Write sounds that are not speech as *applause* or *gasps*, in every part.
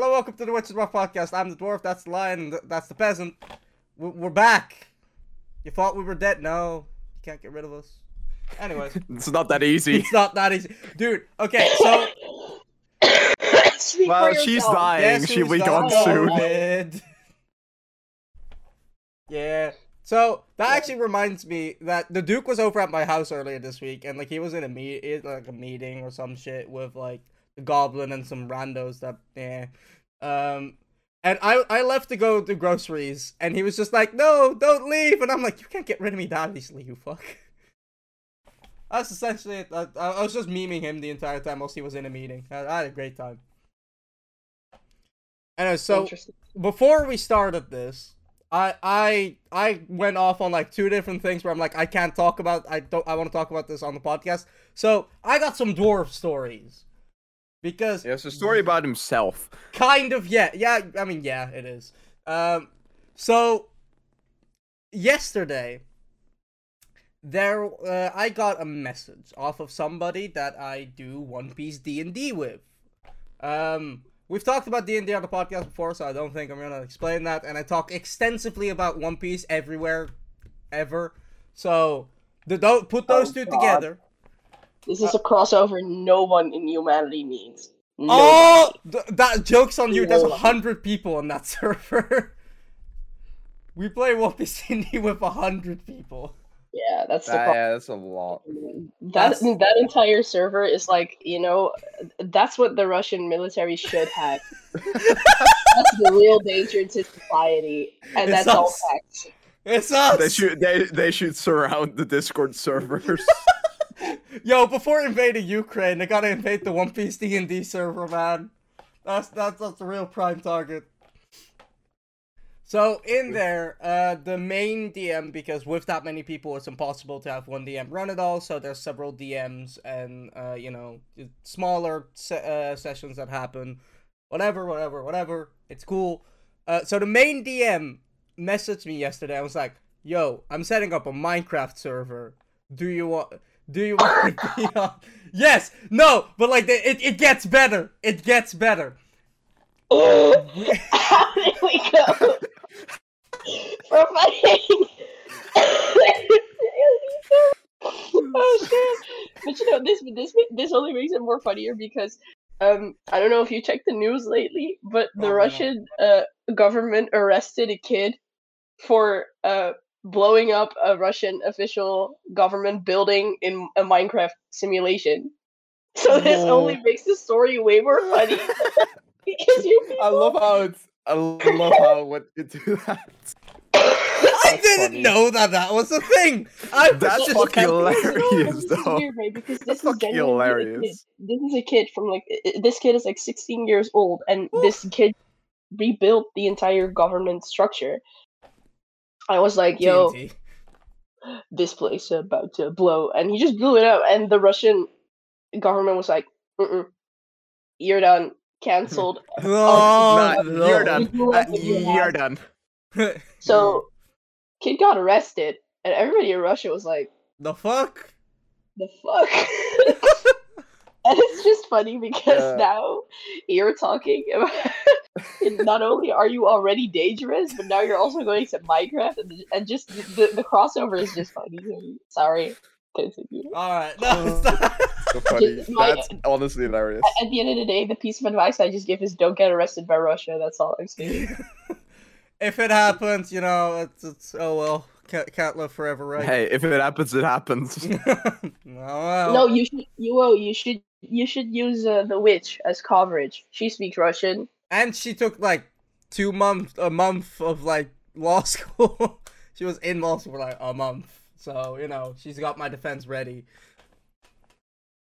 Hello, welcome to the Witches Rock podcast. I'm the dwarf, that's the lion, that's the peasant. We're, we're back. You thought we were dead? No, you can't get rid of us. Anyways, *laughs* It's not that easy. it's not that easy, dude. Okay, so *coughs* Speak Well, she's dying. She'll who's be gone soon. Yeah. So that actually reminds me that the Duke was over at my house earlier this week, and like he was in a meet, like a meeting or some shit with like the Goblin and some randos that yeah. Um, and I I left to go do groceries, and he was just like, "No, don't leave," and I'm like, "You can't get rid of me that easily, you fuck." That's essentially it. I, I was just memeing him the entire time whilst he was in a meeting. I, I had a great time. Anyway, so before we started this, I I I went off on like two different things where I'm like I can't talk about I don't I want to talk about this on the podcast. So I got some dwarf stories because Yeah, it's a story about himself. kind of yeah yeah I mean yeah it is. Um, so yesterday there uh, I got a message off of somebody that I do One Piece D and D with. Um, we've talked about D and D on the podcast before, so I don't think I'm gonna explain that. And I talk extensively about One Piece everywhere, ever. So the, don't put those Oh, two God. together. This is uh, a crossover no one in humanity needs. No Oh, th- that joke's on you. There's a hundred people on that *laughs* server. we play One Piece *laughs* with a hundred people. Yeah, that's That- problem. yeah, that's a lot. That That's- that entire server is like, you know, that's what the Russian military should have. *laughs* that's the real danger to society, and It's that's all facts. It's us. They should they they should surround the Discord servers. Yo, before invading Ukraine, they gotta invade the One Piece D and D server, man. That's that's that's the real prime target. So in there, uh, the main DM, because with that many people, it's impossible to have one DM run it all. So there's several DMs and uh, you know, smaller se- uh, sessions that happen. Whatever, whatever, whatever. It's cool. Uh, so the main DM messaged me yesterday. I was like, "Yo, I'm setting up a Minecraft server. Do you want?" Do you want to be *laughs* on? Yes, no, but like the, it, it gets better. It gets better. How did we go from fighting? oh shit! But you know this this this only makes it more funnier because um I don't know if you checked the news lately, but the not. Russian uh government arrested a kid for uh blowing up a Russian official government building in a Minecraft simulation. *laughs* So this No. only makes the story way more funny *laughs* *laughs* because you I love how it's I love how when you do that. I That's didn't funny. know that that was a thing. I That's just fucking happy- hilarious, this is though. weird, right? Because this That's is fucking a kid. hilarious. This is a kid from like i- i- this kid is like 16 years old, and this kid rebuilt the entire government structure. I was like, "Yo, TNT. this place is about to blow," and he just blew it up, and the Russian government was like, Mm-mm, "You're done, Canceled. *laughs* No, Nah, no. you're done. *laughs* Uh, you're done. *laughs* So, kid got arrested, and everybody in Russia was like, the fuck? the fuck? And it's just funny because Yeah. now you're talking about *laughs* not only are you already dangerous, but now you're also going to Minecraft, and, and just the, the crossover is just funny. Sorry, continue. All right, no. Oh, so funny. Just my- That's honestly hilarious. At- At the end of the day, the piece of advice I just give is don't get arrested by Russia. That's all I'm saying. *laughs* if it happens, you know, it's, it's oh well. Can't, can't live forever, right? Hey, if it happens, it happens. oh, *laughs* well. No, you should. You oh, you should. You should use uh, the witch as coverage. She speaks Russian. And she took like two months, a month of like law *laughs* school. she was in law school for like a month, so you know she's got my defense ready.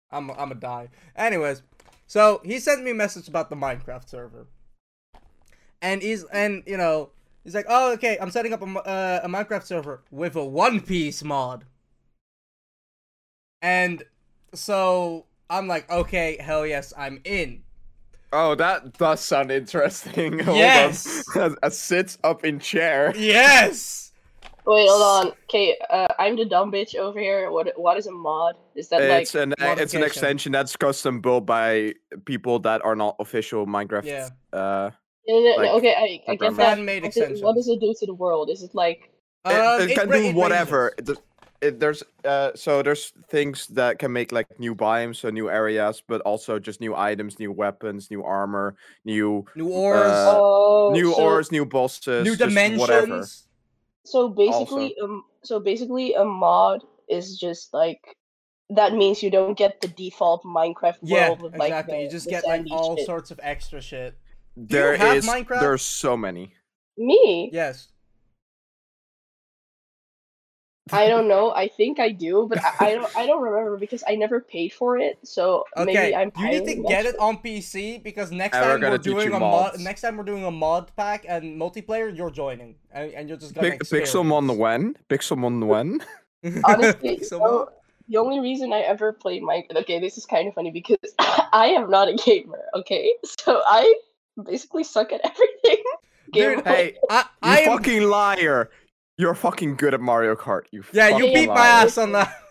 I'm I'm a die. Anyways, so he sent me a message about the Minecraft server, and he's and you know he's like, oh okay, I'm setting up a uh, a Minecraft server with a One Piece mod, and so I'm like, okay, hell yes, I'm in. Oh, that does sound interesting. *laughs* Hold on. Yes. *laughs* As, as sits up in chair. Yes. Wait, hold on. Okay, uh, I'm the dumb bitch over here. What what is a mod? Is that like it's an it's an extension that's custom built by people that are not official Minecraft. Yeah. Uh, No, no, no, okay, I, I get that. Fan-made What does- What does it do to the world? Is it like it, Um, it can ra- do it whatever. It, there's uh, so there's things that can make like new biomes, so new areas, but also just new items, new weapons, new armor, new New ores, Uh, oh new so, ores, new bosses, new just whatever. dimensions. So basically, um, so basically, a mod is just like that means you don't get the default Minecraft Yeah, world with like exactly. the, you just get like all shit. sorts of extra shit. There have is Minecraft? there's so many. Me, Yes. I don't *laughs* know. I think I do, but I, I don't. I don't remember because I never paid for it. So Okay. maybe I'm. you need to get it on PC because next And time we're doing a mod. Next time we're doing a mod pack and multiplayer, you're joining, and, and you're just gonna. Pic- Pixelmon the when? Pixelmon when? *laughs* Honestly, Pixelmon. no, the only reason I ever played Minecraft. Okay, this is kind of funny because *laughs* I am not a gamer. Okay, so I basically suck at *laughs* everything. Dude, game-wise. Hey, I, *laughs* you I am, fucking liar! You're fucking good at Mario Kart. You yeah, you fucking beat my ass on that.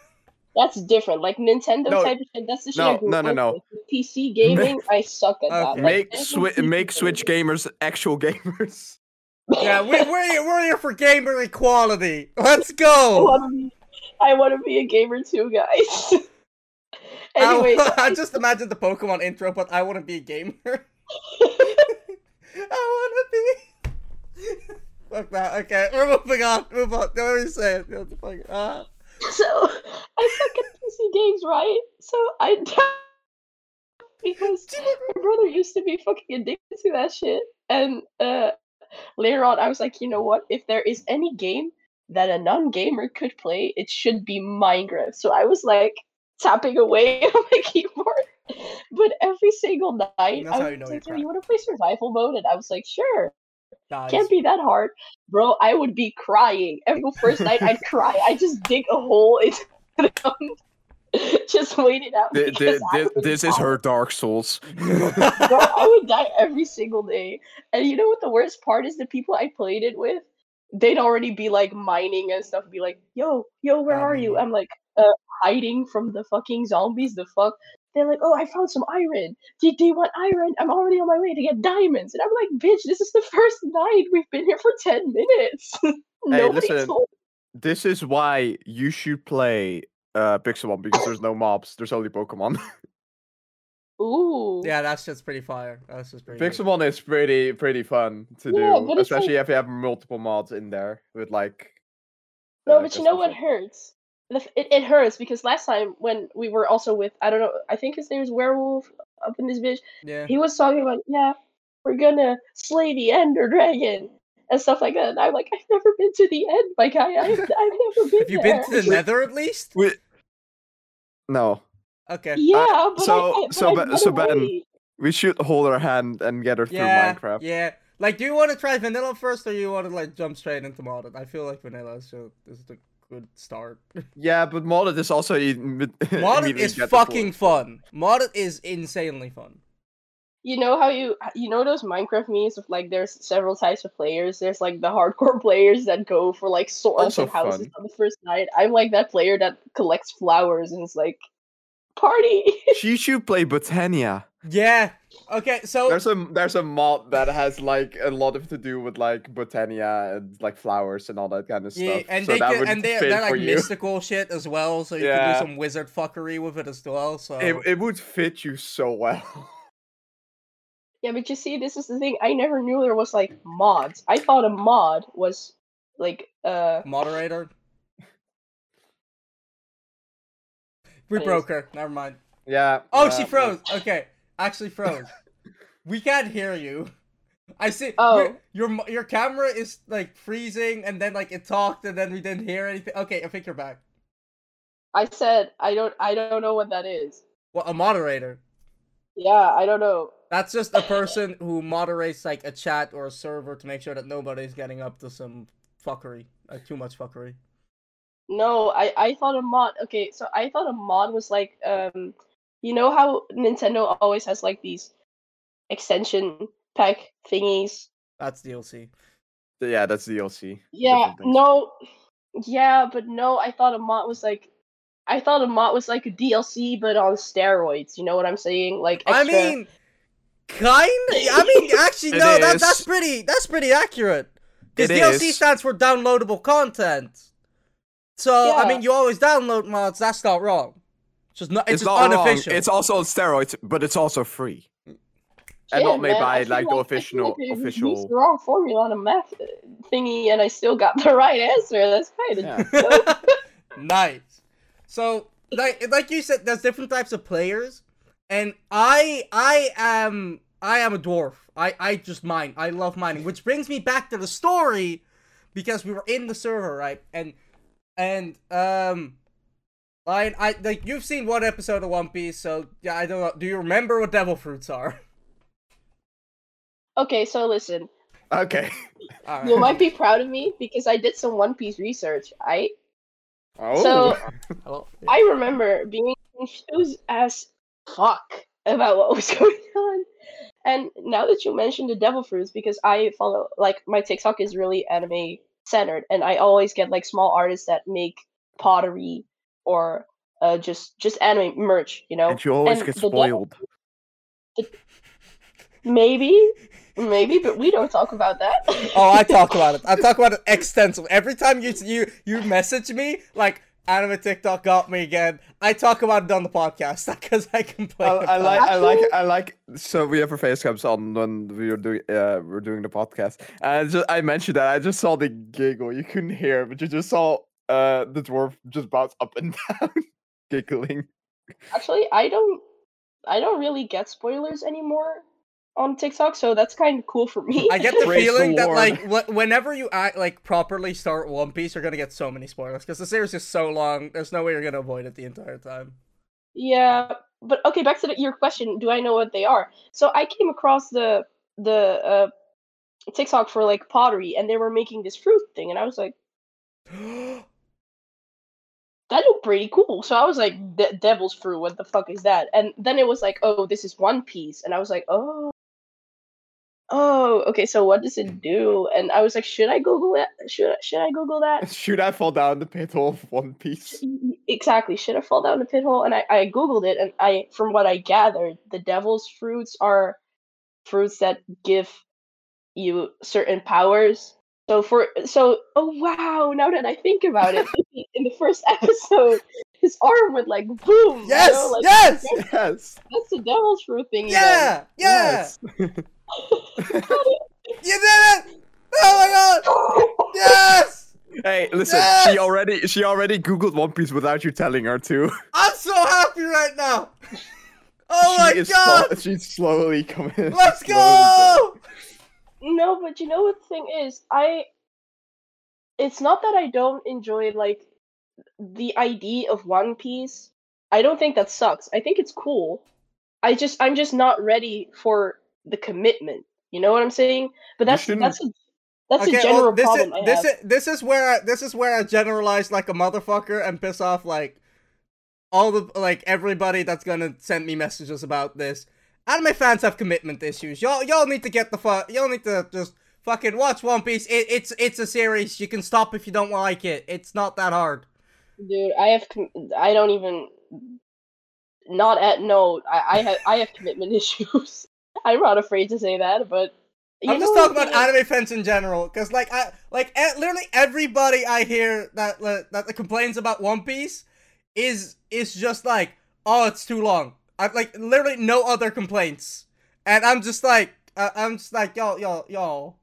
That's different. Like Nintendo No, type of shit. That's the shit no, I grew no, no, up no. with. With PC gaming, *laughs* I suck at that. Like, Make Swi- make Switch gamers actual gamers. Yeah, we, we're we're here for gamer equality. Let's go. want to be, I want to be a gamer too, guys. I, anyway, so I just imagine the Pokemon intro, but I want to be a gamer. I want to be. Fuck that. Okay, we're moving on. Move on. Don't worry, say it. The fuck? Uh, so I suck at PC games, right? So I *laughs* because my brother used to be fucking addicted to that shit, and uh, later on I was like, you know what? If there is any game that a non-gamer could play, it should be Minecraft. So I was like tapping away *laughs* on my keyboard, but every single night That's I how was you know like, you're "Yo, you want to play survival mode? And I was like, sure. guys. Can't be that hard, bro. I would be crying every *laughs* first night. I'd cry. I just dig a hole into *laughs* the ground, just wait it out. Th- *laughs* because th- I th- would this is her Dark Souls. Bro, I would die every single day. And you know what the worst part is? The people I played it with, they'd already be like mining and stuff. Be like, "Yo, yo, where are you?" I'm like, uh, hiding from the fucking zombies. The fuck. They're like, "Oh, I found some iron. Do, do you want iron? I'm already on my way to get diamonds." And I'm like, "Bitch, this is the first night. We've been here for ten minutes. *laughs* Nobody listen, told This is why you should play uh Pixelmon because there's no mobs. There's only Pokemon. *laughs* Ooh. Yeah, that's just pretty fire. That's just pretty. good. Pixelmon is pretty pretty fun to Yeah, do, but it's especially if you have multiple mods in there with like. No, uh, but you know what hurts? The It, it hurts because last time when we were also with I don't know I think his name is Werewolf up in this bitch. Yeah. He was talking about yeah we're gonna slay the Ender Dragon and stuff like that. And I'm like I've never been to the end, my guy. I've, I've never *laughs* been Have you there. been to the Nether at least? We... No, Okay. Yeah, uh, but so- I, I, but so I've Ben- so Ben, away. we should hold her hand and get her Yeah. through Minecraft. Yeah. Like, do you want to try vanilla first, or you want to like jump straight into modded? I feel like vanilla is so is the good start. *laughs* Yeah, but modded is also *laughs* imme- modded is fucking fun. Modded is insanely fun. You know how you you know those Minecraft memes of like there's several types of players. There's like the hardcore *laughs* players that go for like swords Also and houses fun. on the first night. I'm like that player that collects flowers and is like party. She should play Botania. Yeah. Okay. So There's a there's a mod that has like a lot of to do with like Botania and like flowers and all that kind of yeah, stuff. and so they that can, would and they fit they're like you. mystical shit as well. So you can do some wizard fuckery with it as well. So It, it would fit you so well. *laughs* yeah, but you see, this is the thing. I never knew there was like mods. I thought a mod was like uh moderator. We broke her. Never mind. yeah. Oh, yeah, she froze. Okay, actually froze. *laughs* we can't hear you. I see. Oh. your- your camera is like freezing, and then like it talked, and then we didn't hear anything. Okay, I think you're back. I said I don't I don't know what that is. Well, a moderator. Yeah, I don't know. That's just a person who moderates like a chat or a server to make sure that nobody's getting up to some fuckery, like too much fuckery. No, I I thought a mod. Okay, so I thought a mod was like um, you know how Nintendo always has like these extension pack thingies. That's DLC. Yeah, that's DLC. Yeah, no, Yeah, but no, I thought a mod was like, I thought a mod was like a DLC, but on steroids. You know what I'm saying? Like, I mean, kind. I mean, *laughs* actually, no. That, is. that's pretty. That's pretty accurate. Because DLC is. stands for downloadable content. So I mean, you always download mods. That's not wrong. It's just not. It's, It's, just not wrong. It's also on steroids, but it's also free. And Yeah, not made man, by like the official like official. the wrong formula on a math thingy, and I still got the *laughs* right answer. That's kind of Yeah. *laughs* nice. So, like, like you said, there's different types of players, and I, I am, I am a dwarf. I, I just mine. I love mining, which brings me back to the story, because we were in the server, right? And, and um, I, I like you've seen one episode of One Piece, so yeah, I don't know. Do you remember what devil fruits are? *laughs* Okay, so listen, Okay. *laughs* All right. you might be proud of me because I did some One Piece research. I Oh. So- *laughs* I remember being confused as fuck about what was going on. And now that you mentioned the devil fruits, because I follow like my TikTok is really anime centered, and I always get like small artists that make pottery or uh, just just anime merch, you know. and you always and get the devil- spoiled. Maybe, maybe, but we don't talk about that. Oh, I talk about it. I *laughs* talk about it extensively. Every time you you you message me, like anime TikTok got me again. I talk about it on the podcast *laughs* because I complain. I, I like, it. I like, I like. So we have our face cams on when we were doing, uh, we're doing the podcast, and I just, I mentioned that I just saw the giggle. You couldn't hear, but you just saw uh the dwarf just bounce up and *laughs* down, giggling. Actually, I don't, I don't really get spoilers anymore on TikTok, so that's kind of cool for me. I get the Praise the feeling that like wh- whenever you act like properly start One Piece, you're gonna get so many spoilers because the series is so long. There's no way you're gonna avoid it the entire time. Yeah, but okay, back to the, your question. Do I know what they are? So I came across the the uh, TikTok for like pottery, and they were making this fruit thing, and I was like, *gasps* *gasps* that looked pretty cool. So I was like, De- devil's fruit. What the fuck is that? And then it was like, oh, this is One Piece, and I was like, oh. Oh, okay. So what does it do? And I was like, should I Google it? Should I, should I Google that? *laughs* Should I fall down the pit hole of One Piece? exactly should i fall down the pit hole and I, I googled it and i from what i gathered the devil's fruits are fruits that give you certain powers so for so oh wow now that i think about it *laughs* in the first episode his arm would like boom you Yes, know, like, yes, Yes. that's the devil's fruit thing yeah, yeah. Yes. *laughs* You did it! Oh my god! Yes! hey, listen. Yes! She already, she already googled One Piece without you telling her to. I'm so happy right now. *laughs* Oh she my god! Slow, she's slowly coming. Let's slowly down. go! No, but you know what the thing is? I it's not that I don't enjoy like the idea of One Piece. I don't think that sucks. I think it's cool. I just I'm just not ready for the commitment. You know what I'm saying? But that's that's a that's okay, a general well, this problem is this is this is where I, this is where I generalize like a motherfucker and piss off like all the like everybody that's gonna send me messages about this. Anime fans have commitment issues. Y'all y'all need to get the fuck. Y'all need to just fucking watch One Piece. It, it's it's a series. You can stop if you don't like it. It's not that hard. Dude, I have com- I don't even not at no. I I have I have commitment *laughs* issues. I'm not afraid to say that, but I'm just talking about is? anime fans in general, because like I like e- literally everybody I hear that that, that complains about One Piece is is just like, oh, it's too long. I like literally no other complaints, and I'm just like, uh, I'm just like, yo, yo, yo,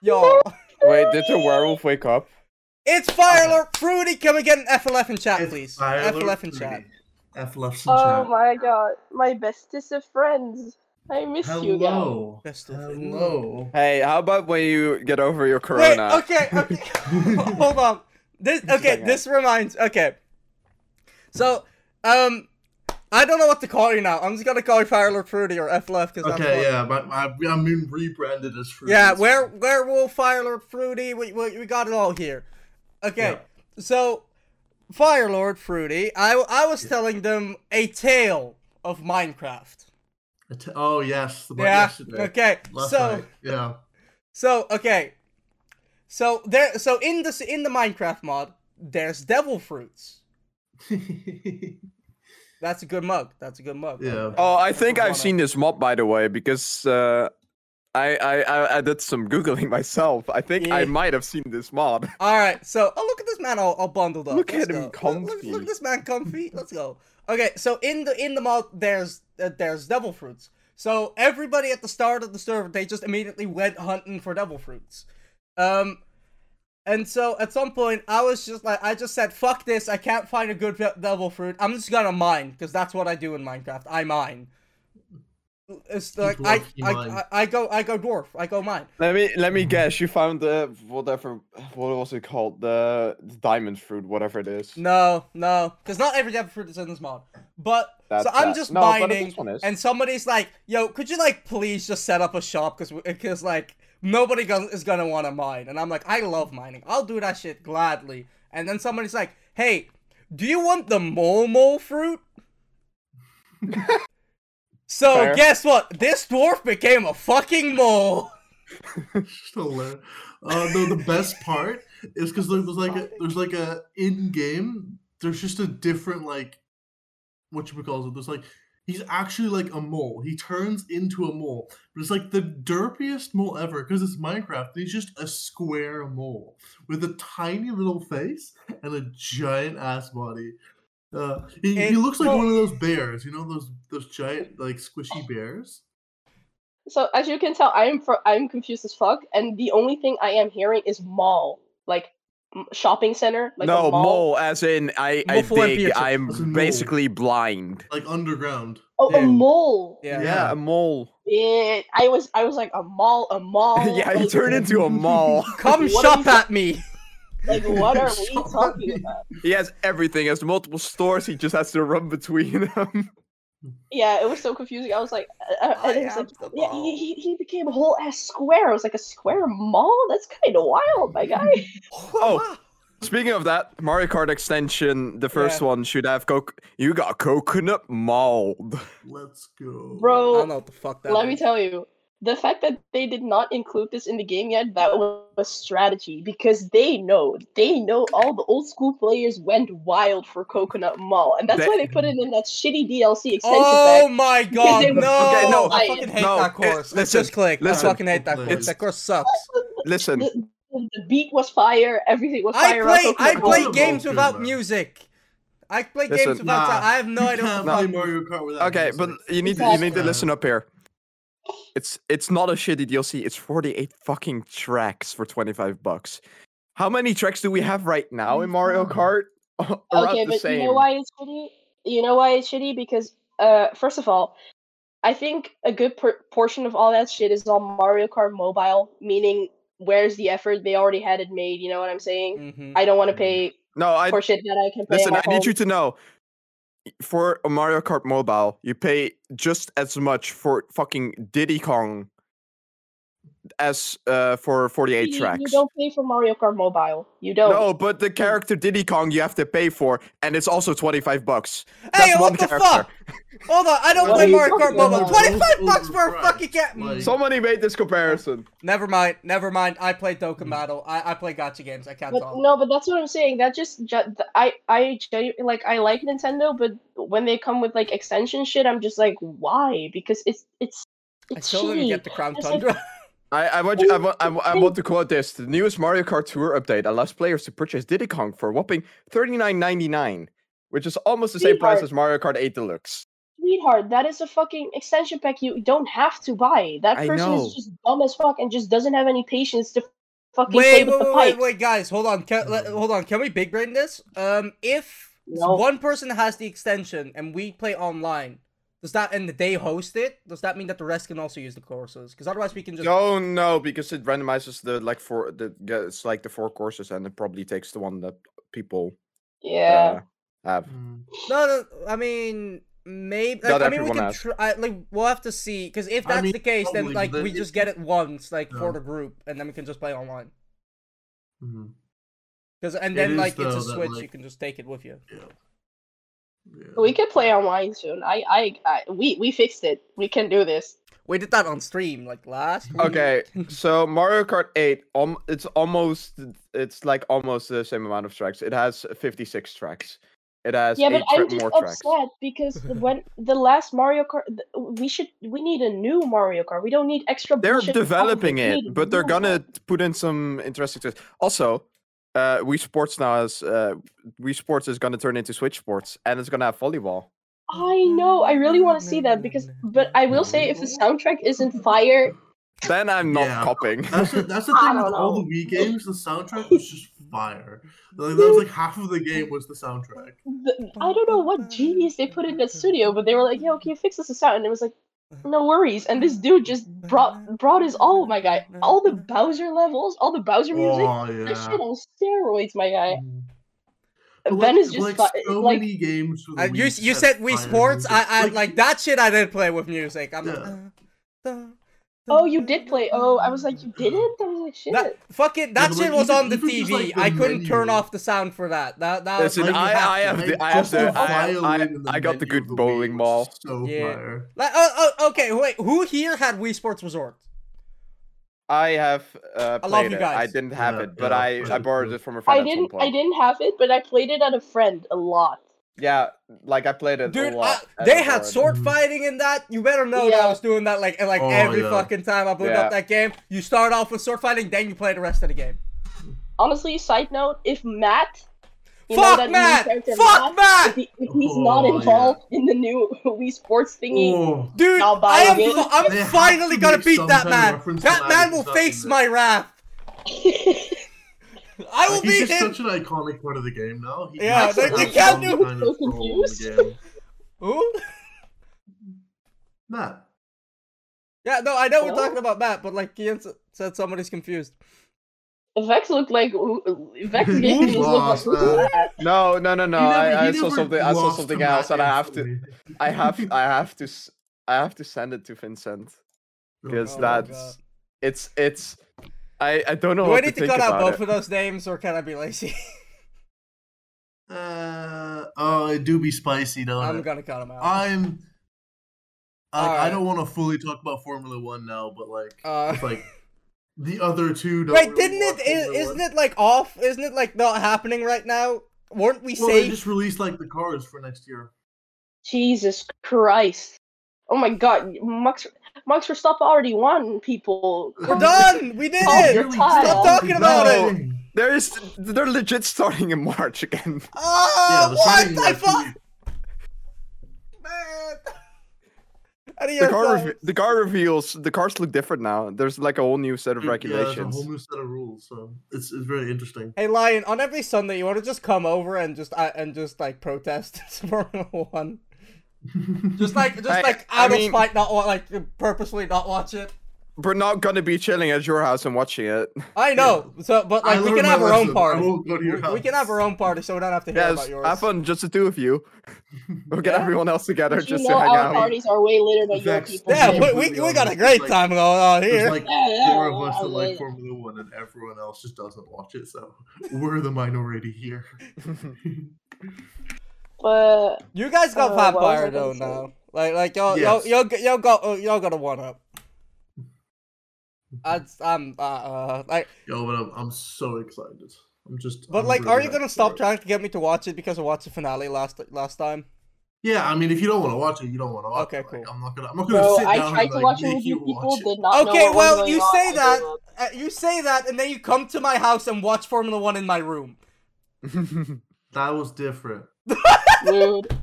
yo. Wait, did the werewolf wake up? It's Fire Lord Fruity. Can we get an FLF in chat, It's please? Fire FLF Lord in chat. FLF in Oh chat. Oh my god, my bestest of friends. I miss you guys. Hello. Best of it. Hello. Hey, how about when you get over your corona? Wait, corona? okay, okay. *laughs* Hold on. This okay, this reminds okay. So, um I don't know what to call you now. I'm just gonna call you Fire Lord Fruity or FLF because Okay, yeah, but I, I'm being rebranded as Fruity. Yeah, where werewolf, Fire Lord Fruity, we, we, we got it all here. Okay, so Firelord Fruity, I, I was telling them a tale of Minecraft. A t- oh yes, the Yeah. yesterday. Okay. Last so night. Yeah. *laughs* So okay. So there, so in the in the Minecraft mod, there's devil fruits. *laughs* That's a good mug. That's a good mug. Yeah. Oh, I think I've seen this mod by the way because uh, I, I I I did some googling *laughs* myself. I think I might have seen this mod. All right, so oh look at this man all, all bundled up. Look Let's at him go. Look- Look, look, at this man comfy. Let's go. Okay, so in the in the mod there's uh, there's devil fruits. So everybody at the start of the server they just immediately went hunting for devil fruits. Um, and so at some point I was just like I just said fuck this. I can't find a good devil fruit. I'm just gonna mine because that's what I do in Minecraft. I mine. It's like I, I. I I go I go dwarf. I go mine. Let me let me guess. You found the whatever what was it called the, the diamond fruit whatever it is. No, no, because not every devil fruit is in this mod. But That's so I'm that. just No, mining, this one is. and somebody's like, "Yo, could you like please just set up a shop? Because because like nobody go- is gonna want to mine." And I'm like, "I love mining. I'll do that shit gladly." And then somebody's like, "Hey, do you want the mole mole fruit?" *laughs* so Fair. guess what? This dwarf became a fucking mole. *laughs* Just hilarious. Uh, no, the best part is because there's like a, there's like a in game. There's just a different like what you would call it. There's like he's actually like a mole. He turns into a mole, but it's like the derpiest mole ever because it's Minecraft. He's just a square mole with a tiny little face and a giant ass body. Uh, he, he looks like one of those bears. You know those those giant like squishy bears. So as you can tell, I am fr- I'm confused as fuck, and the only thing I am hearing is mall, like shopping center, like no a mall. mole, as in I I Muffle and dig. Pietro. I'm As mole. basically blind. Like underground. Oh, a Yeah. mole. Yeah. Yeah, a mole. Yeah, I was I was like a mall, a mall. *laughs* yeah, you like, turn into a mall. *laughs* *laughs* Come What are shop we- at me. Like what are we Shop talking about? He has everything. He has multiple stores. He just has to run between them. Yeah, it was so confusing. I was like, uh, uh, I and it was like yeah, he, he he became a whole ass square. I was like a square mall. That's kind of wild, my guy. *laughs* Oh. Speaking of that, Mario Kart extension, the first Yeah. one should have coke. You got coconut mold. Let's go. I Bro, don't know what the fuck that let me tell you, the fact that they did not include this in the game yet, that was a strategy because they know, they know all the old school players went wild for Coconut Mall, and that's They- why they put it in that shitty DLC extension Oh pack. my god, no! Okay, no. I fucking hate No, that it- course. Let's just click. I listen. fucking hate that It's- course. That course sucks. Listen, The, the beat was fire, everything was I fire. around play I play games without man. music. I play Listen, games without Nah, sound. I have no idea what can't play. Mario Kart without okay, but you need to, you need to listen up here. It's it's not a shitty DLC. It's 48 fucking tracks for 25 bucks. How many tracks do we have right now in Mario Kart? *laughs* Around okay, the but same. you know why it's shitty? You know why it's shitty? Because, uh, first of all, I think a good por- portion of all that shit is on Mario Kart Mobile, meaning where's the effort? They already had it made. You know what I'm saying? Mhm. I don't want to pay No, I for shit that I can play. listen. on I my need you to know. For a Mario Kart Mobile, you pay just as much for fucking Diddy Kong as uh for 48 You- tracks. You don't pay for Mario Kart Mobile. You don't. No, but the character Diddy Kong you have to pay for, and it's also 25 bucks. Hey, That's what the character. fuck? Hold on, I don't play Mario Kart talking Mobile. about? Twenty five bucks for a fucking cat. like- Somebody made this comparison. Never mind, never mind. I play Dokkan Battle. I, I play gotcha games. I can't But talk. no, but that's what I'm saying. That just ju- I I like I like Nintendo, but when they come with like extension shit, I'm just like, why? Because it's it's I it's still didn't get the Crown It's like- Tundra. *laughs* I, I want you, I, want, I, I want to quote this. The newest Mario Kart Tour update allows players to purchase Diddy Kong for a whopping $39.99, which is almost the same price as Mario Kart 8 Deluxe. Sweetheart, that is a fucking extension pack you don't have to buy. That I person know. is just dumb as fuck and just doesn't have any patience to fucking play wait, with wait, the wait, pipe. wait, guys, hold on. Can, let, hold on. Can we big brain this? Um, if No. one person has the extension and we play online, does that and they host it? Does that mean that the rest can also use the courses? Because otherwise, we can just. Oh no, because it randomizes the like four the it's like the four courses and it probably takes the one that people Yeah. uh, have. Mm. No, no. I mean, maybe. Not Like, I mean, we everyone can has. try. Like, we'll have to see. Because if I that's mean, the case, then like we just get it once, like for the group, and then we can just play online. Mhm. Because and It then is, like it's though, a that, switch, like- you can just take it with you. Yeah. Yeah. We could play online soon. I I, I we we fixed it. We can do this. We did that on stream like last. week. Okay, so Mario Kart 8, um, it's almost, it's like almost the same amount of tracks. It has 56 tracks. It has Yeah, but eight I'm tra- just more tracks. upset because *laughs* when the last Mario Kart, we should we need a new Mario Kart. We don't need extra. They're developing updates. We need it, but they're gonna one. put in some interesting things. Also, uh, Wii Sports now is uh, Wii Sports is gonna turn into Switch Sports, and it's gonna have volleyball. I know. I really want to see that because, but I will say, if the soundtrack isn't fire, Then I'm not Yeah. copying. That's the, that's *laughs* the thing with don't all the know. Wii games. The soundtrack was just fire. Like, that was like half of the game was the soundtrack. the, I don't know what genius they put in that studio, but they were like, "Yo, can you fix this sound?" And it was like, "No worries." And this dude just brought brought his oh my guy, all the Bowser levels, all the Bowser music, Oh that shit on steroids, my guy. But, Ben like- is just like fi- so like many games. For the Uh, you you said Wii Sports. music. I I like that shit. I didn't play with music. I'm. Yeah. uh, uh, Oh, you did play. Oh, I was like, you didn't. I was like, shit. That fucking that but, shit like, was even- on the even just, TV. like, the I couldn't turn off the sound for that. That that Listen, like, I, I have the, I have the, the I, I, the I got the good bowling Wii ball. So Yeah. fire. Like, oh, oh, okay, wait. Who here had Wii Sports Resort? I have uh, I love played you it. I didn't have Yeah, it, but yeah, I, I I borrowed it from a friend I didn't. I didn't have it, but I played it at a friend a lot. Yeah, like I played it Dude, a I, lot. and they had borrowed sword Mhm. fighting in that. You better know that I was doing that like like Oh, every yeah. fucking time I boot Yeah. up that game. You start off with sword fighting, then you play the rest of the game. Honestly, side note: if Matt, you Fuck know that Matt! Fuck Matt! if, he, if he's not Oh, yeah. involved in the new *laughs* Wii Sports thingy, Oh, Dude, I'll buy I am it. I'm They finally to gonna beat that man. That that man will face my wrath. *laughs* *laughs* *laughs* I will like, he's beat just him. such an iconic part of the game now. He Yeah, has to they- have you can't do- kind So of role confused. *laughs* Who? Matt. Yeah, no, I know we're talking about Matt, but like Ian s- said, somebody's confused. Vex looked like Vex gave me look Lost, like, No, no, no, no. Never- I, I saw something. I saw something else, Matt and I have to. I have. I *laughs* have to. I have to send it to Vincent oh because Oh, that's. It's. It's. I. I don't know Do I need to to cut out both it. of those names, or can I be lazy? *laughs* Uh, oh, it do be spicy, don't I'm it? gonna cut them out. I'm. I, I don't want to fully talk about Formula One now, but like, Uh, it's like the other two. Don't Wait, really didn't want it? Is, Formula isn't One. it like off? Isn't it like not happening right now? Weren't we Well, they just released like the cars for next year. Jesus Christ! Oh my God, Max Max Verstappen already won. People, We're done. We did Oh, it. you're tired. Stop talking about it. There is. They're legit starting in March again. Oh, *laughs* Yeah, the what? starting I like thought. Man. How do you The car. Rev- the car reveals. The cars look different now. There's like a whole new set of regulations. Yeah, there's a whole new set of rules, so it's it's very interesting. Hey Lion, on every Sunday, you want to just come over and just uh, and just like protest *laughs* Formula One, just like just I- like I out of mean- spite, not wa- like purposely not watch it. We're not gonna be chilling at your house and watching it. I know, so but I like we learned can have our own lesson. I party. won't go to your We, we can have our own party, so we don't have to hear Yes, about yours. have fun, just the two of you. We'll get Yeah. everyone else together But you just know to hang our out. parties are way later than your Vex, people. Yeah, be we, we, we got a great like- time going on uh, There's here. like Yeah, four of us that like yeah. Formula One, and everyone else just doesn't watch it. So we're the minority here. *laughs* *laughs* But You guys got Uh, what was I vampire though say? now. Like like y'all Yes. y'all y'all y'all got uh, y'all got a one up. I, I'm uh, uh like Yo, but I'm, I'm so excited. I'm just. but I'm like really are you gonna stop it. trying to get me to watch it because I watched the finale last last time? Yeah, I mean, if you don't want to watch it, you don't want to watch Okay, it. Like, cool. I'm not gonna. I'm not gonna bro, sit I down tried and to like, watch it with you you. People watch it. did not Okay, what well you say on. That uh, you say that and then you come to my house and watch Formula One in my room. *laughs* That was different. Rude.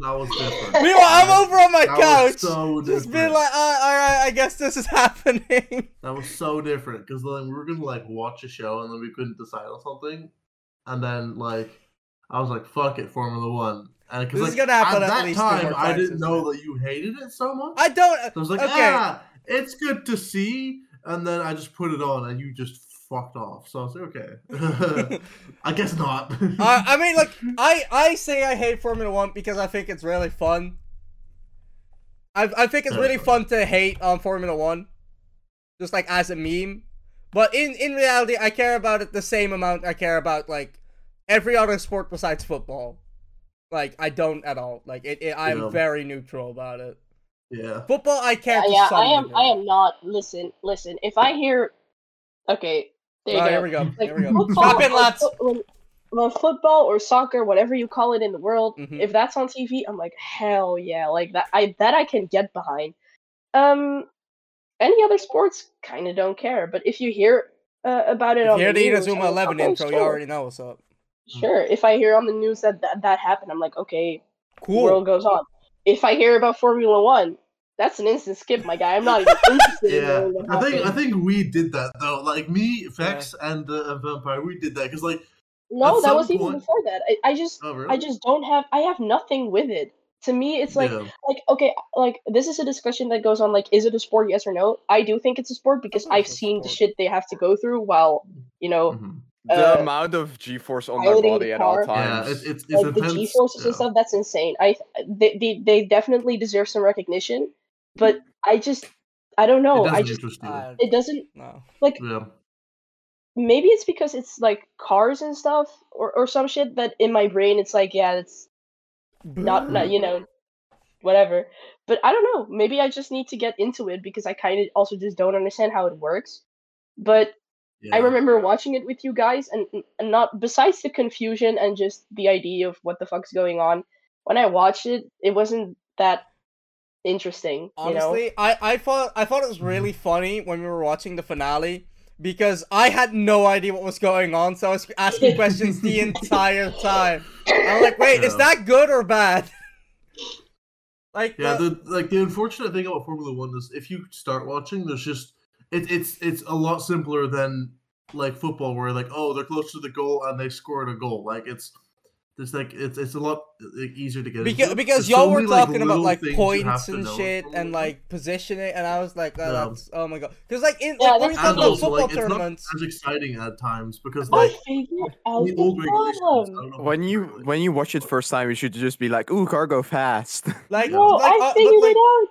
That was different. Meanwhile, I'm over on my That couch, was so just being like, uh, all right, I guess this is *laughs* happening. That was so different because then we were gonna like watch a show and then we couldn't decide on something, and then like I was like, "Fuck it, Formula One." And because This like, gonna happen at at that least time, I didn't know that you hated it so much. I don't. So I was like, okay. "Ah, it's good to see," and then I just put it on and you just fucked off. So I was like, "Okay, *laughs* *laughs* I guess not." uh, *laughs* I mean, like, I I say I hate Formula One because I think it's really fun. I I think it's really fun to hate on Formula One, just like as a meme. But in in reality, I care about it the same amount I care about like every other sport besides football. Like I don't at all. Like it, it I'm Yeah. very neutral about it. Yeah. Football, I care. Yeah, yeah, I am. degree. I am not. Listen, listen. If I hear, okay, there you Oh, here we go. Like, Here we go. football Strap in, or lads. fo- when, when football or soccer, whatever you call it in the world, Mhm. if that's on TV, I'm like, hell yeah, like that. I that I can get behind. Um, any other sports, kind of don't care. But if you hear uh, about it If on you hear the the news, Inazuma I'm 11 okay, intro, you sure, already know what's up. Sure. If I hear on the news that that, that happened, I'm like, okay, Cool. world goes on. If I hear about Formula One, that's an instant skip, my guy. I'm not even interested Yeah, knowing what I think I think we did that though. Like me, Vex, and uh, Vampire, we did that because like, No, that some was even before that. I, I just oh really? I just don't have I have nothing with it. To me, it's like yeah. like okay, like this is a discussion that goes on like is it a sport yes or no? I do think it's a sport because I've seen the shit they have to go through while, you know, Mhm. The uh, amount of G-force on their piloting the body at all car. yeah, times. it's it's, it's like the. G forces yeah. and stuff, that's insane. I they, they they definitely deserve some recognition, but I just I don't know. It I doesn't just. Uh, it doesn't no. like yeah. maybe it's because it's like cars and stuff or, or some shit that in my brain it's like yeah it's not, not you know whatever but i don't know maybe i just need to get into it because i kind of also just don't understand how it works but i remember watching it with you guys and, and not besides the confusion and just the idea of what the fuck's going on when i watched it it wasn't that interesting you know Honestly, I, I thought I thought it was really mm. funny when we were watching the finale because I had no idea what was going on, so I was asking *laughs* questions the entire time. I'm like, wait, is that good or bad? *laughs* like, Yeah, the- the like the unfortunate thing about Formula One is if you start watching, there's just it, it's it's a lot simpler than like football, where like oh they're close to the goal and they scored a goal. Like it's it's like it's it's a lot easier to get because into. because y'all so were many, like, talking about like things you have points and shit and One. like positioning, and I was like, oh, Yeah. that's oh my god, because like in Yeah, like, when we talk about football like it's not tournaments, as exciting at times because i like figured out the old regulations. I problem when you when you watch it first time, you should just be like, "Ooh, car go fast." *laughs* like, No, like, I uh, figured like, it out.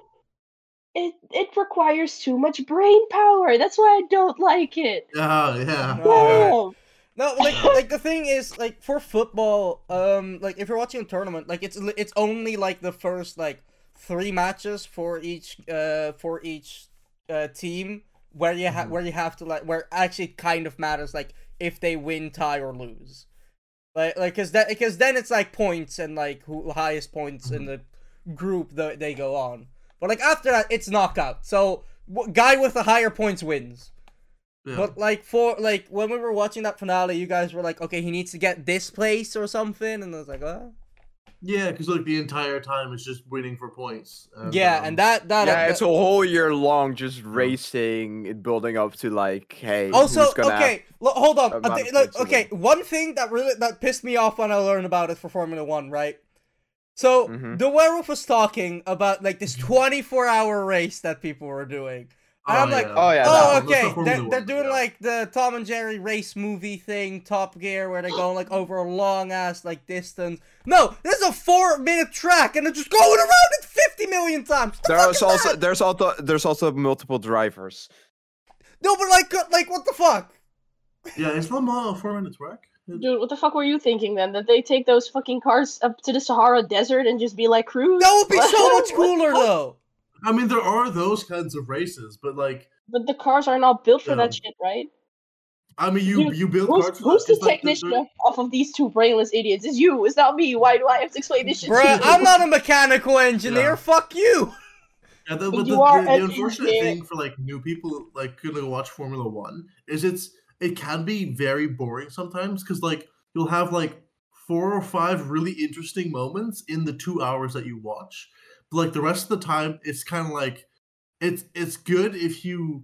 It it requires too much brain power. That's why I don't like it. yeah, yeah. No. No, like like the thing is like for football, um, like if you're watching a tournament, like it's it's only like the first like three matches for each uh for each uh team where you have Mhm. where you have to like where actually kind of matters like if they win, tie, or lose, like like because that because then it's like points and like who highest points in the group that they go on, but like after that it's knockout. So w- guy with the higher points wins. Yeah. But like for like when we were watching that finale, you guys were like, okay, he needs to get this place or something, and I was like, oh. yeah, because like the entire time it's just waiting for points. And, yeah, um, and that that, yeah, that- it's a whole year long just racing, and building up to like, hey, also who's gonna have- okay. lo- hold on, amount I look, points to okay. One thing that really that pissed me off when I learned about it for Formula One, right? So Mhm. the werewolf was talking about like this *laughs* 24 hour race that people were doing. And I'm like, Oh, yeah, that Oh, one. That's okay. not They're, they're One, doing yeah. like the Tom and Jerry race movie thing, Top Gear, where they're going like over a long ass like distance. No, this is a four minute track, and they're just going around it fifty million times. The There's also that? there's also there's also multiple drivers. no, but like, uh, like what the fuck? Yeah, it's not a four minute track. Dude, what the fuck were you thinking then? That they take those fucking cars up to the Sahara Desert and just be like cruise? That would be *laughs* so much cooler though. I mean, there are those kinds of races, but like, But the cars are not built for that shit, right? I mean, you Dude, you build Who's, cars. who's the like technician they're- off of these two brainless idiots? It's you. It's not me. Why do I have to explain this shit? to Bruh, you? I'm not a mechanical engineer. Yeah. Fuck you. Yeah, the, You but the, are the, the unfortunate engineer. thing for like new people like gonna watch Formula One is it's it can be very boring sometimes because like you'll have like four or five really interesting moments in the two hours that you watch, but like the rest of the time it's kind of like it's it's good if you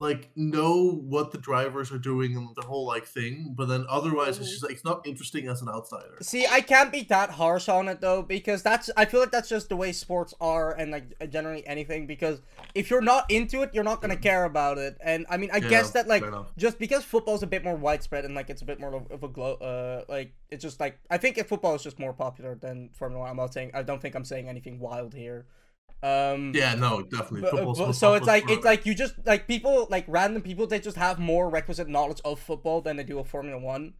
like know what the drivers are doing and the whole like thing, but then otherwise it's Mhm. just like it's not interesting as an outsider. See, I can't be that harsh on it though, because that's I feel like that's just the way sports are, and like generally anything. Because if you're not into it, you're not gonna care about it. And I mean, I Yeah, guess that like just because football's a bit more widespread and like it's a bit more of, of a glow, uh, like it's just like I think if football is just more popular than Formula One. I'm not saying I don't think I'm saying anything wild here. Um, Yeah, no, definitely. but- Football's but- so it's like it's like you just like people like random people they just have more requisite knowledge of football than they do of Formula One.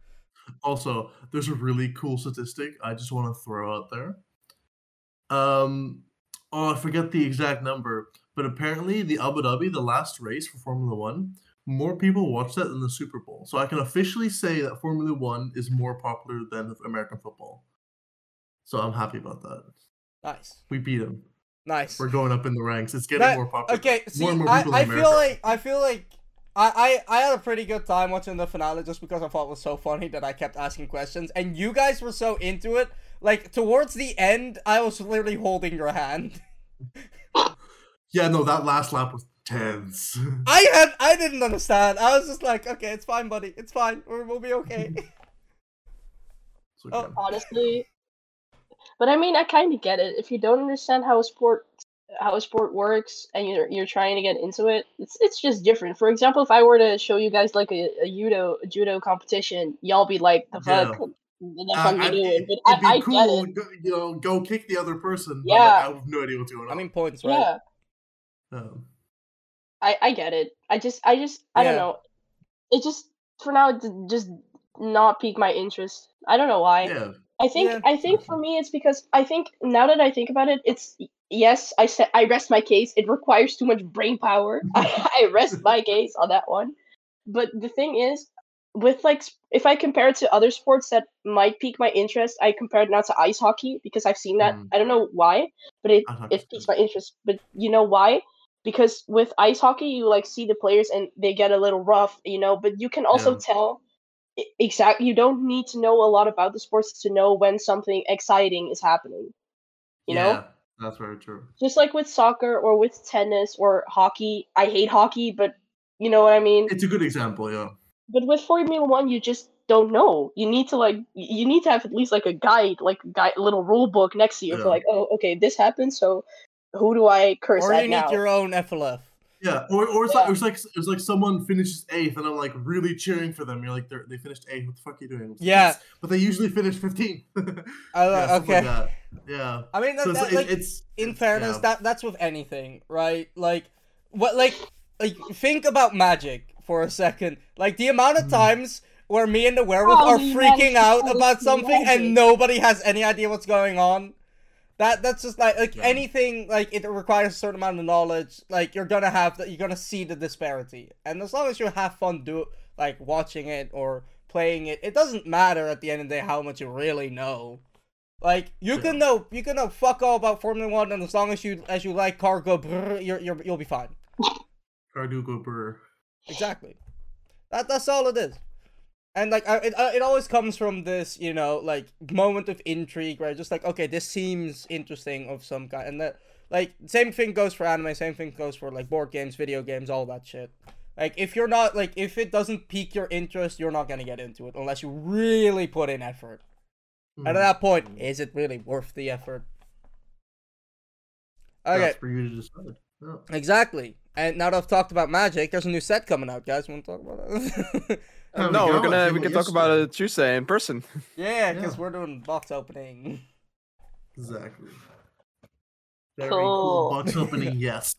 Also, there's a really cool statistic I just want to throw out there. Um, oh, I forget the exact number, but apparently the Abu Dhabi, the last race for Formula One, more people watch that than the Super Bowl. So I can officially say that Formula One is more popular than American football. So I'm happy about that. Nice. We beat them. Nice. We're going up in the ranks. It's getting That- more popular. Okay, see, more and more I, I feel like I feel like I, I I had a pretty good time watching the finale just because I thought it was so funny that I kept asking questions and you guys were so into it. Like towards the end, I was literally holding your hand. *laughs* Yeah, no, that last lap was tense. *laughs* I had I didn't understand. I was just like, okay, it's fine, buddy. It's fine. We're, we'll be okay. *laughs* So, Oh. honestly. But I mean, I kind of get it. If you don't understand how a sport how a sport works and you're you're trying to get into it, it's it's just different. For example, if I were to show you guys like a, a judo a judo competition, y'all be like, "The fuck, the Uh, fuck you I'd- doing?" it- But it'd be I, I cool, get it. go, you know, go kick the other person. Yeah. like, I have no idea what's going on. I mean, points, right? Yeah, Um, I I get it. I just I just I don't know. It just for now it just not pique my interest. I don't know why. yeah, I think Yeah. I think for me it's because I think now that I think about it, it's yes, I said I rest my case. It requires too much brain power. *laughs* I, I rest my case on that one. But the thing is, with like if I compare it to other sports that might pique my interest, I compare it now to ice hockey because I've seen that. Mm. I don't know why, but it hockey's it piques my interest. But you know why? Because with ice hockey, you like see the players and they get a little rough, you know. But you can also Yeah. tell exactly. You don't need to know a lot about the sports to know when something exciting is happening. You know, yeah, that's very true. just like with soccer or with tennis or hockey. I hate hockey, but you know what I mean. It's a good example, yeah. But with Formula One, you just don't know. You need to like, you need to have at least like a guide, like a guide, little rule book next to you Yeah. for like, oh, okay, this happened, so who do I curse Or at you need now? your own FLF. Yeah, or, or it's like Yeah. it's like it's like someone finishes eighth, and I'm like really cheering for them. You're like, they're, they finished eighth. What the fuck are you doing? Yeah. "Yes, but they usually finish 15. *laughs* yeah, Uh, stuff okay. like. Yeah. I mean, that, So it's, that, it- like, it's in fairness, yeah. that that's with anything, right? Like, what, like, like think about magic for a second. Like the amount of Mm. times where me and the werewolf How are freaking manage out about something, magic? and nobody has any idea what's going on. That that's just like like Yeah. anything like it requires a certain amount of knowledge. Like you're gonna have that. You're gonna see the disparity, and as long as you have fun do like watching it or playing it, it doesn't matter at the end of the day how much you really know. Like you Yeah. can know you can know fuck all about Formula One, and as long as you as you like cargo, brrr, you're, you're you'll be fine. Cardu go brr. Exactly. That that's all it is. And like I, it, uh, it always comes from this, you know, like moment of intrigue, right? Just like okay, this seems interesting of some kind, and that like same thing goes for anime, same thing goes for like board games, video games, all that shit. Like if you're not like if it doesn't pique your interest, you're not gonna get into it unless you really put in effort. And at Mm. that point, is it really worth the effort? Okay, That's for you to decide. Yeah. exactly. And now that I've talked about Magic, there's a new set coming out, guys. Want to talk about that? *laughs* There um, we no, we're I gonna we can talk about it Tuesday in person. *laughs* yeah, because Yeah. we're doing box opening. Exactly. Very Cool. cool box *laughs* opening, yes.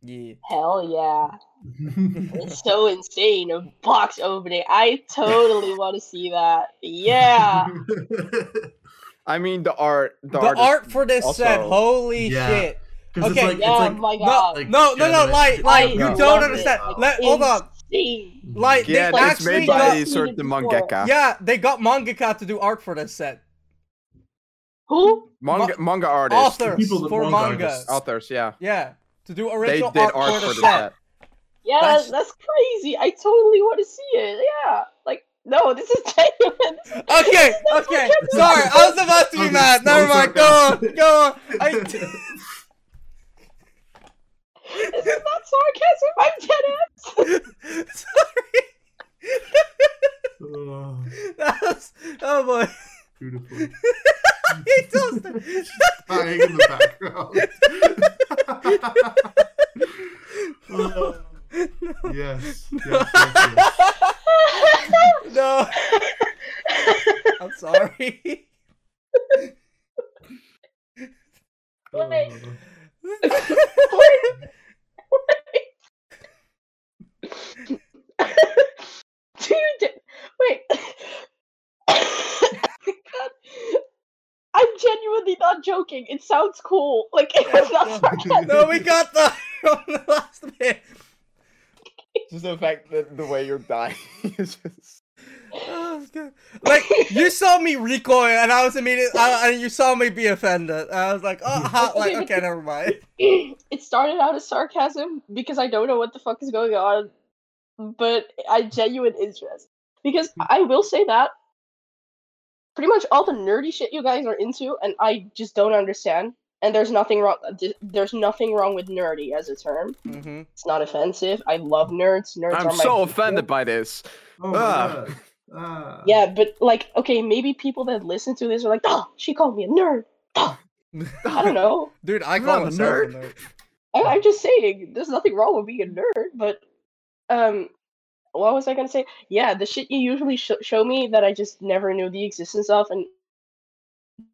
Yeah. Hell yeah. It's so insane. A box opening. I totally want to see that. Yeah. I mean the art. The, The art, art for this set, holy Yeah. shit. 'Cause Okay, it's like, yeah, it's like my No, god. like no, no, no, generous- like, like, you don't understand. It's Let, hold on. insane. Like, they Yeah, Like, it's made by seen sort it the before. mangaka. yeah, they got mangaka to do art for this set. Who? Manga manga artists, Authors people for manga. artists. authors. Yeah, Yeah, to do they original did art, art for the for the set. set. Yeah, That's- that's, crazy. I totally want to see it. Yeah. Like, no, this is genuine. This *laughs* is- Okay, okay. Sorry, I was about to be mad. Never mind. Go on, go on. I, *laughs* This is not sarcasm. I'm dead ass. sorry. *laughs* Oh, That was, oh boy. beautiful. *laughs* he toasted. Dying in the background. *laughs* Oh, yes, yes, yes, yes. no. I'm sorry. Oh, Wait. Oh. Dude, *laughs* wait. God. *laughs* I'm genuinely not not joking. It sounds cool. Like it's not no. No, we got the from *laughs* the last bit. Just the fact that the way you're dying is just. Oh, God. Like you saw me recoil, and I was immediately, I, uh, and you saw me be offended. And I was like, oh, ha, like okay, never mind. it started out as sarcasm because I don't know what the fuck is going on, but I genuine interest because I will say that pretty much all the nerdy shit you guys are into, and I just don't understand. And there's nothing wrong. There's nothing wrong with nerdy as a term. hmm It's not offensive. I love nerds. Nerds I'm are so people. offended by this. Oh, Ah. Ah. Yeah, but like, okay, maybe people that listen to this are like, "Oh, she called me a nerd." Oh, I don't *laughs* know. Dude, I You're call a myself a nerd. nerd. I, I'm just saying, there's nothing wrong with being a nerd, but um, what was I gonna say? Yeah, the shit you usually sh- show me that I just never knew the existence of, and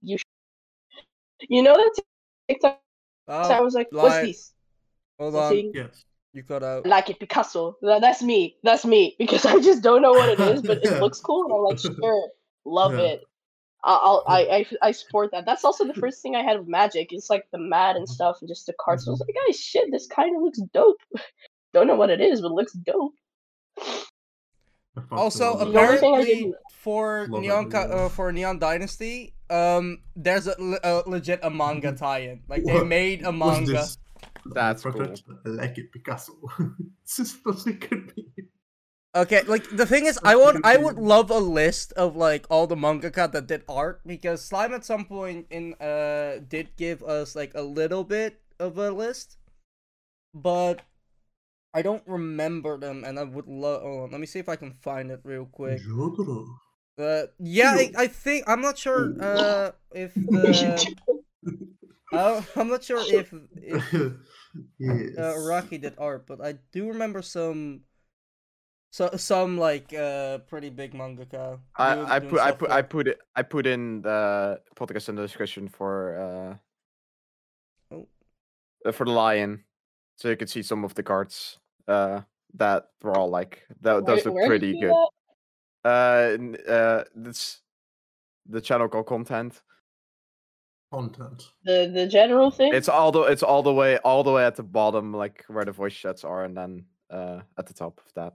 you, sh- you know that TikTok. Oh, I was like, what's lie. this? hold The on. thing? Yes. You cut out. Like it, Picasso. That's me. That's me. Because *laughs* I just don't know what it is, but it *laughs* looks cool, and I'm like, sure, love Yeah. it. I- I'll, I, I, I support that. That's also the first thing I had of Magic. It's like the mat and stuff, and just the cards. I was like, guys, shit, this kind of looks dope. *laughs* don't know what it is, but it looks dope. Also, love it. The only thing I apparently for Love Neon it, Ka- yeah. uh, for Neon Dynasty, um, there's a, le- a legit a manga tie-in. Like they made a manga. this? That's Fuck cool. I like it, Picasso. *laughs* it's just such a good meme. Okay, like the thing is, I That's would I would love a list of like all the mangaka that did art because Slime at some point in uh did give us like a little bit of a list, but I don't remember them, and I would love. Oh, let me see if I can find it real quick. Jotaro. Uh, yeah, I, I think I'm not sure. Uh, if *laughs* the uh, I'm not sure if if *laughs* yes. uh, Rocky did art, but I do remember some. So some like uh pretty big mangaka. I, I put I put for- I put it I put in the podcast in the description for uh Oh. uh, for the lion, so you can see some of the cards uh that were all like that those Where- look where pretty good. that? Uh, uh, this the channel called content. Content. The the general thing. It's all the it's all the way all the way at the bottom, like where the voice chats are, and then uh at the top of that.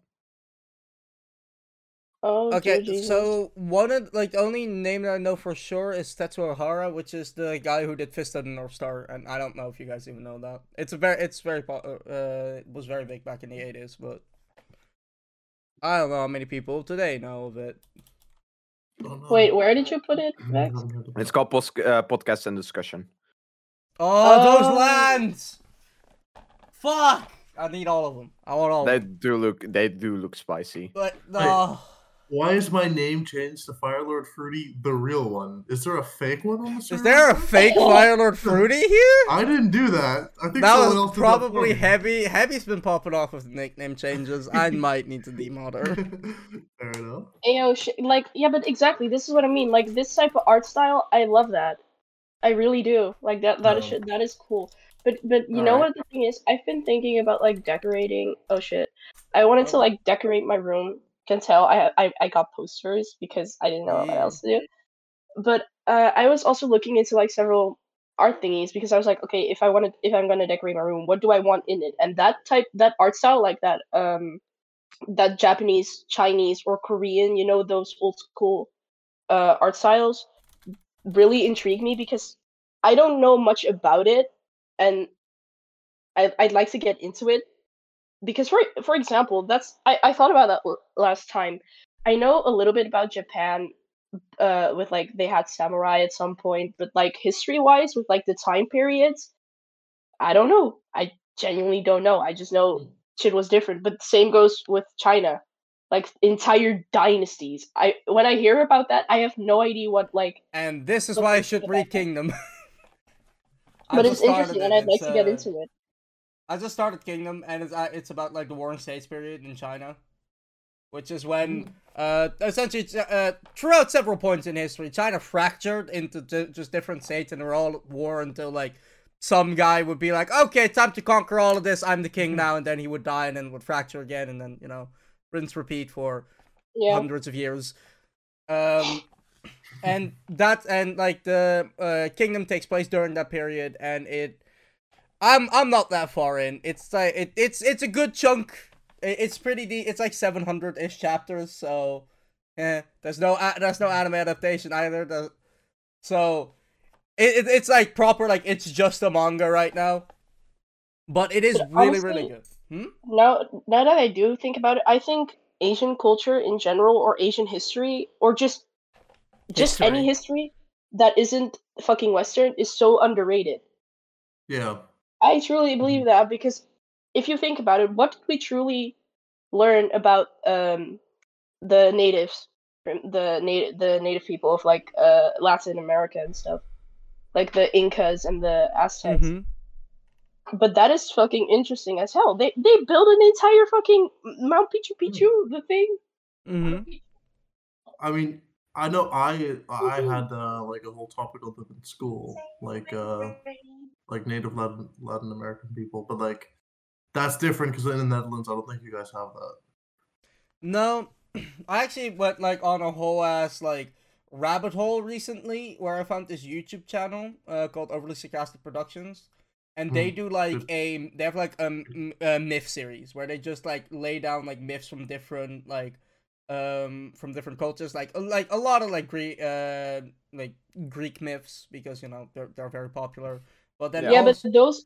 Oh, Okay, Jesus. so one of like the only name that I know for sure is Tetsuo Hara, which is the guy who did Fist of the North Star, and I don't know if you guys even know that. It's a very, it's very, uh, it was very big back in the eighties, but I don't know how many people today know of it. Wait, where did you put it, *laughs* Max? It's called post, uh, podcast and discussion. Oh, those Oh. lands! Fuck! I need all of them. I want all. They of them. do look they do look spicy. But no. Why is my name changed to Firelord Fruity, the real one? Is there a fake one on the server? Is there a fake oh. Firelord Fruity here? *laughs* I didn't do that. I think That someone else was did that probably heavy. Heavy's been popping off with nickname changes. I *laughs* might need to demod her. *laughs* Fair enough. Ayo, sh- like yeah, but exactly. This is what I mean. Like this type of art style, I love that. I really do. Like that. That is Oh. shit- that is cool. But but you know Alright. what the thing is? I've been thinking about like decorating. Oh shit! I wanted to Oh. like decorate my room. Can tell I I I got posters because I didn't know what else to do. But uh, I was also looking into like several art thingies because I was like, okay, if I want wanted, if I'm gonna decorate my room, what do I want in it? And that type, that art style, like that, um, that Japanese, Chinese, or Korean, you know, those old school uh, art styles, really intrigue me because I don't know much about it, and I, I'd like to get into it. Because for for example, that's I, I thought about that l- last time. I know a little bit about Japan uh with like they had samurai at some point but like history wise with like the time periods i don't know. I genuinely don't know. I just know shit was different but same goes with china. Like entire dynasties. I when i hear about that i have no idea what like And this is why I should read Kingdom. *laughs* But it's interesting and i'd like to get uh, into it I just started Kingdom, and it's uh, it's about like the Warring States period in China, which is when uh essentially uh throughout several points in history, China fractured into ju- just different states, and they were all at war until like some guy would be like, okay, time to conquer all of this. I'm the king now, and then he would die, and then would fracture again, and then you know rinse repeat for yeah hundreds of years. Um, and that and like the uh, kingdom takes place during that period, and it. I'm I'm not that far in. It's like it, it's it's a good chunk. It, it's pretty deep. It's like 700 ish chapters. So, yeah, there's no a- there's no anime adaptation either. The, so, it, it it's like proper like it's just a manga right now. But it is But really really good. Hmm? now now that I do think about it, I think Asian culture in general or Asian history or just just any history that isn't fucking Western is so underrated. Yeah. I truly believe that because if you think about it, what did we truly learn about um, the natives, the native the native people of like uh, Latin America and stuff, like the Incas and the Aztecs? Mhm. But that is fucking interesting as hell. They they built an entire fucking Mount Pichu Pichu, the thing. Mhm. I mean, I know I I had uh, like a whole topic of them in school, like uh like Native Latin Latin American people, but like that's different because in the Netherlands, I don't think you guys have that. No, *clears throat* I actually went like on a whole ass like rabbit hole recently where I found this YouTube channel uh, called Overly Sarcastic Productions, and they Hmm, do like a they have like a, a myth series where they just like lay down like myths from different like um from different cultures like like a lot of like Greek uh like Greek myths because you know they're they're very popular. But then Yeah. Yeah, also- but those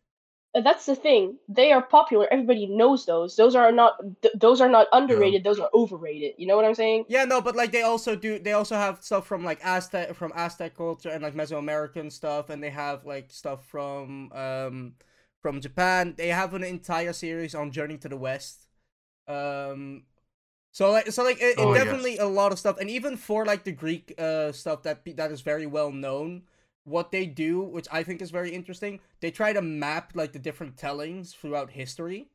that's the thing. They are popular. Everybody knows those. Those are not th- those are not underrated. Those are overrated. You know what I'm saying? Yeah, no, but like they also do. They also have stuff from like Aztec, from Aztec culture and like Mesoamerican stuff, and they have like stuff from um from Japan. They have an entire series on Journey to the West. Um, so like so like it, it Oh, yes. definitely a lot of stuff, and even for like the Greek uh stuff that that is very well known. What they do, which I think is very interesting, they try to map like the different tellings throughout history,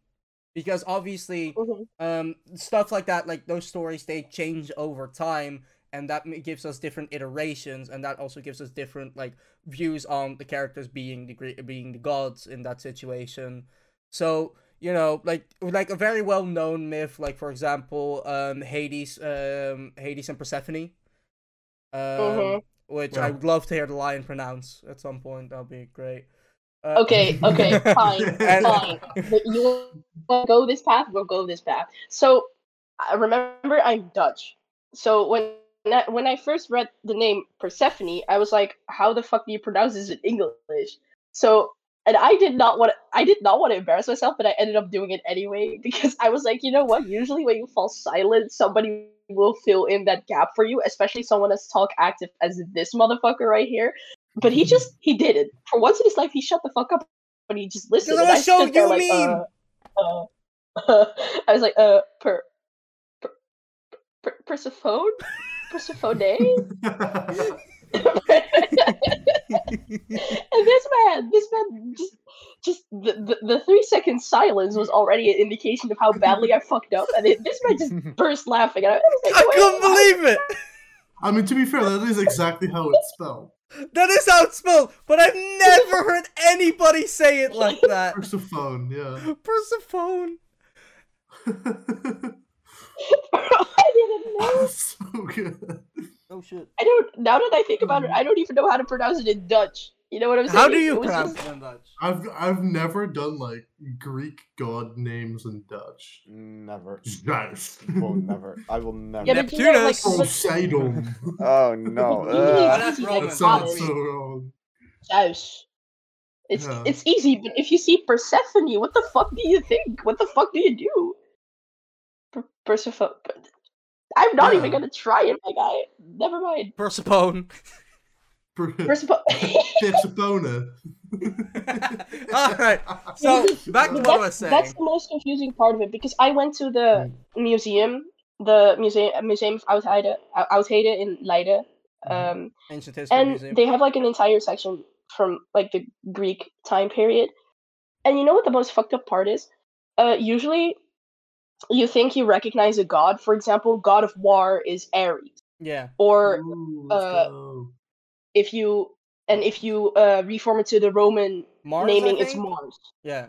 because obviously Mhm. um stuff like that like those stories they change over time and that gives us different iterations and that also gives us different like views on the characters being the being the gods in that situation so you know like like a very well known myth like for example um hades um hades and persephone um Mhm. Which Yeah. i would love to hear the lion pronounce at some point that'd be great uh, Okay, *laughs* okay, *laughs* *laughs* fine, And- fine. But you want to go this path? We'll go this path. So, I remember I'm Dutch. So when I, when I first read the name Persephone, I was like, "How the fuck do you pronounce this in English?" So, and I did not want I did not want to embarrass myself, but I ended up doing it anyway because I was like, you know what? Usually when you fall silent, somebody will fill in that gap for you, especially someone as talk active as this motherfucker right here. But he just he did it for once in his life. He shut the fuck up, but he just listened. I and show there you like, meme. uh, uh, *laughs* I was like, uh, per, per, per Persephone, *laughs* Persephone. *laughs* and this man, this man, just, just the, the, the three second silence was already an indication of how badly I fucked up, and it, this man just *laughs* burst laughing. And I was like, i couldn't believe it I mean, to be fair, that is exactly how it's spelled. That is how it's spelled, but I've never *laughs* heard anybody say it like that. Persephone, yeah. Persephone. *laughs* I didn't ah, know. so good. Oh shit. I don't. Now that I think about it, I don't even know how to pronounce it in Dutch. You know what I'm saying? How do you It pronounce just- it in Dutch? I've I've never done like Greek god names in Dutch. Never. Nice. Will never. I will never. Yeah, but you know, like, Neptunus. Oh, Poseidon. Oh no. Uh, that's it's that sounds so wrong. Zeus. It's Yeah. it's easy, but if you see Persephone, what the fuck do you think? What the fuck do you do? Per- Persephone. I'm not even gonna try it, my guy. Never mind. Persephone. Per- Persephone. Persepona. *laughs* *laughs* Alright, so back to what I was that's, saying. that's the most confusing part of it because I went to the museum, the museum museum of Oudheden, Oudheden in Leiden, um, Ancient History and Museum. they have like an entire section from like the Greek time period. And you know what the most fucked up part is? Uh, usually, you think you recognize a god. For example, god of war is Ares, Yeah. or Ooh, uh, if you and if you uh, reform it to the Roman Mars. naming, it's? Mars. Yeah.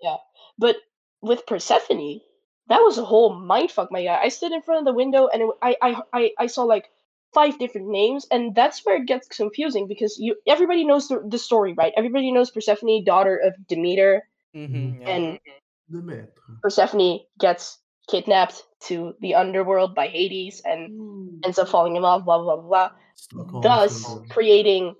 Yeah. But with Persephone, that was a whole mindfuck, my guy. I stood in front of the window and it, I, I I I saw like five different names, and that's where it gets confusing because you everybody knows the, the story, right? Everybody knows Persephone, daughter of Demeter, Mm-hmm, yeah. and The man. Persephone gets kidnapped to the underworld by Hades and hmm. ends up falling in love, blah blah blah blah. Thus syndrome. creating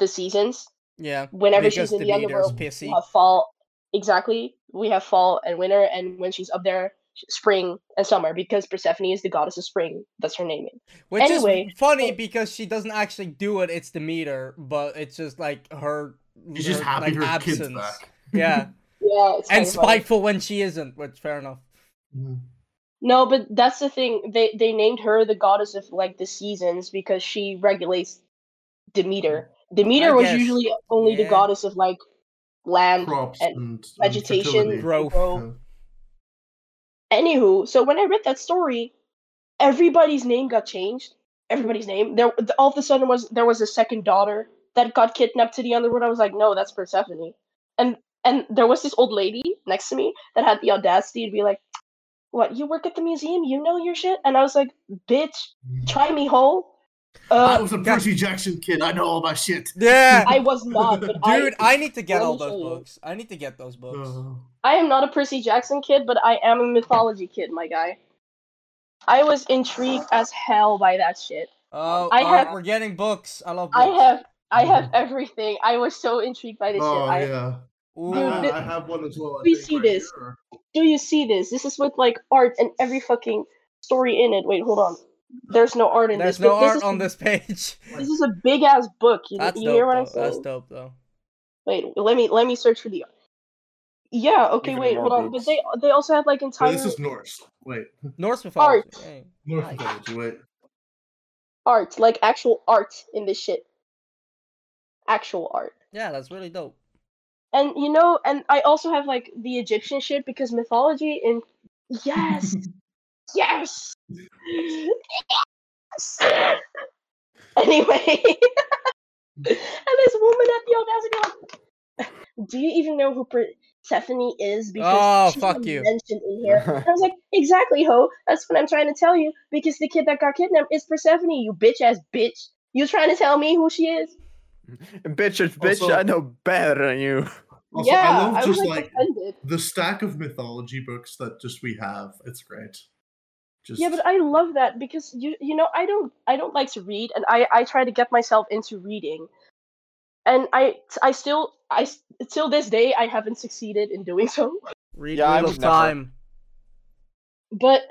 the seasons. yeah. Whenever because she's in the Demeter's underworld, pissy. we have fall. Exactly, we have fall and winter, and when she's up there, spring and summer because Persephone is the goddess of spring. That's her naming. Which Anyway, is funny so- because she doesn't actually do it. It's Demeter, but it's just like her. She's just happy like, her kid's absence. back. Yeah, *laughs* Yeah, and of funny. spiteful when she isn't. Which fair enough. Mhm. No, but that's the thing. They they named her the goddess of like the seasons because she regulates Demeter. Demeter I was guess, usually only the goddess of like land, Crops and and, and vegetation, fertility. Growth. grow. Yeah. Anywho, so when I read that story, everybody's name got changed. Everybody's name. There all of a sudden was there was a second daughter that got kidnapped to the underworld. I was like, no, that's Persephone. And and there was this old lady next to me that had the audacity to be like, "What? You work at the museum? You know your shit?" And I was like, "Bitch, try me, hole." I Uh, was a Percy Jackson kid. I know all my shit. Yeah, I was not, but dude, I I, need to get all those you. books. I need to get those books. Uh, I am not a Percy Jackson kid, but I am a mythology kid, my guy. I was intrigued as hell by that shit. Oh, I uh, have- we're getting books. I love books. I have I have everything. I was so intrigued by this oh shit. I, yeah, Ooh. Dude, I, I have one as well. I we think, see right this. here. Do you see this? This is with like art and every fucking story in it. Wait, hold on. There's no art in There's this. no this art is, on this page. *laughs* This is a big ass book. You, That's you dope. hear what I'm though. saying? That's dope though. Wait, let me let me search for the art. Yeah. Okay. Even wait. more Hold on. But they they also have like Wait, entire this is Norse. Wait, Norse mythology. Art. hey. Norse Nice. mythology. Wait. art, like actual art in this shit. Actual art. Yeah, that's really dope. And you know, and I also have like the Egyptian shit because mythology in yes, *laughs* yes, yes. Anyway, *laughs* and this woman at the audacity. Like, Do you even know who Persephone is? Oh, she's fuck you. Mentioned in here. And *laughs* I was like, exactly, ho. That's what I'm trying to tell you. Because the kid that got kidnapped is Persephone. You bitch ass bitch. You trying to tell me who she is? *laughs* bitch, bitch, Also- I know better than you. Also, yeah, I love was just like, like offended. the stack of mythology books that just we have. It's great. Just Yeah, but I love that because you you know I don't I don't like to read and I I try to get myself into reading, and I I still I till this day I haven't succeeded in doing so. *laughs* Read Yeah, I Wheel would of never. Time. But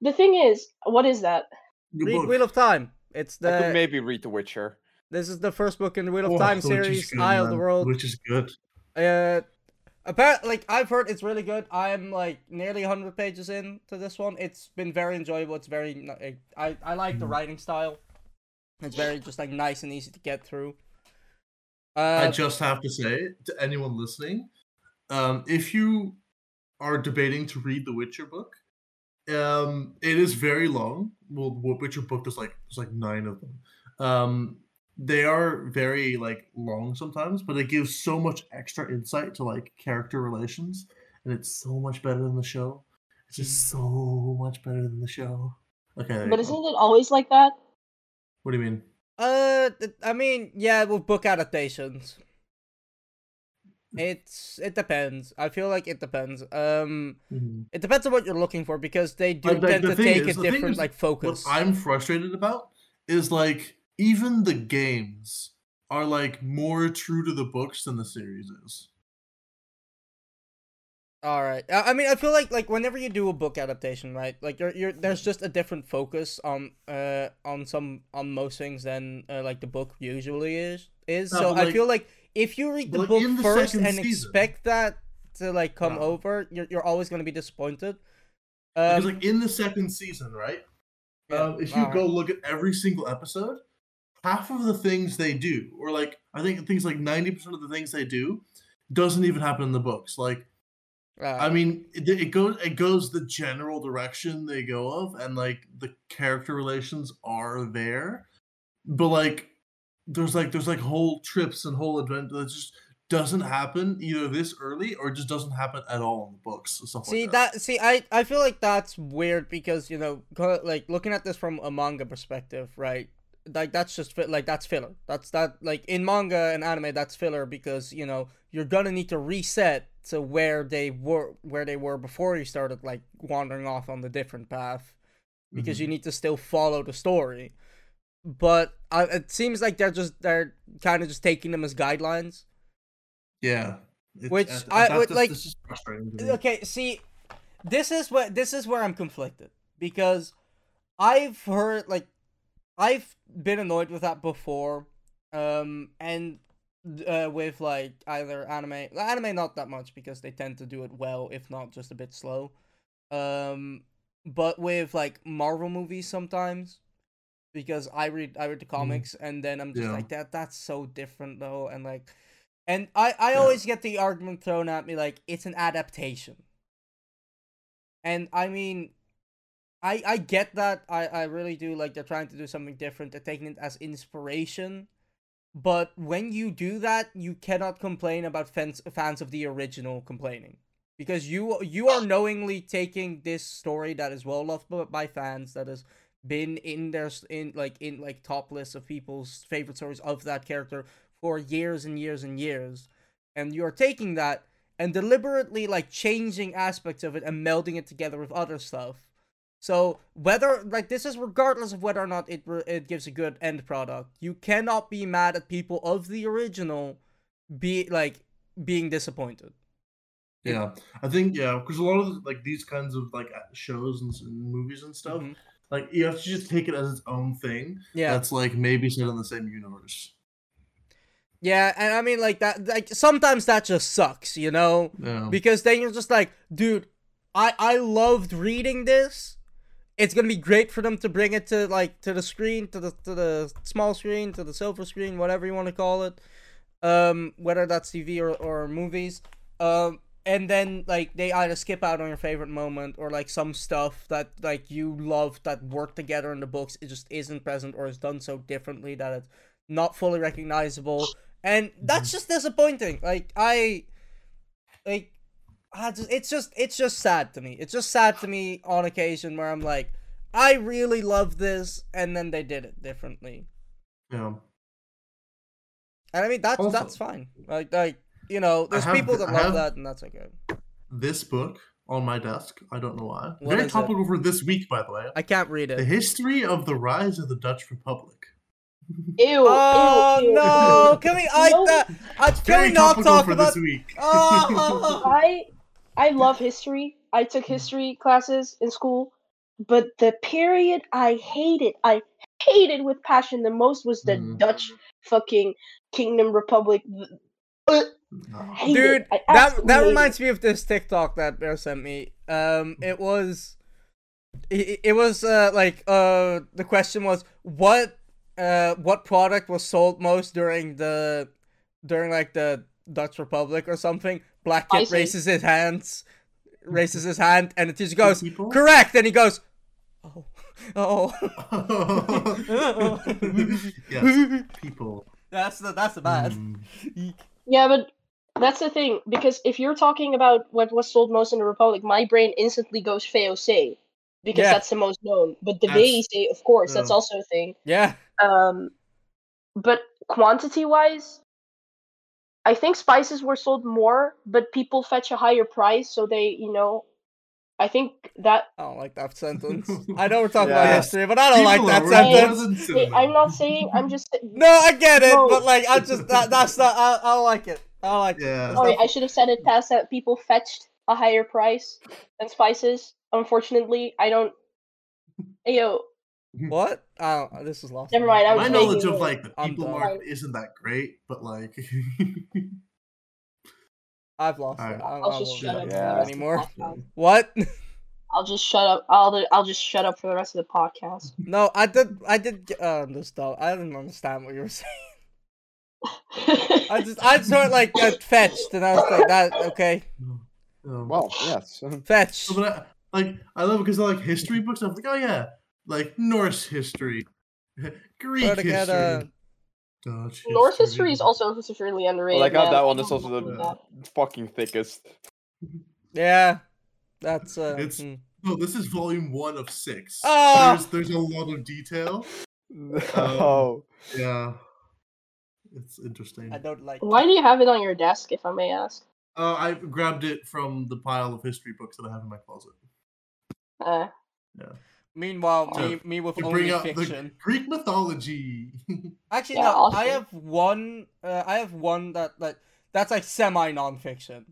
the thing is, what is that? Read. Wheel of Time. It's I could the maybe read The Witcher. This is the first book in the Wheel of Oh, Time The Witch is series, good, Eye of the. World. which is good. Uh, apparently, like I've heard, it's really good. I'm like nearly 100 pages in to this one. It's been very enjoyable. It's very, I I like the Mhm. writing style. It's very just like nice and easy to get through. I Uh, just have to say to anyone listening, um, if you are debating to read the Witcher book, um, it is very long. Well, Witcher book there's like there's like nine of them. Um, they are very like long sometimes, but it gives so much extra insight to like character relations, and it's so much better than the show. It's just so much better than the show. Okay, But isn't go. it always like that? what do you mean? uh, th- I mean, yeah, with book adaptations, it's it depends. I feel like it depends. Um, Mhm. it depends on what you're looking for because they do Like, like, tend the to take is- a different is, like focus. What. I'm frustrated about is like even the games are like more true to the books than the series is. All right. I mean, I feel like like whenever you do a book adaptation, right? Like you're you're there's just a different focus on uh on some on most things than uh, like the book usually is is. No, so but, I feel like if you read the like, book the first and season- expect that to like come No. over, you're you're always gonna be disappointed. Because Um, like in the second season, right? yeah, Um, if you go look at every single episode, half of the things they do, or like I think things like ninety percent of the things they do, doesn't even happen in the books. Like Uh, I mean, it, it goes it goes the general direction they go of, and like the character relations are there, but like there's like there's like whole trips and whole adventures that just doesn't happen either this early or just doesn't happen at all in the books. See like that. that? See, I I feel like that's weird because you know, like looking at this from a manga perspective, right? Like that's just like that's filler. That's that like in manga and anime, that's filler because you know you're gonna need to reset to where they were where they were before you started like wandering off on the different path because Mhm. you need to still follow the story. But uh, it seems like they're just they're kind of just taking them as guidelines. Yeah. Which I would, like- This is frustrating. To me. Okay, see, this is what this is where I'm conflicted because I've heard like I've been annoyed with that before, um, and uh, with like either anime, anime not that much because they tend to do it well, if not just a bit slow, um, but with like Marvel movies sometimes. Because I read I read the comics and then I'm just Yeah. like that that's so different though and like and I, I Yeah. always get the argument thrown at me like it's an adaptation. And I mean I I get that. I, I really do like they're trying to do something different. They're taking it as inspiration. But when you do that, you cannot complain about fans fans of the original complaining. Because you you are knowingly taking this story that is well loved by- fans that has been in their in like in like top lists of people's favorite stories of that character for years and years and years and you're taking that and deliberately like changing aspects of it and melding it together with other stuff so whether like this is regardless of whether or not it it gives a good end product you cannot be mad at people of the original be like being disappointed Yeah, I think yeah, because a lot of like these kinds of like shows and, and movies and stuff, Mhm. like you have to just take it as its own thing. yeah That's like maybe set in the same universe. yeah and i mean like that like sometimes that just sucks you know Yeah. because then you're just like, dude, I I loved reading this. It's gonna be great for them to bring it to like to the screen, to the to the small screen, to the silver screen, whatever you want to call it. Um, whether that's TV or, or movies. Um, and then like they either skip out on your favorite moment or like some stuff that like you love that worked together in the books it just isn't present or is done so differently that it's not fully recognizable and that's just disappointing like i like I just, it's just it's just sad to me it's just sad to me on occasion where i'm like i really love this and then they did it differently yeah. and i mean that's Also- that's fine like like you know there's have people that love that and that's okay This book on my desk, I don't know why. What Very is it? topical for this week, by the way. i can't read it. The history of the rise of the Dutch Republic. Ew. oh ew, ew. no can we i No. uh, uh, can Very we not topical talk for about this week. Oh, oh, *laughs* oh. I I love history. I took history classes in school, but the period I hated, I hated with passion the most was the Mhm. Dutch fucking Kingdom Republic. No. Dude, that that reminds me of this TikTok that Bear sent me. Um, it was, it, it was uh like uh the question was what uh what product was sold most during the during like the Dutch Republic or something. Black kid raises his hands, raises his hand, and the teacher goes correct, and he goes, oh, oh. *laughs* yes, people. That's the that's the bad. Mm. Yeah, but that's the thing because if you're talking about what was sold most in the Republic, my brain instantly goes VOC because Yeah. that's the most known. But the That's- VEC, of course, that's also a thing. Yeah. Um, but quantity wise, I think spices were sold more, but people fetch a higher price, so they, you know, I think that I don't like that sentence. *laughs* I know we're talking about history, but I don't like that sentence. Hey. I'm not saying I'm just. No, I get it, No. but like I just that, *laughs* that's not I, I don't like it. I don't like it. Yeah. That's Sorry, not- I should have said it past that people fetched a higher price than spices. Unfortunately, I don't. Hey, Yo, What? Oh, this is lost. Never mind, I My was knowledge making of it. like the people done. market isn't that great, but like *laughs* I've lost Alright. it. I, I'll I just won't shut up. that for the Yeah. rest of the anymore. What? *laughs* I'll just shut up. I'll I'll just shut up for the rest of the podcast. *laughs* No, I did. I did. get- Uh, this stuff. I didn't understand what you were saying. I just, I just heard like uh, fetched, and I was like, that okay, um, Well, yes. fetch. But I, like I love it because I like history books. I'm like, oh yeah, like Norse history, *laughs* Greek Try to get, history, uh, Dutch North history is also severely underrated. Like how man. that one I is also the that. fucking thickest. Yeah, that's uh. It's- hmm. No, this is volume one of six. Ah! There's there's a lot of detail. *laughs* oh, Yeah, it's interesting. I don't like. Why do you have it on your desk, if I may ask? Uh, I grabbed it from the pile of history books that I have in my closet. Uh, Meanwhile, To- me me with only bring fiction. the Greek mythology. *laughs* Actually, Yeah, no. also. I have one. Uh, I have one that that that's like semi nonfiction.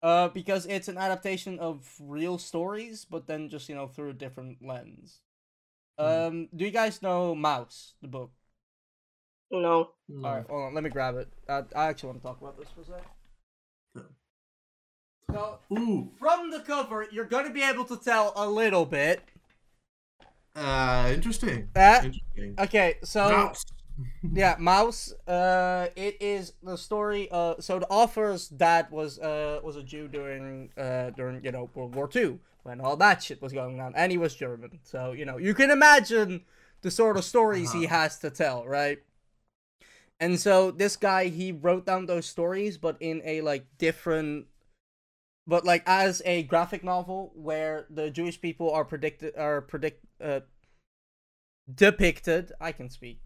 Uh, because it's an adaptation of real stories, but then just you know through a different lens. Mhm. Um, do you guys know Maus, the book? no. All right, hold on. Let me grab it. I, I actually want to talk about this for a sec. Yeah. So Ooh, from the cover, you're gonna be able to tell a little bit. Uh, interesting. Uh, interesting. okay, so Maus. *laughs* yeah, Maus. Uh, it is the story. Uh, so the author's dad was uh was a Jew during uh during you know World War Two when all that shit was going on, and he was German. So you know you can imagine the sort of stories he Uh-huh. has to tell, right? And so this guy he wrote down those stories, but in a like different. But like as a graphic novel where the Jewish people are predicted are predict uh depicted I can speak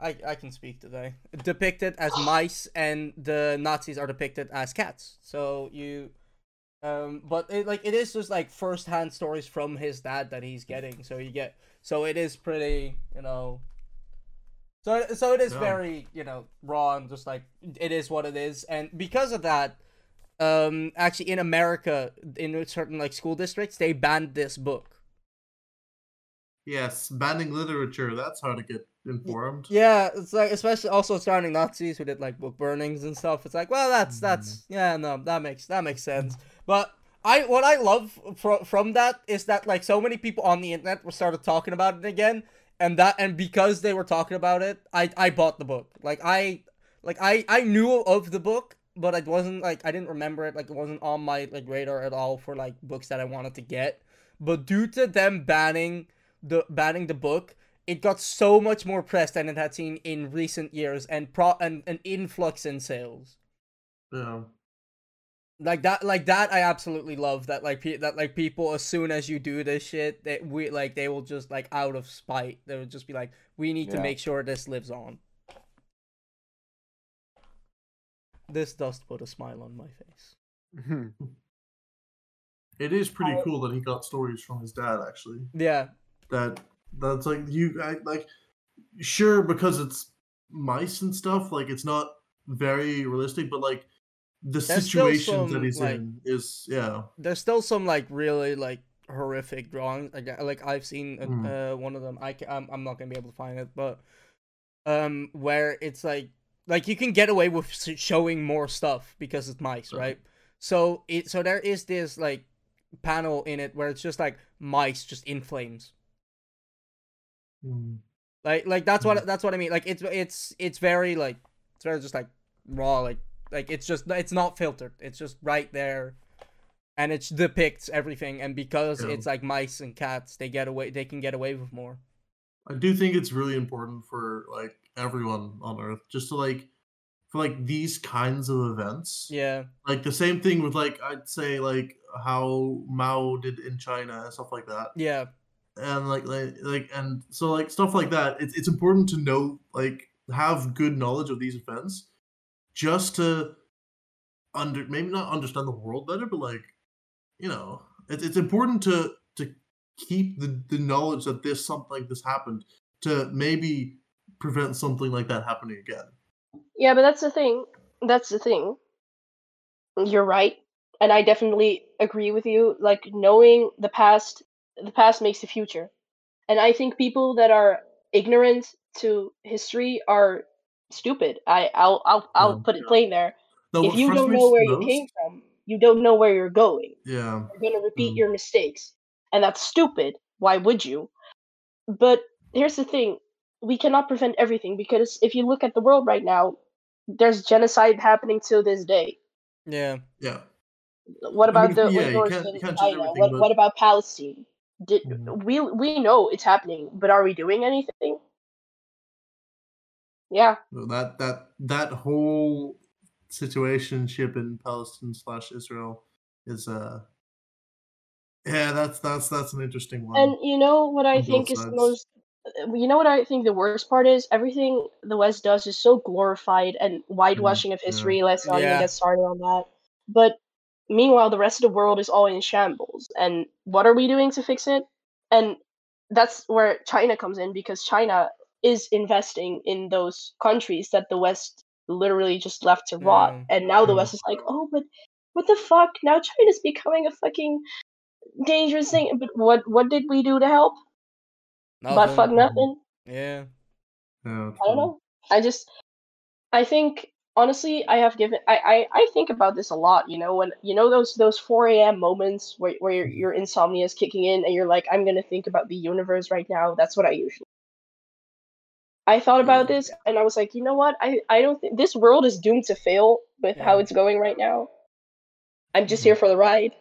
I, I can speak today. Depicted as mice, and the Nazis are depicted as cats. So you, um, but it, like it is just like first-hand stories from his dad that he's getting. So you get, so it is pretty, you know. So so it is Yeah. very you know raw and just like it is what it is, and because of that, um, actually in America, in certain like school districts, they banned this book. Yes, banning literature. That's how to get informed. Yeah, it's like especially also surrounding Nazis who did like book burnings and stuff. It's like, well, that's that's mm-hmm. yeah, no, that makes that makes sense. But I what I love from from that is that like so many people on the internet started talking about it again, and that and because they were talking about it, I I bought the book. Like I like I I knew of the book, but it wasn't like I didn't remember it. Like it wasn't on my like radar at all for like books that I wanted to get. But due to them banning the banning the book, it got so much more press than it had seen in recent years, and pro and an influx in sales. Yeah. Like that, like that, I absolutely love that. Like pe- that, like people, as soon as you do this shit, that we like they will just like out of spite, they will just be like, we need to make sure this lives on. This does put a smile on my face. *laughs* It is pretty I- cool that he got stories from his dad. Actually, Yeah, that that's like you I, like sure because it's mice and stuff. Like it's not very realistic, but like the There's still situations that he's like- in is yeah. there's still some like really like horrific drawings like uh, like i've seen uh, Mm. uh, one of them i ca- I'm, I'm not gonna be able to find it but um where it's like like you can get away with showing more stuff because it's mice right so it so there is this like panel in it where it's just like mice just in flames Mm. like like that's what that's what i mean like it's it's it's very like it's very just like raw like like it's just it's not filtered it's just right there and it depicts everything and because Yeah. it's like mice and cats they get away they can get away with more I do think it's really important for like everyone on Earth just to like for like these kinds of events. yeah Like the same thing with like I'd say like how Mao did in China and stuff like that. yeah and like like and so like stuff like that it's, it's important to know like have good knowledge of these events just to under maybe not understand the world better but like you know it's, it's important to to keep the, the knowledge that this something like this happened to maybe prevent something like that happening again Yeah, but that's the thing. That's the thing. You're right, and I definitely agree with you. Like knowing the past, the past makes the future, and I think people that are ignorant to history are stupid. I I'll I'll I'll put it plain there. Now, if you don't know where you came from, you don't know where you're going. yeah You're going to repeat Mm. your mistakes. And that's stupid. Why would you? But here's the thing we cannot prevent everything because if you look at the world right now, there's genocide happening to this day. yeah yeah What I about mean, the yeah, you can't- you can't change China? everything, What, but- what about Palestine? Did, Mhm. we we know it's happening, but are we doing anything? Yeah. So that that that whole situationship in Palestine slash Israel is uh yeah that's that's that's an interesting one. And you know what I think both is the most uh, you know what I think the worst part is everything the West does is so glorified and whitewashing of Mm-hmm. yeah. history. Let's not Yeah. even get started on that. But meanwhile, the rest of the world is all in shambles. And what are we doing to fix it? And that's where China comes in because China is investing in those countries that the West literally just left to rot. Mm. And now the Mm. West is like, oh, but what the fuck? Now China's becoming a fucking dangerous thing. But what what did we do to help? But Nothing. fuck nothing. Yeah. yeah, I don't know. I just I think honestly I have given I, I, I think about this a lot, you know, when you know those those four AM moments where where your, your insomnia is kicking in and you're like, I'm gonna think about the universe right now. That's what I usually I thought about mm. this and I was like, you know what? I, I don't think this world is doomed to fail with how it's going right now. I'm just here mm-hmm. for the ride.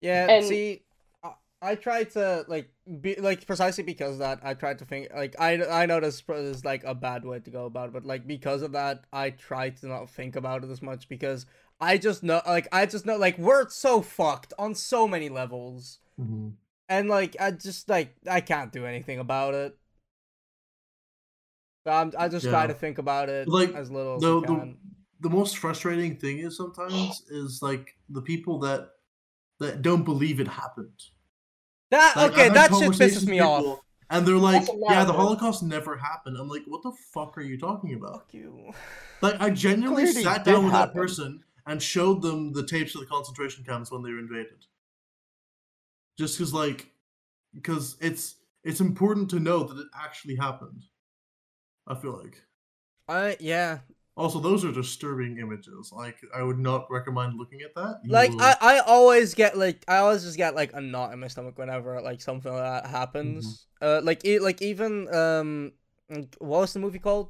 Yeah, *laughs* And- see, I, I tried to like be like precisely because of that. I tried to think like I I know this is like a bad way to go about it, but like because of that, I try to not think about it as much because I just know like I just know like we're so fucked on so many levels, Mhm. and like I just like I can't do anything about it. So I'm, I just try Yeah. to think about it Like, as little as the, I the the most frustrating thing is sometimes is like the people that that don't believe it happened. That Like, okay, that shit pisses me off. And they're like, yeah, the. Holocaust never happened. I'm like, what the fuck are you talking about? Fuck you. Like, I genuinely Clearly sat down with that person and showed them the tapes of the concentration camps when they were invaded. Just because, like, because it's it's important to know that it actually happened. I feel like. I yeah, Also, those are disturbing images. Like, I would not recommend looking at that. You like will- I, I always get like I always just get like a knot in my stomach whenever like something like that happens. Uh, like e- like even um, like, what was the movie called?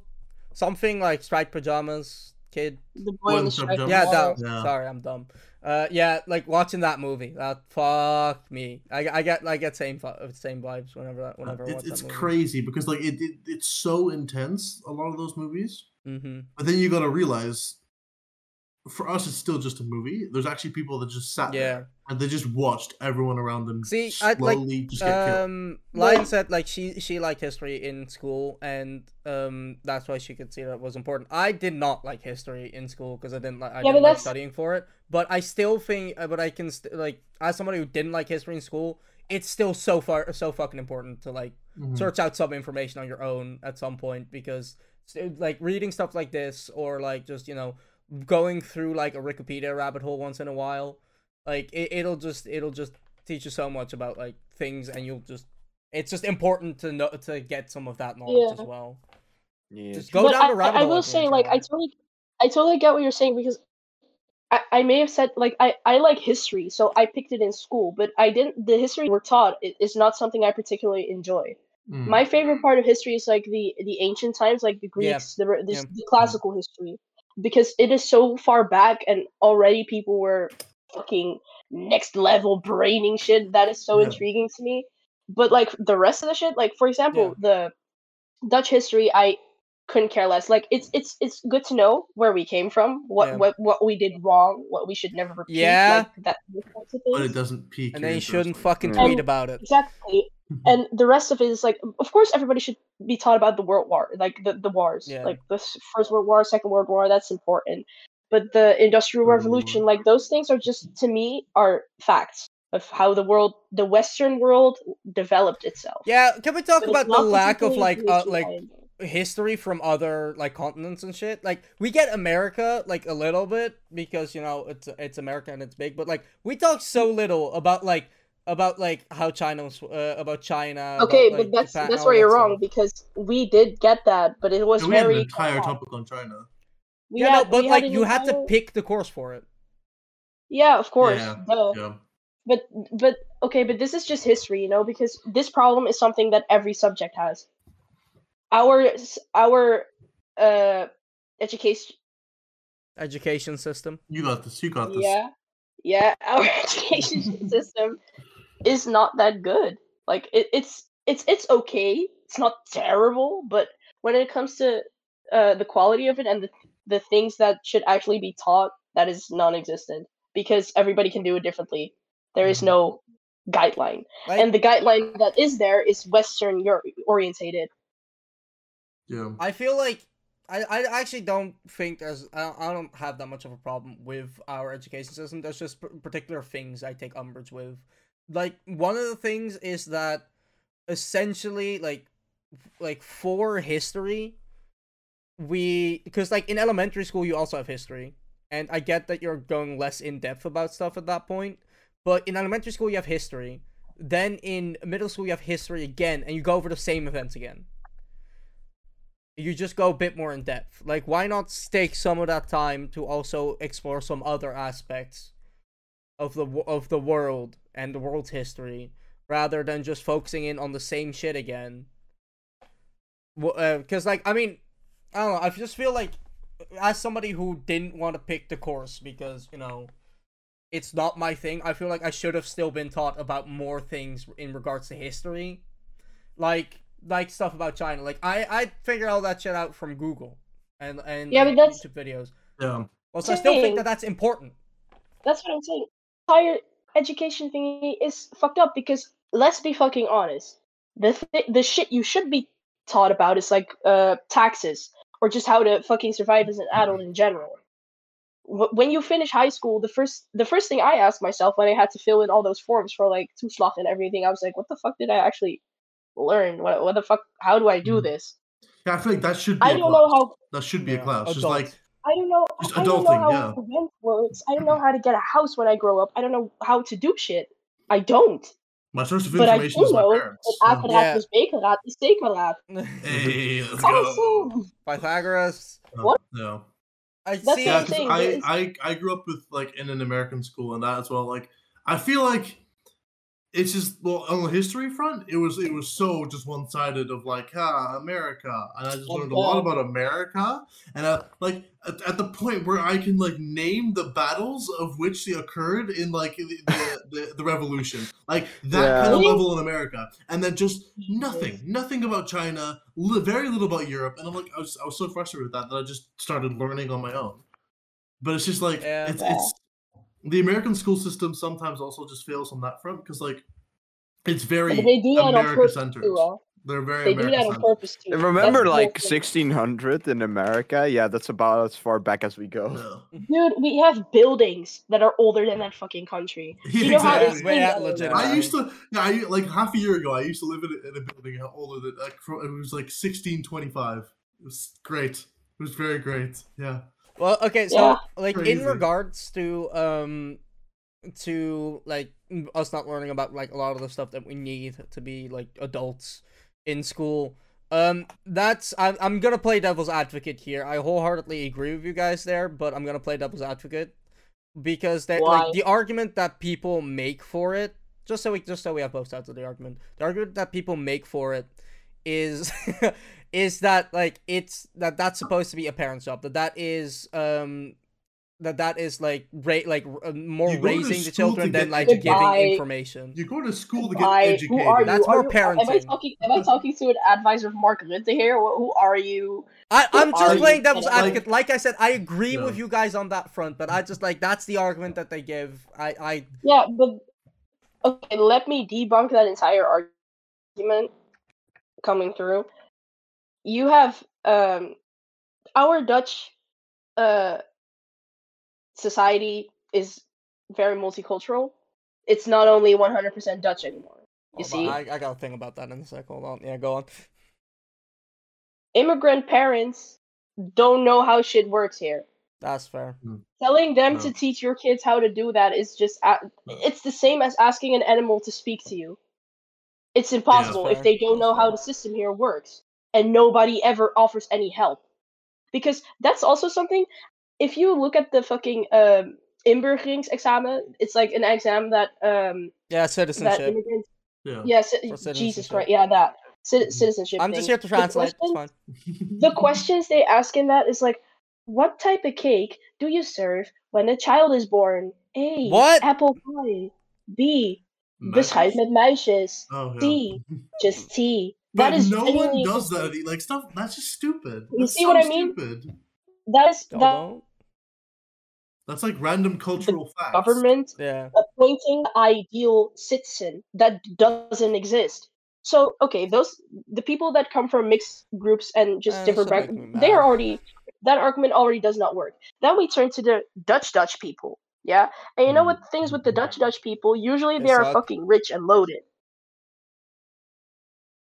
Something like striped pajamas, kid. The Boy boy in in the Striped striped Yeah, Pajamas? Yeah. Sorry, I'm dumb. Uh, yeah, like watching that movie. That fuck me. I, I get I get same same vibes whenever that whenever I it's, watch it's crazy because like it, it it's so intense. A lot of those movies. Mm-hmm. But then you gotta realize, for us, it's still just a movie. There's actually people that just sat Yeah. there and they just watched everyone around them See, I'd like- slowly just get. Um, Well- Lion said like she she liked history in school, and um that's why she could see that it was important. I did not like history in school because I didn't like I Yeah, didn't like studying for it. But I still think, uh, but I can st- like as somebody who didn't like history in school, it's still so far so fucking important to like Mhm. search out some information on your own at some point because like reading stuff like this or like just you know going through like a Wikipedia rabbit hole once in a while, like it, it'll just it'll just teach you so much about like things and you'll just it's just important to know to get some of that knowledge Yeah. as well. Yeah. Just go but down I, the rabbit I, I will say, once in a like, I totally, I totally get what you're saying because I, I may have said like I, I like history, so I picked it in school, but I didn't. The history we're taught is not something I particularly enjoy. Mm. My favorite part of history is like the the ancient times, like the Yeah. Greeks, the, the, Yeah. the classical history, because it is so far back and already people were fucking next level braining shit. That is so Yeah. intriguing to me. But like the rest of the shit, like for example, the Dutch history, I couldn't care less. Like it's it's it's good to know where we came from, what Yeah. what what we did wrong, what we should never repeat. Yeah. like that those types of but it doesn't peak. and your then you shouldn't fucking Yeah. tweet about it. Exactly. *laughs* And the rest of it is like, of course, everybody should be taught about the world war, like the, the wars, Yeah. like the First World War, Second World War. That's important. But the Industrial World War. Revolution, like those things, are just to me are facts of how the world, the Western world, developed itself. Yeah, can we talk But about the lack of like uh, like I- history from other like continents and shit. Like we get America like a little bit because you know it's it's America and it's big, but like we talk so little about like about like how China was uh, about China. Okay, about, like, but that's Japan, that's where that you're stuff. wrong because we did get that, but it was Yeah, we had an entire topic on China. we yeah, no, but we like had an you had to pick the course for it. Yeah, of course. Yeah, duh. Yeah. But but okay, but this is just history, you know, because this problem is something that every subject has. Our our uh education Education system. You got this. You got this. yeah yeah *laughs* our education *laughs* system is not that good. Like it, it's it's it's okay. It's not terrible, but when it comes to uh, the quality of it and the the things that should actually be taught that is non-existent because everybody can do it differently. There is Mhm. no guideline, Like, and the guideline that is there is Western Euro- orientated. Yeah. I feel like I, I actually don't think there's I, I don't have that much of a problem with our education system. There's just p- particular things I take umbrage with. Like one of the things is that essentially like like for history we because like in elementary school you also have history and I get that you're going less in depth about stuff at that point, but in elementary school you have history. Then in middle school you have history again and you go over the same events again you just go a bit more in depth. Like, why not take some of that time to also explore some other aspects of the of the world and the world's history, rather than just focusing in on the same shit again? Because, uh, like, I mean, I don't know. I just feel like, as somebody who didn't want to pick the course because you know, it's not my thing. I feel like I should have still been taught about more things in regards to history, like like stuff about China. Like I I figure all that shit out from Google and and Yeah, like, but that's- YouTube videos. Yeah. Also, I still think that that's important. That's what I'm saying. Higher education thingy is fucked up because let's be fucking honest. The th- the shit you should be taught about is like uh taxes or just how to fucking survive as an adult in general. Wh- When you finish high school, the first the first thing I asked myself when I had to fill in all those forms for like Toeslag and everything, I was like, what the fuck did I actually learn? What what the fuck? How do I do Mhm. this? Yeah, I feel like that should be I a don't know how That should be a Yeah, class. Just like I don't know. Just I don't know how yeah. rent works. I don't know *laughs* how to get a house when I grow up. I don't know how to do shit. I don't. my source of But I information do is my know parents. dat Yeah. kwadraat Yeah. plus B-kwadraat is C-kwadraat. Hey, let's go. Awesome. Pythagoras. What? Yeah. I That's see. what Yeah, I'm 'cause saying, I, I I grew up with like in an American school and that as well. Like I feel like it's just well on the history front, it was it was so just one sided of like ah America, and I just learned a lot about America, and uh, like at, at the point where I can like name the battles of which they occurred in like the the, *laughs* the, the revolution, like that Yeah. kind of level in America, and then just nothing, nothing about China, li- very little about Europe, and I'm like I was I was so frustrated with that that I just started learning on my own. But it's just like Yeah. it's it's the American school system sometimes also just fails on that front because like it's very But they do that on America purpose centered. too. huh? They're very They do America that on purpose too. That's Remember, the like 1600 in America? Yeah, that's about as far back as we go. Yeah. *laughs* Dude, we have buildings that are older than that fucking country. *laughs* Do you know Exactly. it's Way out legit. I used to, yeah, I, like half a year ago, I used to live in a, in a building older than like it was like 1625. It was great. It was very great. Yeah. Well, okay, so Yeah. like in regards to um to like us not learning about like a lot of the stuff that we need to be like adults in school. Um that's I'm I'm going to play devil's advocate here. I wholeheartedly agree with you guys there, but I'm going to play devil's advocate because that Why? like the argument that people make for it just so we just so we have both sides of the argument. The argument that people make for it is *laughs* is that like it's that that's supposed to be a parent's job that that is um that that is like ra- like uh, more You go to raising the children than like Goodbye. giving information You go to school to get Why? educated. Who are you? That's Are more you- Am I talking? Am I talking to an advisor of Mark Rutte here? Who are you? I, I'm are just playing devil's kidding? advocate. Like I said, I agree Yeah. with you guys on that front, but I just like that's the argument that they give. I, I Yeah, but okay, let me debunk that entire argument coming through. You have um our Dutch uh society is very multicultural. It's not only 100% Dutch anymore. You hold see? I, I got a thing about that in a sec. Hold on. Yeah, go on. Immigrant parents don't know how shit works here. That's fair. Telling them No. to teach your kids how to do that is just a- it's the same as asking an animal to speak to you. It's impossible if they don't know how the system here works and nobody ever offers any help. Because that's also something if you look at the fucking um inburgeringsexamen, it's like an exam that um Yeah, that citizenship. immigrants Yeah. yeah, ci- For Jesus. Christ, yeah, that Ci- citizenship. I'm just here to The translate. It's questions- fine. *laughs* *laughs* the questions they ask in that is like, what type of cake do you serve when a child is born? A. What? Apple pie. B. Meisjes? Beschuit met muisjes. Oh, yeah. Tea. Just tea. That But is no one does that. interesting. Like stuff. That's just stupid. You That's see what I mean? Stupid. That is that don't? That's like random cultural facts. government Yeah. appointing ideal citizen that doesn't exist. So okay, those the people that come from mixed groups and just Uh, different that should back, they are already that argument already does not work. Then we turn to the Dutch Dutch people, yeah, and you know Mm. what things with the Dutch Dutch people usually They they are fucking rich and loaded.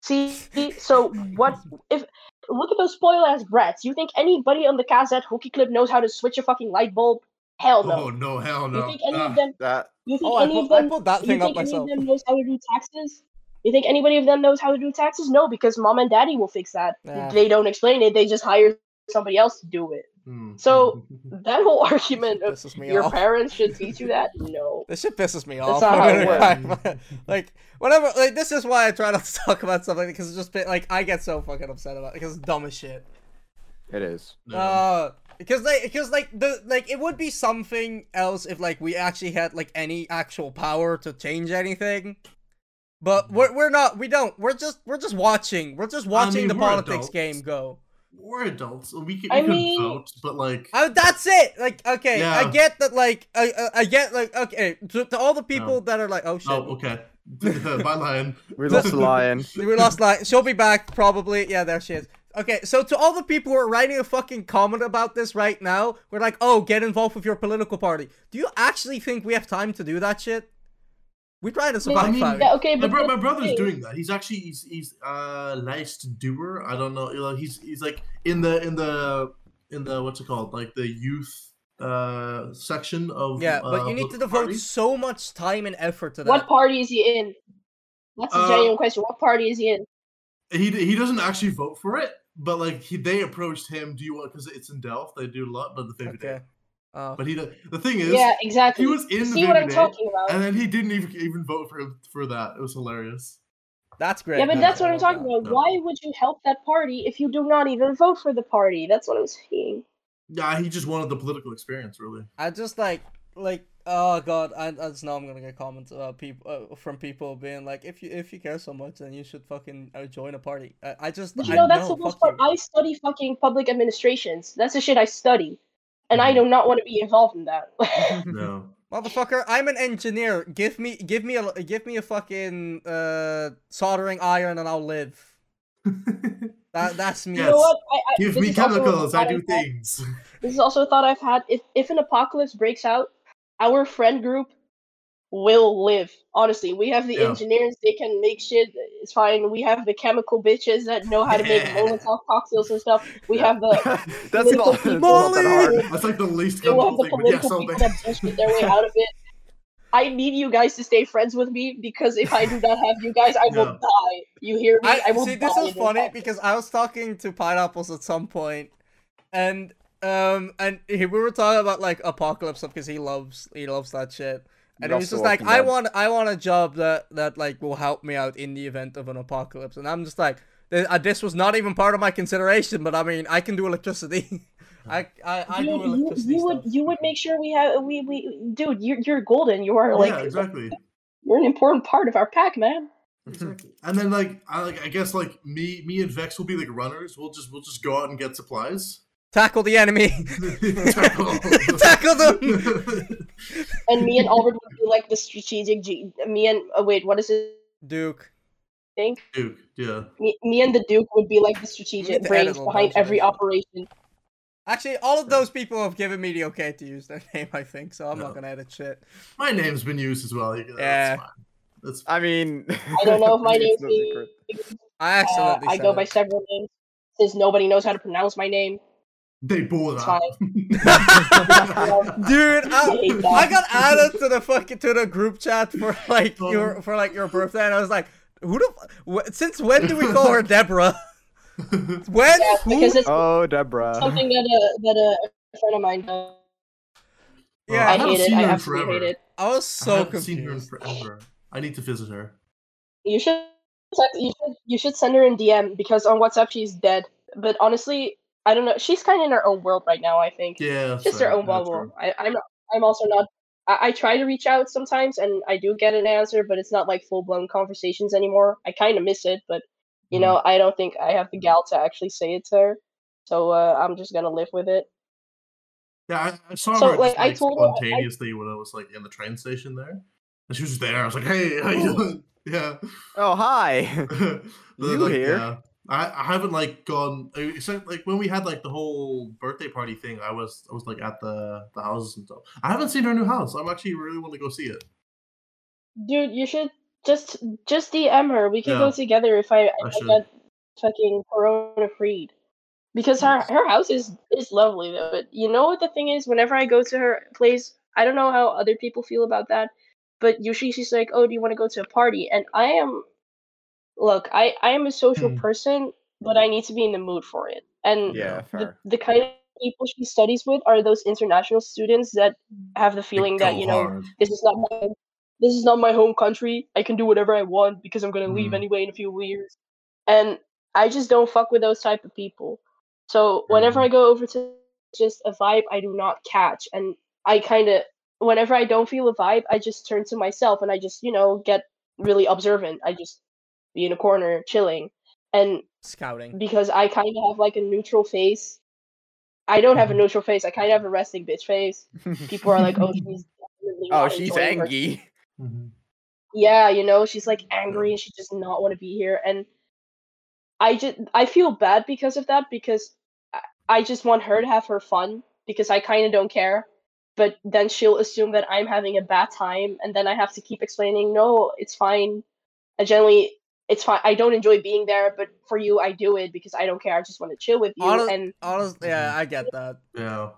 See, *laughs* so what if look at those spoil ass brats? You think anybody on the Kazet hooky clip knows how to switch a fucking light bulb? Hell no. Oh no, hell no. You no. think any Ah. of them? That You think Oh, I any put, of I them? put that You thing up think any of them knows how to do taxes? You think anybody of them knows how to do taxes? No, because mom and daddy will fix that. Yeah. They don't explain it. They just hire somebody else to do it. Hmm. So- *laughs* That whole argument of Pisses me your off. parents should teach you that. *laughs* No. This shit pisses me That's off. not *laughs* how it works. like whatever. Like this is why I try not to talk about stuff like because it's just been, like I get so fucking upset about it because it's dumb as shit. it is. Uh, because like because like the like it would be something else if like we actually had like any actual power to change anything. But we're, we're not we don't we're just we're just watching we're just watching mean, the politics adults. game go. We're adults. We can, I can mean- vote, but like, Uh, that's it. Like okay, I get that. Like I I, I get like okay to, to all the people that are like oh shit. oh, okay. *laughs* Bye, lion. We lost *laughs* lion. *laughs* We lost like she'll be back probably. Yeah, there she is. Okay, so to all the people who are writing a fucking comment about this right now, we're like, oh, get involved with your political party. Do you actually think we have time to do that shit? We're trying to survive. I mean. Yeah, okay, My, but bro- my brother's doing that. He's actually he's he's uh liced doer. I don't know. You know, he's he's like in the in the in the what's it called? Like the youth uh section of yeah, uh, but you need to devote parties. so much time and effort to that. What party is he in? That's a Uh, genuine question. What party is he in? He he doesn't actually vote for it, but like he they approached him. Do you want because it's in Delft? They do a lot, but the favorite Okay. day. Uh, But he do- the thing is, Yeah, exactly. he was in the See what I'm talking about? and then he didn't even even vote for him for that. It was hilarious. that's great. Yeah, but no, that's I what I'm talking that. about. No. Why would you help that party if you do not even vote for the party? That's what I'm saying. Yeah, he just wanted the political experience, really. I just like like oh god, I, I just know I'm gonna get comments about people uh, from people being like, if you if you care so much, then you should fucking uh, join a party. I, I just But you I know, that's know, the worst part. you. I study fucking public administrations. That's the shit I study. And I Mhm. do not want to be involved in that. *laughs* No. *laughs* Motherfucker, I'm an engineer. Give me, give me a, give me a fucking uh soldering iron, and I'll live. *laughs* That that's me. you know what? I, I, Give me is also a chemicals. I do I've had- things. This is also a thought I've had. If if an apocalypse breaks out, our friend group will live. Honestly, we have the Yeah. engineers; they can make shit. It's fine. We have the chemical bitches that know how to make Yeah. *laughs* Molotov cocktails and stuff. We Yeah. have the *laughs* That's not, that's not that hard. That's like the least will have the thing, but yes, political people that bullshit their way out of it. I need you guys to stay friends with me because if I do not have you guys, I will die. You hear me? I, I will see. This is funny because I was talking to pineapples at some point, and um, and he, we were talking about like apocalypse stuff because he loves he loves that shit. And he was just like, I want I want a job that that like will help me out in the event of an apocalypse, and I'm just like, uh, this was not even part of my consideration, but I mean, I can do electricity. *laughs* I I, I do Dude, you, you would you would make sure we have we we dude you're you're golden you are like yeah, exactly. you're an important part of our pack man Exactly. And then like I like I guess like me me and Vex will be like runners. We'll just we'll just go out and get supplies. Tackle the enemy. Tackle. *laughs* *laughs* Tackle them. and me and Albert would be like the strategic G- me and oh wait what is it Duke. think Duke, yeah. me, me and the Duke would be like the strategic brains behind every operation Actually, all of those people have given me the okay to use their *laughs* name. I think so. I'm No. not gonna edit shit. My name's been used as well. you know, Yeah. That's fine. That's I mean, I don't know if my it's name's no being secret. I uh, accidentally I go it. by several names since nobody knows how to pronounce my name they bought It's that. *laughs* Dude, I I, hate that. I got added to the fucking to the group chat for *laughs* like Um. your for like your birthday, and I was like, who the f- wh- since when do we call her Deborah? *laughs* When? yeah, Who? because it's Oh, Deborah. something that a that a friend of mine does Yeah, I I haven't hate it seen I her in absolutely hate forever. it I was I so haven't seen her in forever. I need to visit her. You should, you should you should send her in DM because on WhatsApp she's dead. But honestly, I don't know. She's kind of in her own world right now. I think Yeah, that's just her own Yeah, bubble. I, I'm I'm also not. I, I try to reach out sometimes, and I do get an answer, but it's not like full blown conversations anymore. I kind of miss it, but You know, I don't think I have the gal to actually say it to her. So uh, I'm just gonna live with it. Yeah, I, I saw So, her like, just, I like, told her- I- spontaneously when I was like in the train station there, and she was just there. I was like, "Hey, how you doing?" *laughs* Yeah. Oh hi. *laughs* *laughs* You like, here? yeah. I, I haven't like gone uh, except like when we had like the whole birthday party thing. I was I was like at the the houses and stuff. I haven't seen her new house. I'm actually really want to go see it. Dude, you should just just DM her. We can Yeah. go together if I, I I get fucking corona freed. Because her her house is is lovely though. But you know what the thing is? Whenever I go to her place, I don't know how other people feel about that, but usually she's like, "Oh, do you want to go to a party?" And I am, look, I I am a social Hmm. person, but I need to be in the mood for it. And Yeah, the, the kind of people she studies with are those international students that have the feeling that you know hard. this is not my this is not my home country. I can do whatever I want because I'm gonna leave Mhm. anyway in a few years. And I just don't fuck with those type of people. So whenever Mhm. I go over to just a vibe I do not catch and I kinda whenever I don't feel a vibe, I just turn to myself and I just, you know, get really observant. I just be in a corner chilling. And Scouting. because I kind of have like a neutral face. I don't have a Mhm. neutral face. I kind of have a resting bitch face. People are like, "Oh, *laughs* she's definitely oh, she's enjoying her angry. Mhm. yeah, you know, she's like angry and she does not want to be here. And I just I feel bad because of that because I- I just want her to have her fun because I kind of don't care. But then she'll assume that I'm having a bad time, and then I have to keep explaining, no, it's fine. And generally, it's fine. I don't enjoy being there, but for you, I do it because I don't care. I just want to chill with you, Honest- and Honestly, yeah, I get that. Yeah.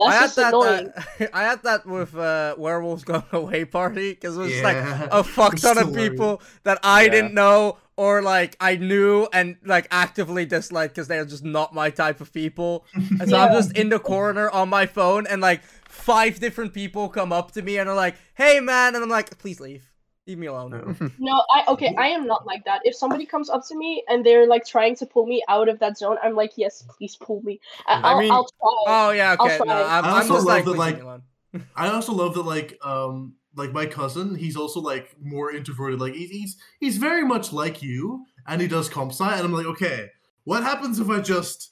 I that's had just that. annoying. Uh, *laughs* I had that with uh, werewolves *laughs* going away party because it was like a fuck *laughs* ton of people that I Yeah. didn't know or like I knew and like actively disliked because they're just not my type of people. And so I'm just in the corner on my phone and like five different people come up to me and are like, "Hey man," and I'm like, "Please leave, leave me alone." Yeah. No, I okay, I am not like that. If somebody comes up to me and they're like trying to pull me out of that zone, I'm like, yes, please pull me. I- I I'll, mean- I'll try. Oh yeah, I'll okay. No, try. I'm, I I'm also just love like, that, like. *laughs* I also love that like um like my cousin, he's also like more introverted. Like he's he's, he's very much like you, and he does comp sci. And I'm like, okay, what happens if I just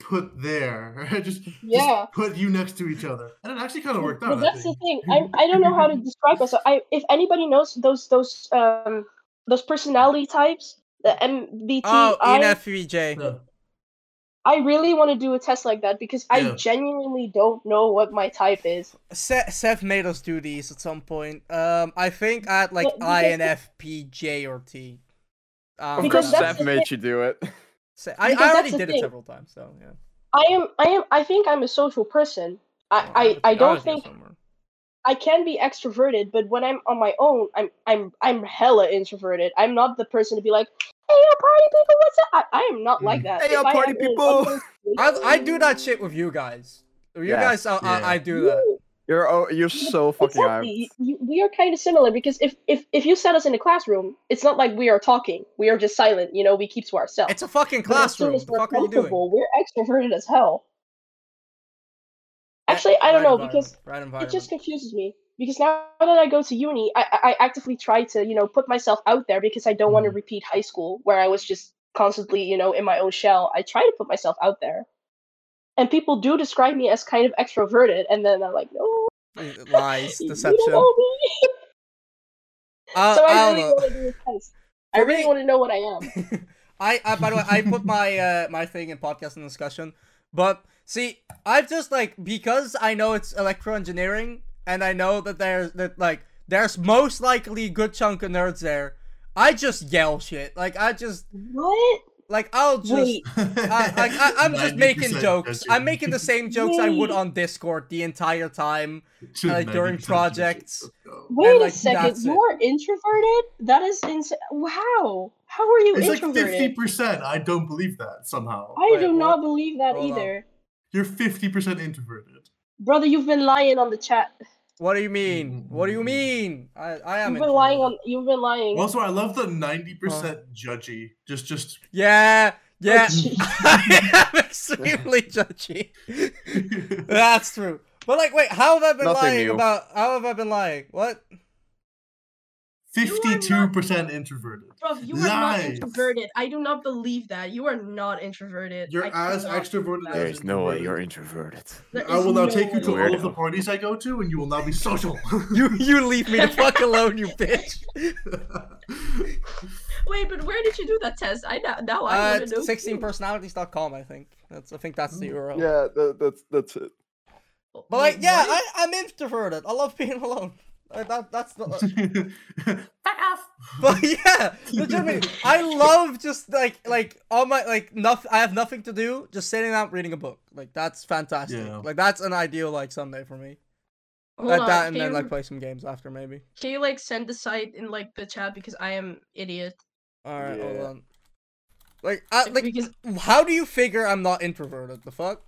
put there, *laughs* just Yeah. just put you next to each other? And it actually kind of worked out. But I that's the thing. I I don't know how to describe myself. I if anybody knows those those um those personality types, the MBTI, Oh, I, Yeah. I really want to do a test like that because I genuinely don't know what my type is. Seth, Seth made us do these at some point. Um, I think I had like But because- INFPJ or T. Um, Of Because course, Seth the made you do it. *laughs* Se- I, because I already the did it several times, so yeah. I am I am I think I'm a social person. I Oh, I, was- I don't think somewhere. I can be extroverted, but when I'm on my own, I'm I'm I'm hella introverted. I'm not the person to be like, "Hey, yo, party people, what's up?" I, I am not like Mm. that. Hey, yo, If I party people. one I, I do *laughs* that shit with you guys. You Yeah. guys, I, Yeah. I, I do that. You- You're oh, you're so fucking exactly. You, we are kind of similar because if if if you set us in a classroom, it's not like we are talking. We are just silent. You know, we keep to ourselves. It's a fucking But as soon classroom. as The we're fuck are you doing? we're extroverted as hell. Yeah, Actually, I don't right know because right it just confuses me because now that I go to uni, I, I I actively try to you know put myself out there because I don't want to mm-hmm. repeat high school where I was just constantly you know in my own shell. I try to put myself out there, and people do describe me as kind of extroverted, and then I'm like, no, Lies, *laughs* you deception. know me. Uh, so I, I really want to do a test. I really want to know what I am. *laughs* I, I by the way, I put my uh my thing in podcast and discussion, but see, I've just like because I know it's electro-engineering and I know that there's that like there's most likely a good chunk of nerds there. I just yell shit. Like I just What? Like I'll just Wait, I, like I, I'm just making jokes. I'm making the same jokes I would on Discord the entire time. Just like, uh, during projects. Let's go. wait like, a second. You're introverted? That is insane. How? How are you It's like fifty percent. I don't believe that somehow. I Wait, do what? not believe that Hold on. either. You're fifty percent introverted. Brother, you've been lying on the chat. What do you mean? Mm-hmm. What do you mean? I I am You've been lying on. You've been lying. Also, I love the ninety percent judgy. Just, just. Yeah, yeah. jeez. I am extremely judgy. *laughs* That's true. But like, wait, how have I been Nothing lying new. about? How have I been lying? What? Fifty-two percent introverted. Bro, you are not introverted. I do not believe that. You are not introverted. You're I as extroverted as There's no way you're introverted. I is will now no take you to way. all of the parties I go to, and you will now be social. *laughs* You you leave me the fuck *laughs* alone, you bitch. *laughs* Wait, but where did you do that test? I now, now I Uh, want to know. too. 16personalities.com, I think. That's I think that's the URL. Yeah, that, that's that's it. But like, yeah. I, I'm introverted. I love being alone. Uh, that, that's *laughs* the. *laughs* Fuck off. But yeah, legitimately, I love just like like all my like nothing. I have nothing to do, just sitting out reading a book. Like that's fantastic. Yeah. Like that's an ideal like Sunday for me. Hold Like on, that, and then you, like play some games after maybe. can you like send the site in like the chat because I am idiot. All right, hold on. Like, I, like, because how do you figure I'm not introverted? The fuck?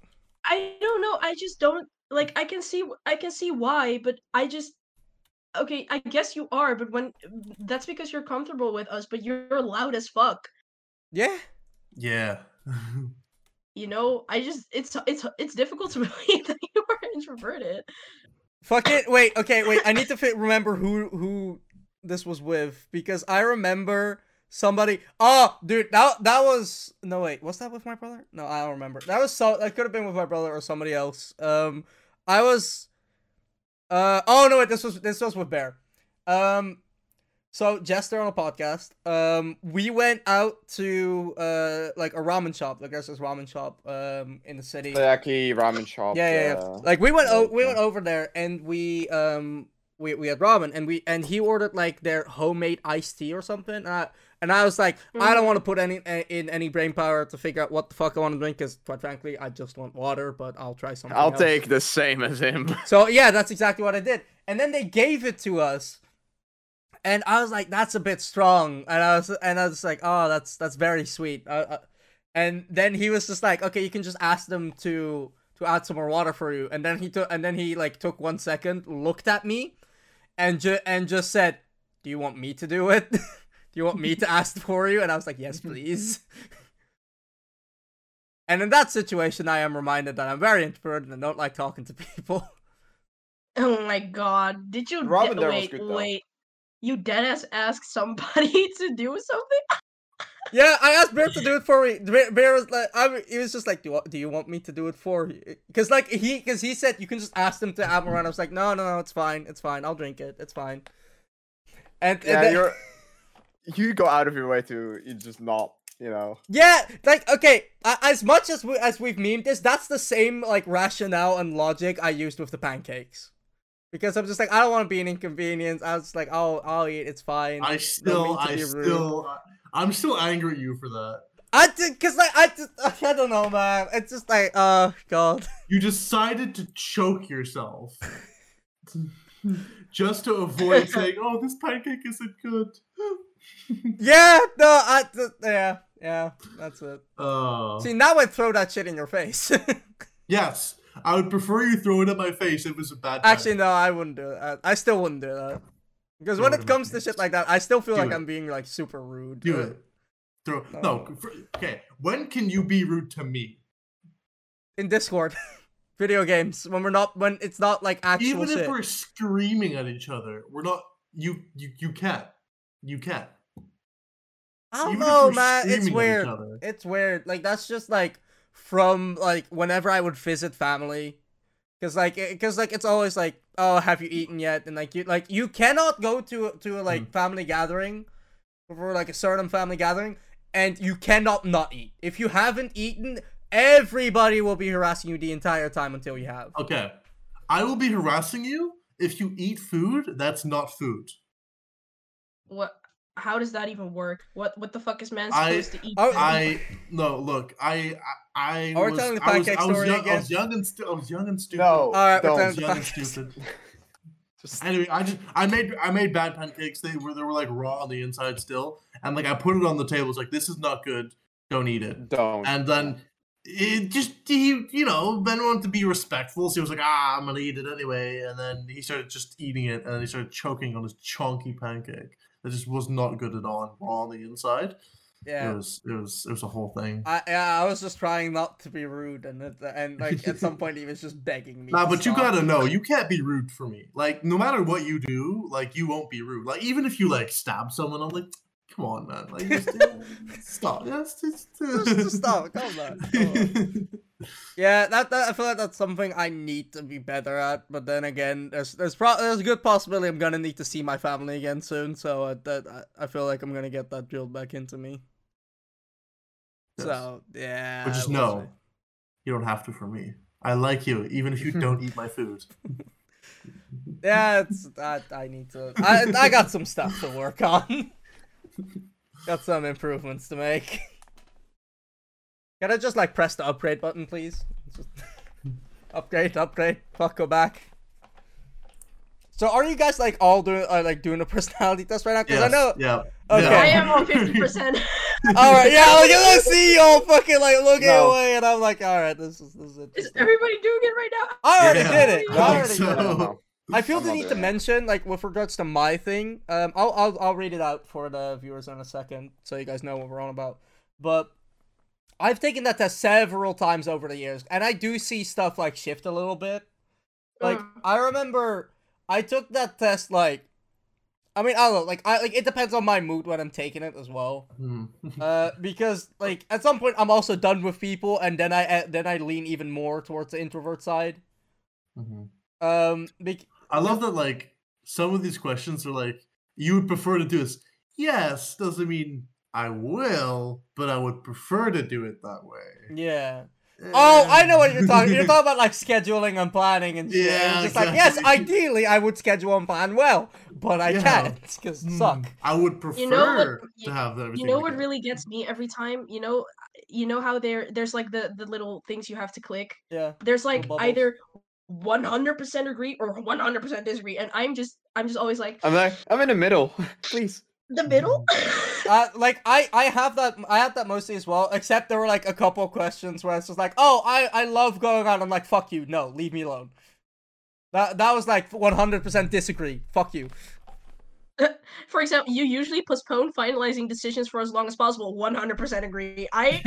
I don't know. I just don't like. I can see. I can see why, but I just. Okay, I guess you are, but when that's because you're comfortable with us, but you're loud as fuck. Yeah. Yeah. *laughs* You know, I just it's it's it's difficult to *laughs* believe that you are introverted. Fuck it. Wait. Okay. Wait. I need to fi- remember who who this was with because I remember somebody. Oh, dude, that that was no wait. Was that with my brother? No, I don't remember. That was so. That could have been with my brother or somebody else. Um, I was. Uh oh no wait this was this was with Bear. Um, so Jester on a podcast. Um, we went out to uh like a ramen shop. Like there's this ramen shop um in the city. Sayaki ramen shop. Yeah, yeah, yeah. uh, Like we went o- we uh, went over there and we um we, we had ramen and we and he ordered like their homemade iced tea or something. And I, and I was like, I don't Mhm. want to put any a- in any brain power to figure out what the fuck I want to drink because quite frankly, I just want water. But I'll try something. I'll else. take the same as him. *laughs* So yeah, that's exactly what I did. And then they gave it to us. And I was like, that's a bit strong. And I was and I was like, oh, that's that's very sweet. Uh, uh, and then he was just like, okay, you can just ask them to to add some more water for you. And then he took and then he like took one second, looked at me, and ju- and just said, "Do you want me to do it? *laughs* do you want me to ask for you?" And I was like, "Yes, mm-hmm. please." and in that situation, I am reminded that I'm very introverted and don't like talking to people. *laughs* Oh my god! Did you Robin de- wait? good, wait, you dead ass ask somebody *laughs* to do something? *laughs* Yeah, I asked Bear to do it for me. Bear, Bear was like, I, he was just like, do you, do you want me to do it for you? Because like he, because he said you can just ask them to have around. I was like, no, no, no, it's fine, it's fine. I'll drink it, it's fine. And, and yeah, then- you're. You go out of your way to you just not, you know. yeah, like okay, as much as we as we've memed this, that's the same like rationale and logic I used with the pancakes. Because I'm just like, I don't want to be an inconvenience. I was just like, oh, I'll eat. It's fine. I still, I be rude. still, I'm still angry at you for that. I did, cause like I just, *laughs* I don't know, man. It's just like, oh god. *laughs* You decided to choke yourself *laughs* just to avoid saying, "Oh, this pancake isn't good." *laughs* Yeah, no, I, yeah, yeah, that's it. Uh, See, now I throw that shit in your face. *laughs* yes, I would prefer you throw it at my face if it was a bad. Actually, pancake. no, I wouldn't do it. I, still wouldn't do that. Because Throw when it it comes to face. shit like that, I still feel Do like it. I'm being like super rude. do it. Throw No. no. for- okay, when can you be rude to me? In Discord, *laughs* video games when we're not when it's not like actual Even shit. if we're screaming at each other, we're not. You you you can't. You can't. I don't Even know, man. It's screaming at each weird. It's weird. Like that's just like from like whenever I would visit family, because like because like it's always like oh have you eaten yet and like you like you cannot go to to a like Mm. family gathering, for like a certain family gathering, and you cannot not eat. If you haven't eaten, everybody will be harassing you the entire time until you have. Okay, I will be harassing you if you eat food that's not food. What? How does that even work? What? What the fuck is man I- supposed to eat? Then? I no look. I I, I Are we was, telling the I was, pancake I was story young, I was young and stu- I was young and stupid. No, Alright, don't. we're I was telling the young and stupid. Just, *laughs* Anyway, I just I made I made bad pancakes. They were they were like raw on the inside still, and like I put it on the table. It's like this is not good. Don't eat it. don't. And then it just he you know Ben wanted to be respectful, so he was like ah I'm gonna eat it anyway. And then he started just eating it, and then he started choking on his chunky pancake that just was not good at all and raw on the inside. Yeah. It was it was it was a whole thing. I yeah, I was just trying not to be rude, and at the, and like at some point he was just begging me. Nah, but you gotta know, you can't be rude for me. Like, no matter what you do, like you won't be rude. Like, even if you like stab someone, I'm like, come on, man. Like, just, *laughs* stop. Just, just, Just- just stop, calm down, calm Yeah, that, that I feel like that's something I need to be better at. But then again, there's there's pro- there's a good possibility I'm gonna need to see my family again soon. So uh, that I I feel like I'm gonna get that drilled back into me. Yes. So yeah. But just know, you don't have to for me. I like you, even if you *laughs* don't eat my food. *laughs* Yeah, it's I I need to. I I got some stuff to work on. *laughs* got some improvements to make. Can I just like press the upgrade button, please? *laughs* Upgrade, upgrade. Fuck, go back. So are you guys like all doing uh, like doing a personality *laughs* test right now? Because I know. Yeah. Okay. yeah. I am on fifty percent. *laughs* All right, yeah, like I see y'all fucking like looking No. away, and I'm like, all right, this is this is. Is everybody doing it right now? I already Yeah, did it. I I already so. did it. I feel I'm the need to it. mention, like, with regards to my thing, um, I'll, I'll, I'll read it out for the viewers in a second, so you guys know what we're on about. But I've taken that test several times over the years, and I do see stuff like shift a little bit. Like, Mm. I remember I took that test like, I mean, I don't know, like, I like it depends on my mood when I'm taking it as well. Hmm. Uh, because like at some point I'm also done with people, and then I uh, then I lean even more towards the introvert side. Mhm. Um, bec- I love that, like, some of these questions are like, you would prefer to do this. Yes, doesn't mean I will, but I would prefer to do it that way. yeah. Oh, I know what you're talking. You're Eh. talking about like scheduling and planning and shit. Yeah, It's just like yes, ideally I would schedule and plan well, but I Yeah. can't because Hmm, suck. I would prefer You know what- to have that. You know what really gets me every time? You know, you know how there there's like the the little things you have to click. Yeah. There's like bubbles. either 100% agree or 100% disagree, and I'm just I'm just always like I'm like, I'm in the middle. *laughs* Please. the middle. Uh, like I, I have that, I have that mostly as well. Except there were like a couple questions where it's just like, oh, I, I love going out. I'm like, fuck you, no, leave me alone. That, that was like 100% disagree. Fuck you. *laughs* For example, you usually postpone finalizing decisions for as long as possible. 100% agree. I *laughs* *laughs*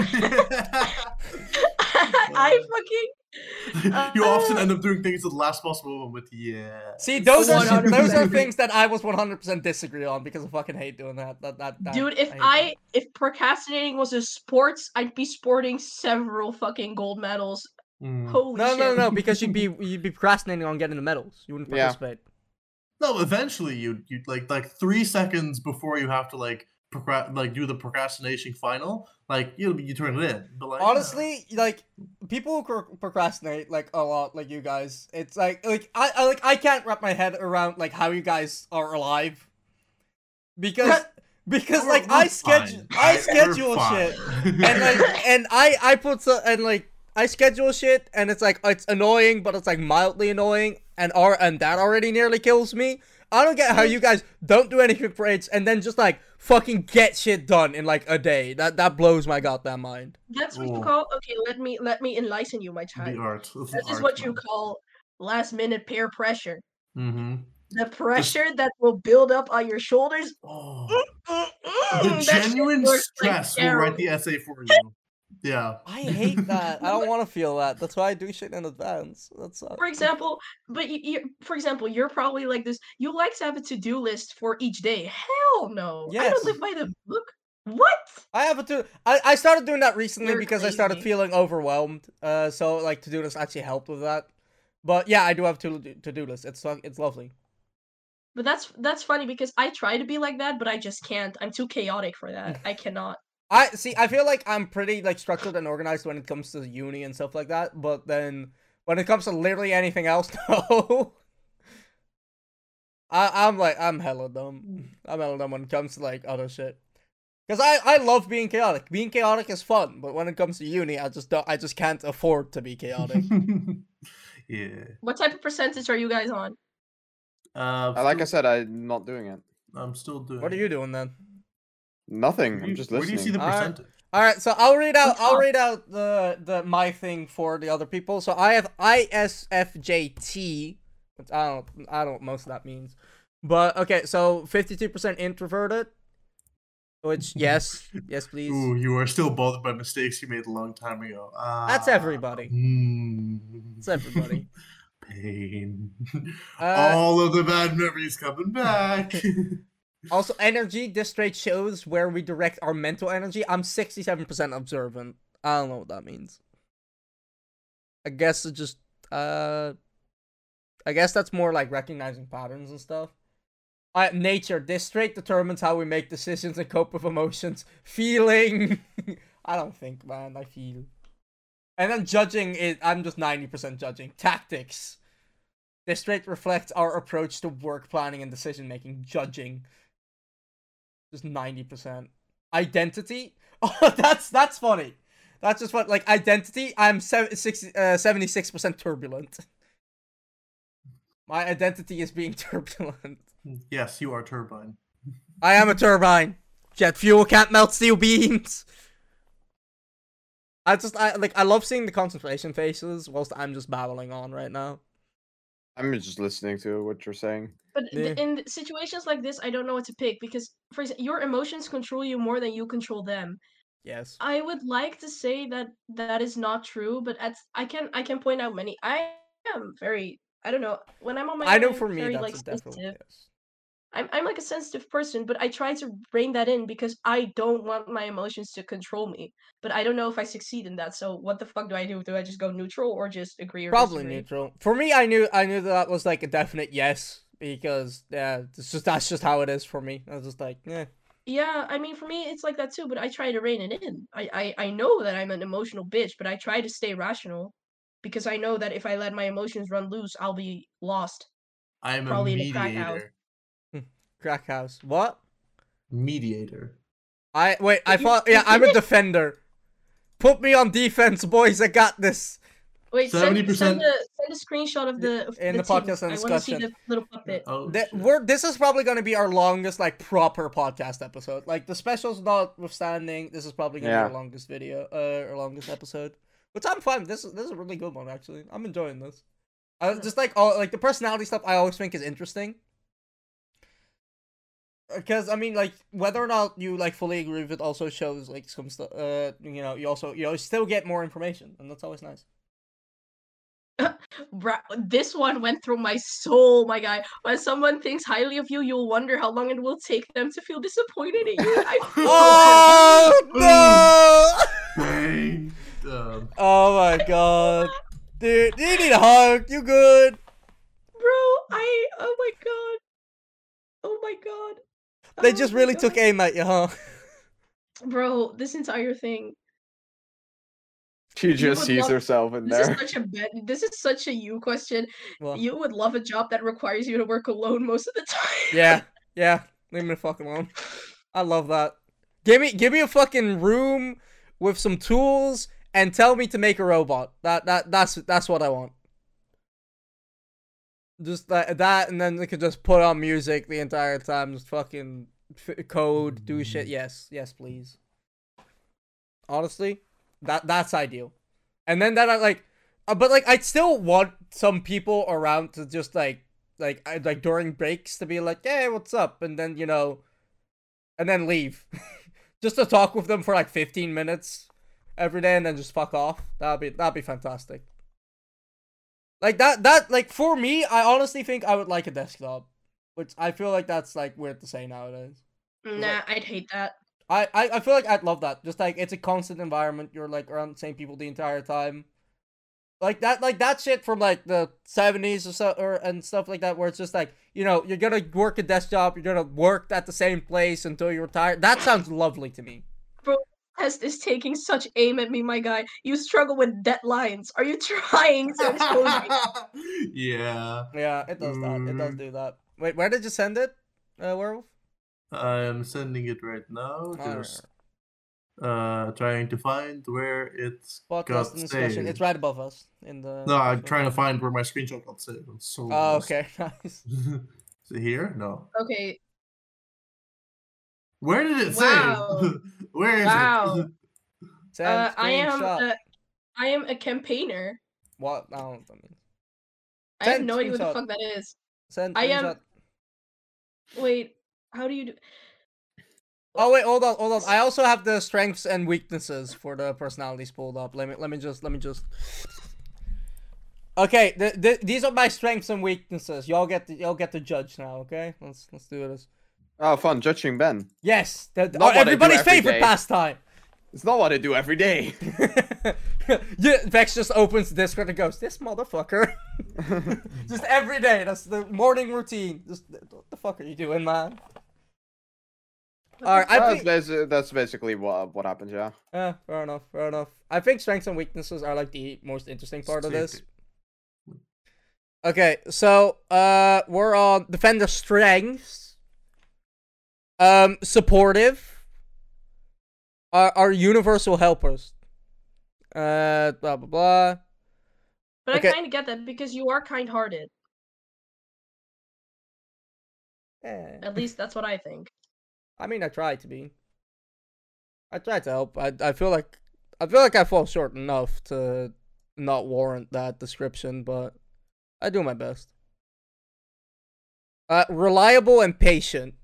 I fucking *laughs* you often Uh, end up doing things at the last possible moment. With yeah. See, those are those are things that I was 100% disagree on because I fucking hate doing that. That that, that Dude, if hate I if procrastinating was a sports, I'd be sporting several fucking gold medals. Mm. Holy no shit. no no because you'd be *laughs* you'd be procrastinating on getting the medals. You wouldn't Yeah. participate. No, eventually you'd you'd like like three seconds before you have to like procra- like do the procrastination final. Like you you turn it in. But like. Honestly, like people cr- procrastinate like a lot, like you guys. It's like like I, I like I can't wrap my head around like how you guys are alive. Because because We're- like we're I schedule. I schedule shit *laughs* and like and I I put so, and like I schedule shit and it's like it's annoying, but it's like mildly annoying, and or and that already nearly kills me. I don't get how you guys don't do anything for AIDS and then just like fucking get shit done in like a day. That that blows my goddamn mind. That's what you call okay, let me let me enlighten you, my child. the child. art. This is what you call last minute peer pressure. Mm-hmm. The pressure that will build up on your shoulders. Oh, Mm, the that shit genuine works like stress will write the essay for you. Yeah. I hate that. I don't *laughs* want to feel that. That's why I do shit in advance. That's uh, For example, but you, you, for example, you're probably like this. You like to have a to-do list for each day. Hell no. I don't live by the book. What? I have a to. I, I started doing that recently You're because I started feeling overwhelmed. Uh, so like to do this actually helped with that. But yeah, I do have to to do list. It's lo- it's lovely. But that's that's funny because I try to be like that, but I just can't. I'm too chaotic for that. I cannot. I see. I feel like I'm pretty like structured and organized when it comes to uni and stuff like that. But then when it comes to literally anything else, *laughs* no. I I'm like I'm hella dumb. I'm hella dumb when it comes to like other shit. Cause I I love being chaotic. Being chaotic is fun, but when it comes to uni, I just don't. I just can't afford to be chaotic. *laughs* yeah. What type of percentage are you guys on? Uh, Uh, Like I said, I'm not doing it. I'm still doing. what are you doing then? Nothing. Where I'm do you- just Where do you see the Alright. percentage? All right, so I'll read out. I'll read out the the my thing for the other people. So I have ISFJT. Which I don't. I don't. know what Most of that means. But okay, so fifty two percent introverted. Which *laughs* yes, yes, please. Ooh, you are still bothered by mistakes you made a long time ago. That's Ah, everybody. mm, It's everybody. *laughs* Pain. Uh, All of the bad memories coming back. *laughs* Also, energy. This trait shows where we direct our mental energy. I'm 67% observant. I don't know what that means. I guess it just uh, I guess that's more like recognizing patterns and stuff. Uh, nature. This trait determines how we make decisions and cope with emotions. Feeling. *laughs* I don't think, man. I feel. And then judging it. I'm just 90% judging. Tactics. This trait reflects our approach to work planning and decision making. Judging. Just 90%. Identity? *laughs* Oh, that's that's funny. That's just what like identity. I'm sev- 60, uh, 76% turbulent. My identity is being *laughs* turbulent. yes, you are turbine. I am a turbine. Jet fuel can't melt steel beams. I just I like I love seeing the concentration faces whilst I'm just babbling on right now. I'm just listening to what you're saying. But th- Yeah. in situations like this, I don't know what to pick because, for example, your emotions control you more than you control them. Yes. I would like to say that that is not true, but at I can I can point out many. I am very I don't know when I'm on my I know own, for me very, that's like, a definite sensitive. yes. I'm I'm like a sensitive person, but I try to rein that in because I don't want my emotions to control me. But I don't know if I succeed in that. So what the fuck do I do? Do I just go neutral or just agree or Probably disagree? neutral. For me, I knew I knew that was like a definite yes because yeah, it's just that's just how it is for me. I was just like, yeah, Yeah, I mean for me it's like that too, but I try to rein it in. I, I I know that I'm an emotional bitch, but I try to stay rational because I know that if I let my emotions run loose, I'll be lost. I am Probably a in a crack house. mediator. Crack house. What? Mediator. I wait. I You- thought yeah, I'm a finished? defender. Put me on defense, boys. I got this. Wait, send, 70% send a send a screenshot of the of In the team. podcast and I want to see discussion. the little puppet. Oh, Th- shit. we're this is probably gonna be our longest like proper podcast episode. Like the specials notwithstanding, this is probably gonna Yeah. be our longest video, uh, our longest episode. Which I'm fine. This is this is a really good one actually. I'm enjoying this. I just like all like the personality stuff. I always think is interesting. Because I mean, like whether or not you like fully agree with it, also shows like some stuff. Uh, you know, you also you always still get more information, and that's always nice. *laughs* Bra- this one went through my soul, my guy. When someone thinks highly of you, you'll wonder how long it will take them to feel disappointed in you. I *laughs* Oh no! Um, Oh my god. Dude, you need a hug. You good? bro, I oh my god. Oh my god. They Oh just *laughs* really God. took aim at you, huh? Bro, this entire thing. She just sees love- herself in there. This there. is such a bad, this is such a you question. Well, You would love a job that requires you to work alone most of the time. yeah, *laughs* yeah. Leave me the fuck alone. I love that. Give me, give me a fucking room with some tools and tell me to make a robot. That, that, that's, that's what I want. Just that, that, and then they could just put on music the entire time. Just fucking f- code, do shit. Yes, yes, please. Honestly, that that's ideal. And then that I like, uh, but like I'd still want some people around to just like, like, I, like during breaks to be like, hey, what's up? And then you know, and then leave, *laughs* just to talk with them for like fifteen minutes every day, and then just fuck off. That'd be that'd be fantastic. Like that that like for me, I honestly think I would like a desktop, which I feel like that's like weird to say nowadays. Nah, I'd hate that. I, I, I feel like I'd love that. Just like it's a constant environment. You're like around the same people the entire time. Like that like that shit from like the seventies or so or and stuff like that where it's just like, you know, you're gonna work a desk job, you're gonna work at the same place until you retire. That sounds lovely to me. Test is taking such aim at me, my guy. You struggle with deadlines. Are you *laughs* trying to expose me? *laughs* yeah. Yeah, it does that. It does Mm. do that. Wait, where did you send it? Uh werewolf? I'm sending it right now. Alright. Just uh trying to find where it's Podcast got and discussion. It's right above us in the No, I'm trying to find where my screenshot got saved. I'm so Oh, lost. okay, *laughs* nice. Is it here? No. Okay, Where did it Wow. save? Where is Wow. *laughs* it? Send uh, I am screenshot. a, I am a campaigner. What? I don't know what. I have no idea what the fuck that is. Send I am- screenshot. Wait, how do you do? Oh wait, hold on, hold on. I also have the strengths and weaknesses for the personalities pulled up. Let me let me just let me just. Okay, th- th- these are my strengths and weaknesses. Y'all get to, y'all get to judge now. Okay, let's let's do this. Oh, fun judging Ben. Yes, the, Not oh, what I do everybody's every favorite day. pastime. It's not what I do every day. *laughs* yeah, Vex just opens Discord and goes, "This motherfucker." *laughs* just every day. That's the morning routine. Just what the fuck are you doing, man? All right, I that's, think. basi- that's basically what what happens. Yeah. Yeah, fair enough. Fair enough. I think strengths and weaknesses are like the most interesting part of this. Okay, so uh, we're on defender strengths. Um, supportive. Are are universal helpers. Uh, blah blah blah. But Okay. I kind of get that because you are kind-hearted. Eh. At least that's what I think. I mean, I try to be. I try to help. I I feel like I feel like I fall short enough to not warrant that description, but I do my best. Uh, reliable and patient.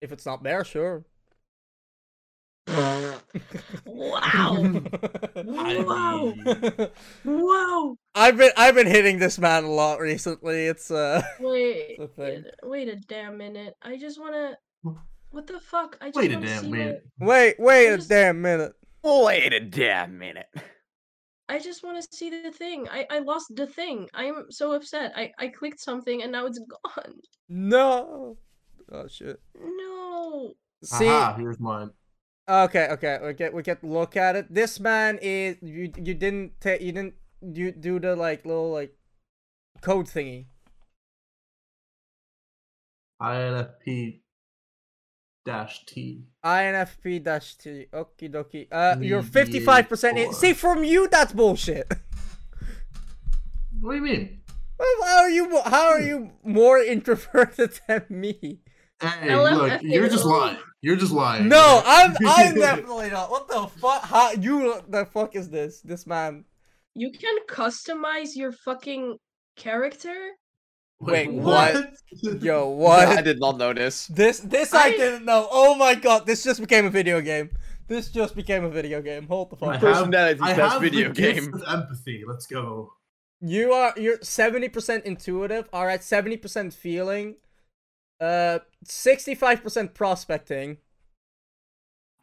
If it's not there, sure. Wow. *laughs* Wow. Wow. I've been I've been hitting this man a lot recently. It's uh *laughs* Wait. the thing. Wait a damn minute. I just wanna. What the fuck? I just wait a wanna damn see minute. wait wait a damn minute. Wait a damn minute. I just want to see the thing. I I lost the thing. I'm so upset. I I clicked something and now it's gone. No. Oh shit. No. See. Aha, here's mine. Okay, okay, we get we get look at it. This man is you you didn't take you didn't you do the like little like code thingy. INFP dash T. INFP dash T. Okie dokie. Uh, you're fifty five percent in. See, from you, that's bullshit. What do you mean? Well, how are you? How are you more *laughs* introverted than me? Hey, LMFAO. look, you're just lying. You're just lying. No, I'm *laughs* I'm definitely not. What the fuck? How you? The fuck is this? This man? You can customize your fucking character. Wait, what? Yo, *laughs* what? I did not notice. this. This this I, I- didn't know. Oh my god, this just became a video game. This just became a video game. Hold the fuck. I fuck. have, Personality I test have video the gift game. of empathy. Let's go. You are you're seventy percent intuitive. All right, seventy percent feeling. Uh, sixty-five percent prospecting.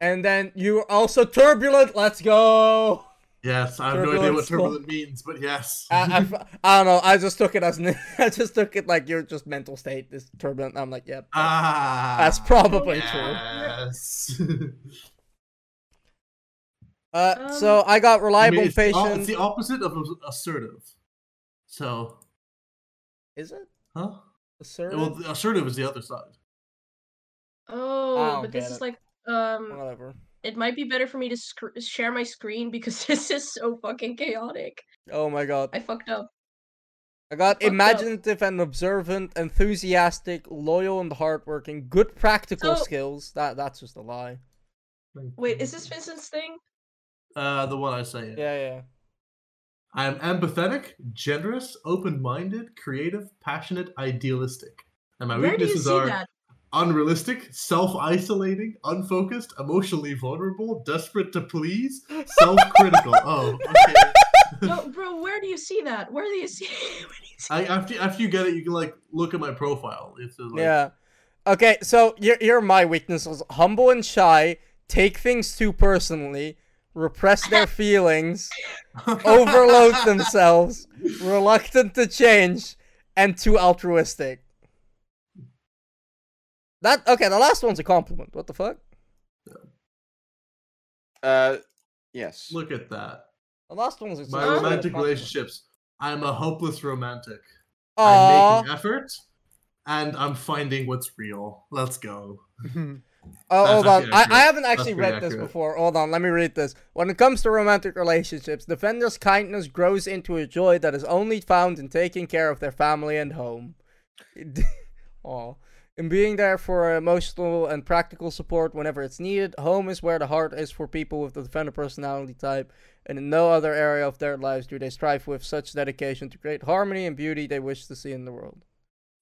And then you're also turbulent. Let's go. Yes, I have no idea what Turbulence, well- turbulent means, but yes. I I don't know. I just took it as an, *laughs* I just took it like your just mental state is turbulent. I'm like, yep. ah, That's probably true. yes. *laughs* Uh, so I got I reliable, mean, it's, the, patient. o- it's the opposite of assertive. So, Is it huh? Assertive? Well, the assertive is the other side. Oh, but this is it. like um. Whatever. It might be better for me to sc- share my screen because *laughs* this is so fucking chaotic. Oh my god. I fucked up. I got fucked up. imaginative and observant, enthusiastic, loyal and hardworking, good practical So- skills. That that's just a lie. Wait, is this Vincent's thing? Uh, the one I say. Yeah, yeah. I am empathetic, generous, open-minded, creative, passionate, idealistic. And my Where weaknesses are that? unrealistic, self-isolating, unfocused, emotionally vulnerable, desperate to please, self-critical. *laughs* oh, okay. No, bro, where do you see that? Where do you see? *laughs* Where do you see? I, after after you get it, you can like look at my profile. It's uh, like, Yeah. Okay, so here, here are my weaknesses: humble and shy, take things too personally, repress their *laughs* feelings, overload themselves, reluctant to change, and too altruistic. That okay? The last one's a compliment. What the fuck? Uh, yes. Look at that. The last one's a My romantic compliment. relationships. I'm a hopeless romantic. Aw. I'm making effort, and I'm finding what's real. Let's go. *laughs* Oh, hold on. I, I haven't actually read this before. Hold on, let me read this. When it comes to romantic relationships, defenders' kindness grows into a joy that is only found in taking care of their family and home. *laughs* Aw. In being there for emotional and practical support whenever it's needed, home is where the heart is for people with the defender personality type, and in no other area of their lives do they strive with such dedication to create harmony and beauty they wish to see in the world.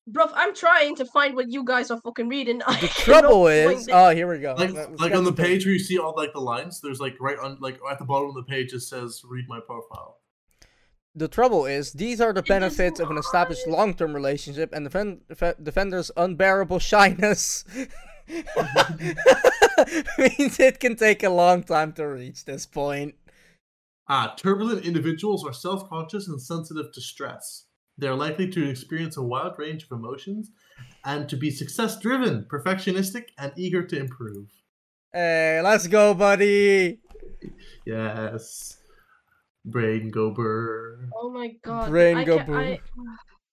Bruv, I'm trying to find what you guys are fucking reading. *laughs* I The trouble is, oh, here we go. Like, like on the page where you see all like the lines, there's like right on like at the bottom of the page it says "Read my profile." The trouble is, these are the It benefits of an established long-term relationship and defend, defe- defender's unbearable shyness. *laughs* means it can take a long time to reach this point. Ah, turbulent individuals are self-conscious and sensitive to stress. They are likely to experience a wide range of emotions and to be success-driven, perfectionistic, and eager to improve. Hey, let's go, buddy. Yes. Brain go burr. Oh my god. Brain I, go ca- I,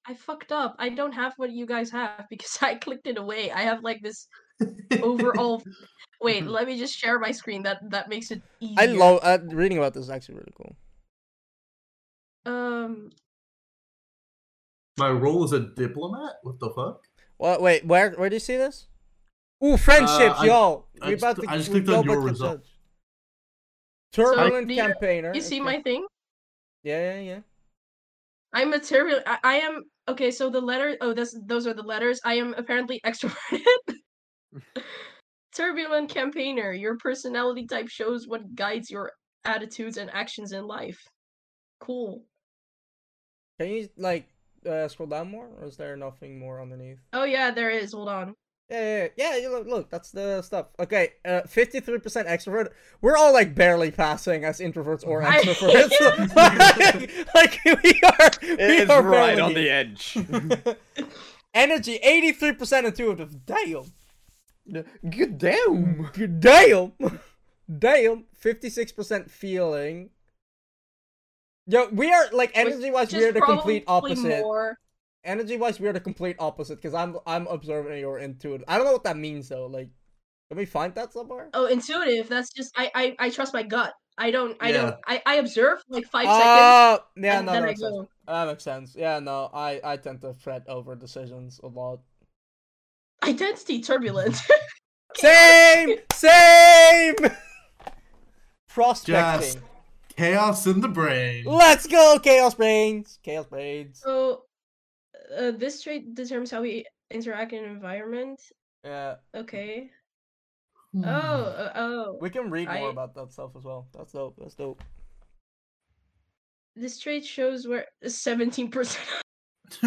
I fucked up. I don't have what you guys have because *laughs* I clicked it away. I have like this *laughs* overall. Wait, *laughs* let me just share my screen. That that makes it easier. I love uh, reading about this. Is actually really cool. Um. My role as a diplomat? What the fuck? What? Wait, where? Where do you see this? Ooh, friendships, uh, I- yo. I We just about cl- to. I just we clicked go on your about to result. judge. Turbulent do you- campaigner. You see okay. my thing? Yeah, yeah, yeah. I'm a turbulent. I, I am okay. So the letter. Oh, this those are the letters. I am apparently *laughs* extroverted. *laughs* turbulent campaigner. Your personality type shows what guides your attitudes and actions in life. Cool. Can you like uh, scroll down more, or is there nothing more underneath? Oh yeah, there is. Hold on. Yeah, yeah, yeah. yeah, Look, look, that's the stuff. Okay, uh, fifty-three percent extrovert. We're all like barely passing as introverts or I- extroverts. *laughs* *laughs* like, like, we are. We It's are right barely- on the edge. *laughs* Energy, eighty-three percent intuitive. Damn. Good damn. Good Damn. Damn. Fifty-six percent feeling. Yo, we are like energy-wise, we're the complete opposite. More. energy wise we're the complete opposite because i'm i'm observant and you're intuitive i don't know what that means though like can we find that somewhere Oh, intuitive. That's just I I, I trust my gut. I don't I Yeah. don't I, I observe like five oh, seconds oh yeah and no then that I makes sense. go. that makes sense yeah no i i tend to fret over decisions a lot Identity turbulent. *laughs* *laughs* same same *laughs* prospecting Just chaos in the brain. let's go chaos brains chaos brains so uh, this trait determines how we interact in an environment. yeah Okay. Hmm. Oh, uh, oh. we can read more I- about that stuff as well that's dope that's dope This trait shows where seventeen percent. *laughs*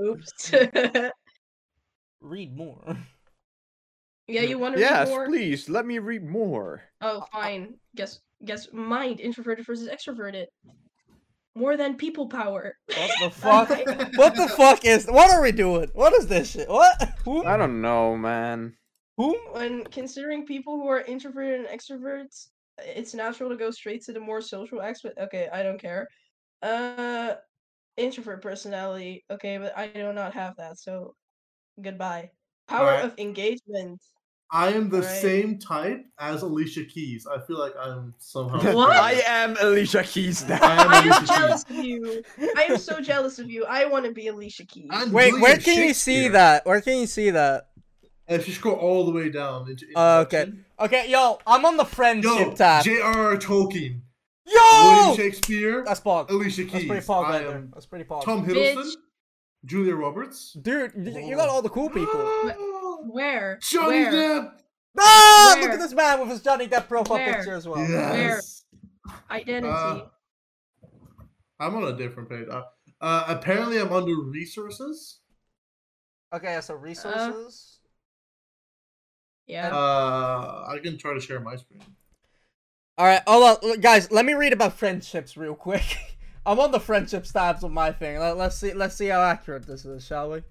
Oops. *laughs* read more yeah, you want to yes, read more? please let me read more. Oh, fine. Guess guess mind introverted versus extroverted. More than people power. what the *laughs* fuck what the fuck is what are we doing what is this shit what who I don't know, man. who when considering people who are introverted and extroverts, it's natural to go straight to the more social aspect. Okay, I don't care. Uh, introvert personality. Okay, but I do not have that, so goodbye. Power Alright. of engagement. I am the Alright. same type as Alicia Keys. I feel like I'm somehow. *laughs* What? I am Alicia Keys now. I am I am Alicia jealous Keys. of you. I am so jealous of you. I want to be Alicia Keys. And Wait, where William can you see that? Where can you see that? If you scroll all the way down into Oh, okay. Okay, yo, I'm on the friendship Yo, tab. J.R.R. Tolkien, Yo! William Shakespeare, That's Pog. Alicia Keys. That's pretty Pog I right there. am That's pretty Pog. Tom Bitch. Hiddleston, Julia Roberts. Dude, you, you got all the cool people. *gasps* Where? Johnny Where? Depp. Ah! Look at this man with his Johnny Depp profile Where? picture as well. Yes. Identity. Uh, I'm on a different page. Uh, uh, apparently, I'm under resources. Okay, so resources. yeah. Uh, I can try to share my screen. All right, hold on, guys. Let me read about friendships real quick. *laughs* I'm on the friendships tabs of my thing. Let, let's see. Let's see how accurate this is, shall we?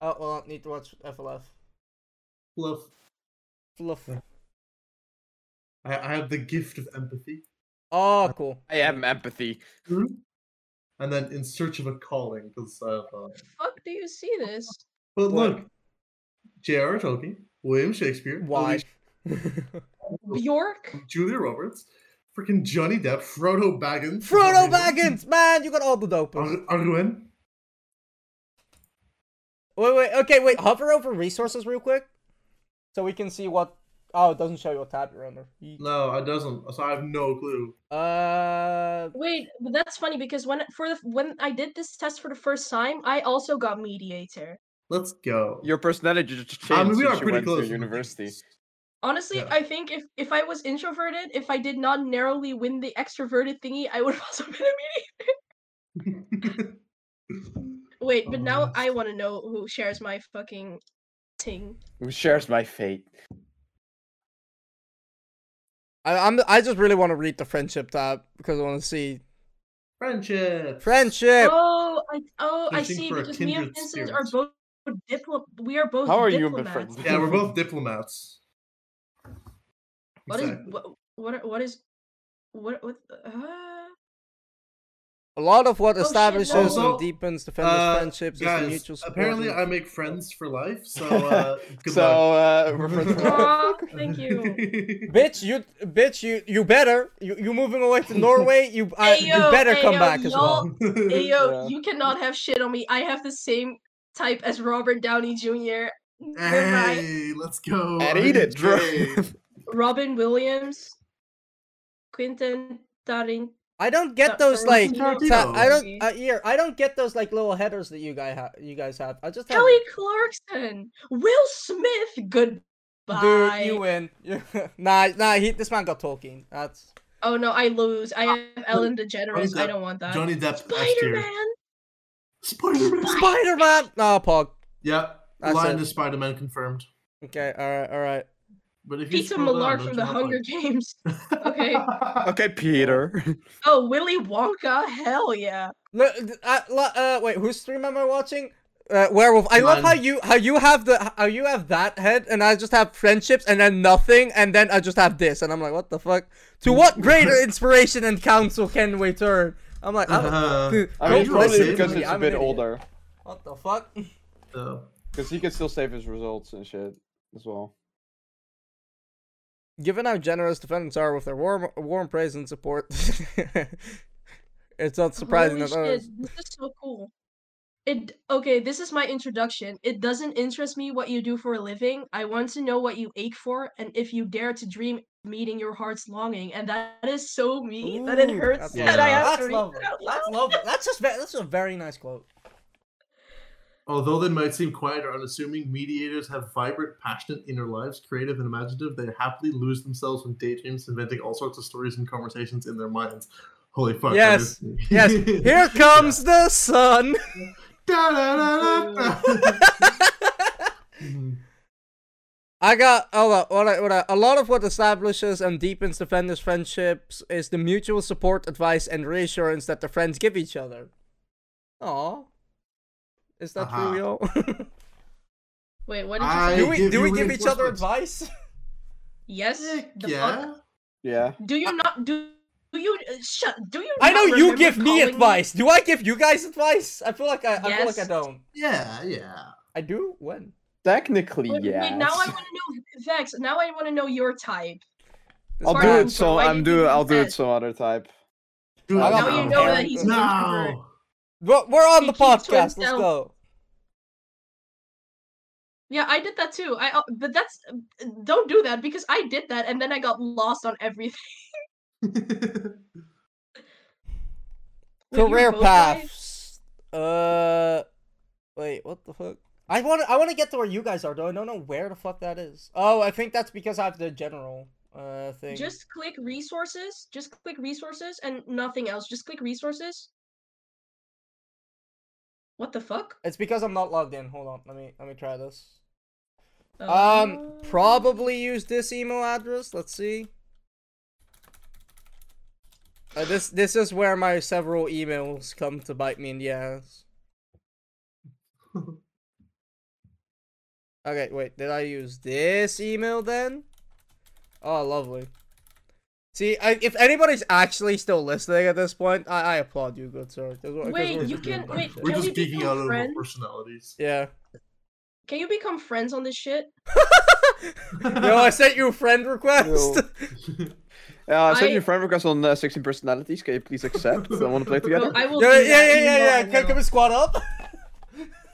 Oh well, I need to watch FLF. Fluff. Fluff. I, I have the gift of empathy. Oh, cool. I am empathy. And then in search of a calling, because uh, uh, Fuck, do you see this? but What? look, J.R.R. Tolkien, William Shakespeare, Why? Alicia- Bjork. *laughs* Julia Roberts, freaking Johnny Depp, Frodo Baggins, Frodo Baggins, man, you got all the dopers. Ar- Arwen. Wait, wait, okay, wait. Hover over resources real quick, so we can see what Oh, it doesn't show you what tab you're under. Yeet. No, it doesn't. So I have no clue. Uh, Wait, but that's funny because when for the when I did this test for the first time, I also got mediator. Let's go. Your personality just changed I mean, we since are you pretty went close. to university. Honestly, Yeah. I think if if I was introverted, if I did not narrowly win the extroverted thingy, I would have also been a mediator. *laughs* Wait, but Oh, now yes. I want to know who shares my fucking ting. Who shares my fate? I, I'm. I just really want to read the friendship tab because I want to see Friendship. friendship. Oh, I oh I Fishing see for a because me and kindred Vincent are both diplo. We are both How are you and diplomats. friends? Yeah, we're both diplomats. What is Exactly. what what are- what is what what uh A lot of what Oh, shit, establishes no. and deepens defenders' Uh, friendships is the mutual support. apparently I make friends for life, so uh, *laughs* good so luck. uh, we're friends for life. Aw, thank you. *laughs* Bitch, you, bitch, you, you better. You, you moving away to Norway? You, uh, Hey, you better hey, come yo, back as well. y'all- Hey yo, *laughs* Yeah. you cannot have shit on me. I have the same type as Robert Downey Jr. Goodbye. Hey, let's go. And eat it, bro. Robin Williams, Quentin Tarantino. I don't get Tar- those like. Ta- I don't. Uh, here, I don't get those like little headers that you guys have. You guys have. I just have. Kelly Clarkson, Will Smith. Goodbye. Dude, you win. *laughs* *laughs* nah, nah. He, this man got talking. That's. Oh no, I lose. I have Ellen DeGeneres. I don't want that. Johnny Depp. S Spider Man. Spider Man. Spider Man. No, Pog. Yep. That's Lion it. is Spider Man confirmed. Okay. All right. All right. But if you Peter scroll down, Mellark don't from the Hunger like- Games. *laughs* Okay. Okay, Peter. Oh, Willy Wonka. Hell yeah. Look, uh, uh, wait, whose stream am I watching? Uh, werewolf. I love how you how you have the how you have that head, and I just have friendships, and then nothing, and then I just have this, and I'm like, what the fuck? To what *laughs* greater inspiration and counsel can we turn? I'm like, I don't- Uh, dude, I mean, probably because me, it's I'm a bit older. What the fuck? so, *laughs* Because he can still save his results and shit as well. Given how generous defendants are with their warm warm praise and support, *laughs* it's not surprising Holy that shit, others. this is so cool. It okay, this is my introduction. It doesn't interest me what you do for a living. I want to know what you ache for and if you dare to dream meeting your heart's longing. And that is so me that it hurts that's that lovely. I have That's to read lovely. it out That's lovely. That's just ve- that's a very nice quote. Although they might seem quiet or unassuming, mediators have vibrant, passionate inner lives, creative and imaginative. They happily lose themselves in daydreams, inventing all sorts of stories and conversations in their minds. Holy fuck! Yes. Yes, *laughs* here comes the sun. Mhm. *laughs* I got hold on, what I, what I, a lot of what establishes and deepens defenders' friendships is the mutual support, advice, and reassurance that the friends give each other. Aw, is that Aha. true, yo? *laughs* Wait, what did you I say? do we give do we give each other advice? *laughs* Yes. The yeah. fuck? Yeah. Do you not do do you uh, shut do you I know you give me calling advice. Do I give you guys advice? I feel like I, yes. I feel like I don't. Yeah, yeah. I do when. Technically, Wait, wait, now I want to know Vex. Now I want to know your type. I'll Far do out, it so I'm did you do do I'll do it some other type. Dude, I got Now my you know that he's no. Well, we're on He the podcast. Let's go. Yeah, I did that too. I uh, but that's don't do that because I did that and then I got lost on everything. *laughs* Were Career guys? paths. Uh, wait, what the fuck? I want to I want to get to where you guys are, though. I don't know where the fuck that is. Oh, I think that's because I have the general uh thing. Just click resources. Just click resources and nothing else. Just click resources. What the fuck? It's because I'm not logged in. Hold on, let me let me try this. Um, Uh, probably use this email address. Let's see. Uh, this this is where my several emails come to bite me in the ass. *laughs* Okay, wait, did I use this email then? Oh, lovely. See, I, if anybody's actually still listening at this point, I, I applaud you, good sir. we're- Wait, you just doing can- fun wait. We're Can just we geeking out of our friends? personalities. Yeah. Can you become friends on this shit? *laughs* Yo, I sent you a friend request. Yo. Yeah, *laughs* I sent I- you a friend request on uh, 16 personalities. Can you please accept? I want to play together. Bro, I will. yeah, yeah, yeah, yeah, yeah. Can, can we squad up?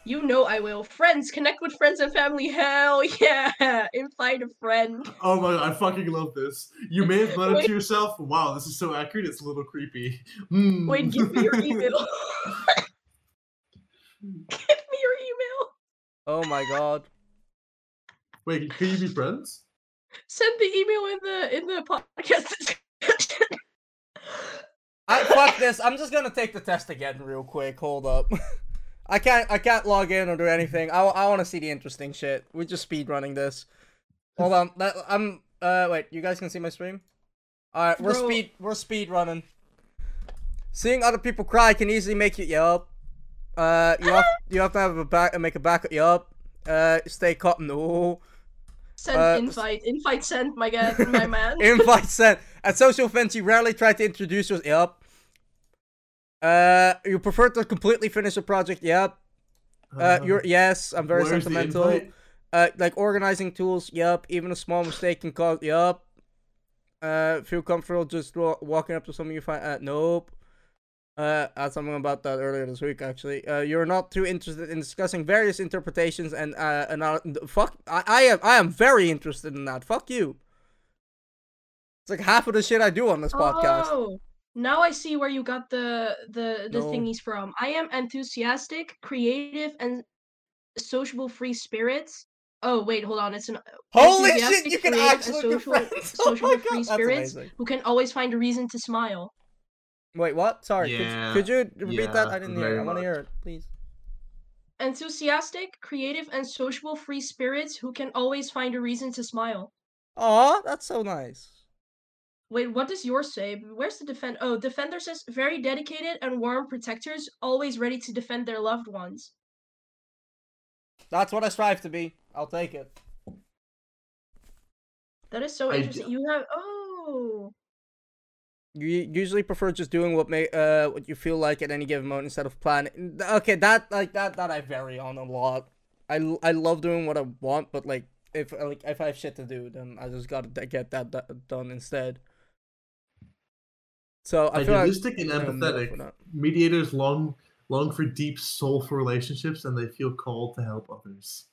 You know I will. Friends, connect with friends and family. Hell *laughs* yeah! Invite a friend. Oh my god, I fucking love this. You may have thought it to yourself, wow, this is so accurate, it's a little creepy. Hmm. Wait, give me your email. *laughs* give me your email. Oh my god. Wait, can you be friends? Send the email in the in the podcast. I, fuck this. I'm just gonna take the test again real quick. Hold up. *laughs* I can't. I can't log in or do anything. I, I want to see the interesting shit. We're just speed running this. Hold on. That, I'm. Uh, wait. You guys can see my stream. All right. We're Bro. speed. We're speed running. Seeing other people cry can easily make you yup. Uh, you have you have to have a back make a backup. Yup. Uh, stay caught. No. Send Uh, invite. Invite sent, my guy, my man. *laughs* Invite sent. At social events, you rarely try to introduce yourself. Yep. Uh, you prefer to completely finish a project. Yep. Uh, you're yes. I'm very where's sentimental. Uh, like organizing tools. Yep. Even a small mistake can cause. Yep. Uh, feel comfortable just wa- walking up to someone you find. Uh, nope. Uh, I had something about that earlier this week, actually. Uh, you're not too interested in discussing various interpretations and uh, and uh, fuck. I, I am I am very interested in that. Fuck you. It's like half of the shit I do on this podcast. Oh, now I see where you got the the the No. thingies from. I am enthusiastic, creative, and sociable free spirits. Oh wait, hold on. It's an Holy shit! You can creative, actually social, friends. *laughs* Oh social free god, spirits who can always find a reason to smile. Wait, what? Sorry. Yeah, could, could you repeat that? I didn't hear. it. I want to hear it, please. Enthusiastic, creative, and sociable free spirits who can always find a reason to smile. Aw, that's so nice. Wait, what does yours say? Where's the defend? Oh, defender says very dedicated and warm protectors, always ready to defend their loved ones. That's what I strive to be. I'll take it. That is so I d- interesting. You have oh. You usually prefer just doing what may uh what you feel like at any given moment instead of planning. Okay, that like that that I vary on a lot. I, I love doing what I want, but like if like if I have shit to do, then I just gotta get that d- done instead. So I feel like Idealistic and empathetic. Mediators long long for deep, soulful relationships, and they feel called to help others.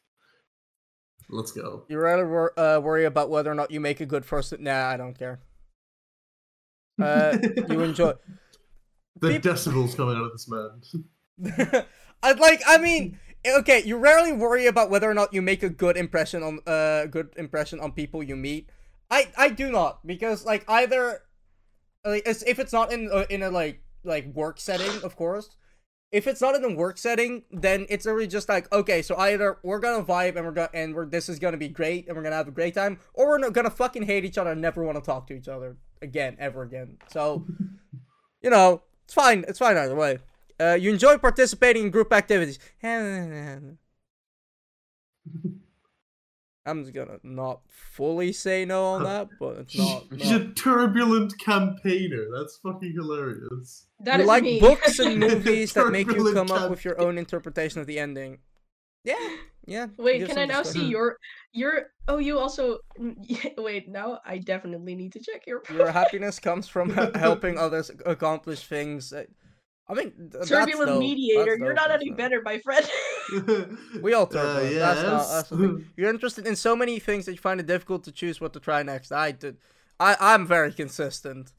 Let's go. You rather wor- uh, worry about whether or not you make a good first. Nah, I don't care. Uh, you *laughs* enjoy. the decibels coming out of this man. *laughs* I'd like. I mean, okay. You rarely worry about whether or not you make a good impression on uh good impression on people you meet. I I do not because like either like if it's not in a, in a like like work setting, of course. If it's not in a work setting, then it's really just like okay, so either we're gonna vibe and we're gonna and we're this is gonna be great and we're gonna have a great time, or we're not gonna fucking hate each other and never want to talk to each other again ever again. So, *laughs* you know, it's fine. It's fine either way. Uh, you enjoy participating in group activities. *laughs* I'm just gonna not fully say no on that, but it's *laughs* not. He's not. a turbulent campaigner. That's fucking hilarious. That you is like me. books and *laughs* movies that make you Turbulent come up with your own interpretation of the ending. Yeah, yeah. Wait, can I now see your your? Oh, you also. *laughs* Wait, now I definitely need to check your. Your happiness comes from helping others accomplish things. that- I mean, th- that's Turbulent dope. mediator. That's You're not any better, my friend. *laughs* We all Uh, turbulent. That's not. That's the. *laughs* You're interested in so many things that you find it difficult to choose what to try next. I did. I I'm very consistent.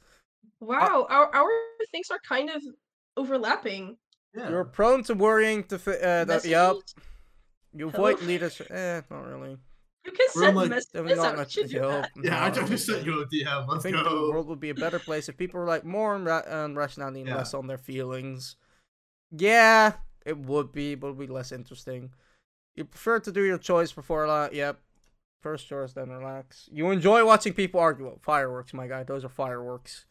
wow, our our things are kind of overlapping. yeah. You're prone to worrying. To fi- uh, that, yup. Messages? You Hello? avoid leadership. Eh, not really. You can We're send like- messages. Definitely not I much. should do yup, that. yeah, I just sent you a DM. I Let's think the world would be a better place if people were like more on, ra- on rationality and Yeah. less on their feelings. Yeah, it would be, but would be less interesting. You prefer to do your choice before a lot. Yep. First choice, then relax. You enjoy watching people argue. Fireworks, my guy. Those are fireworks.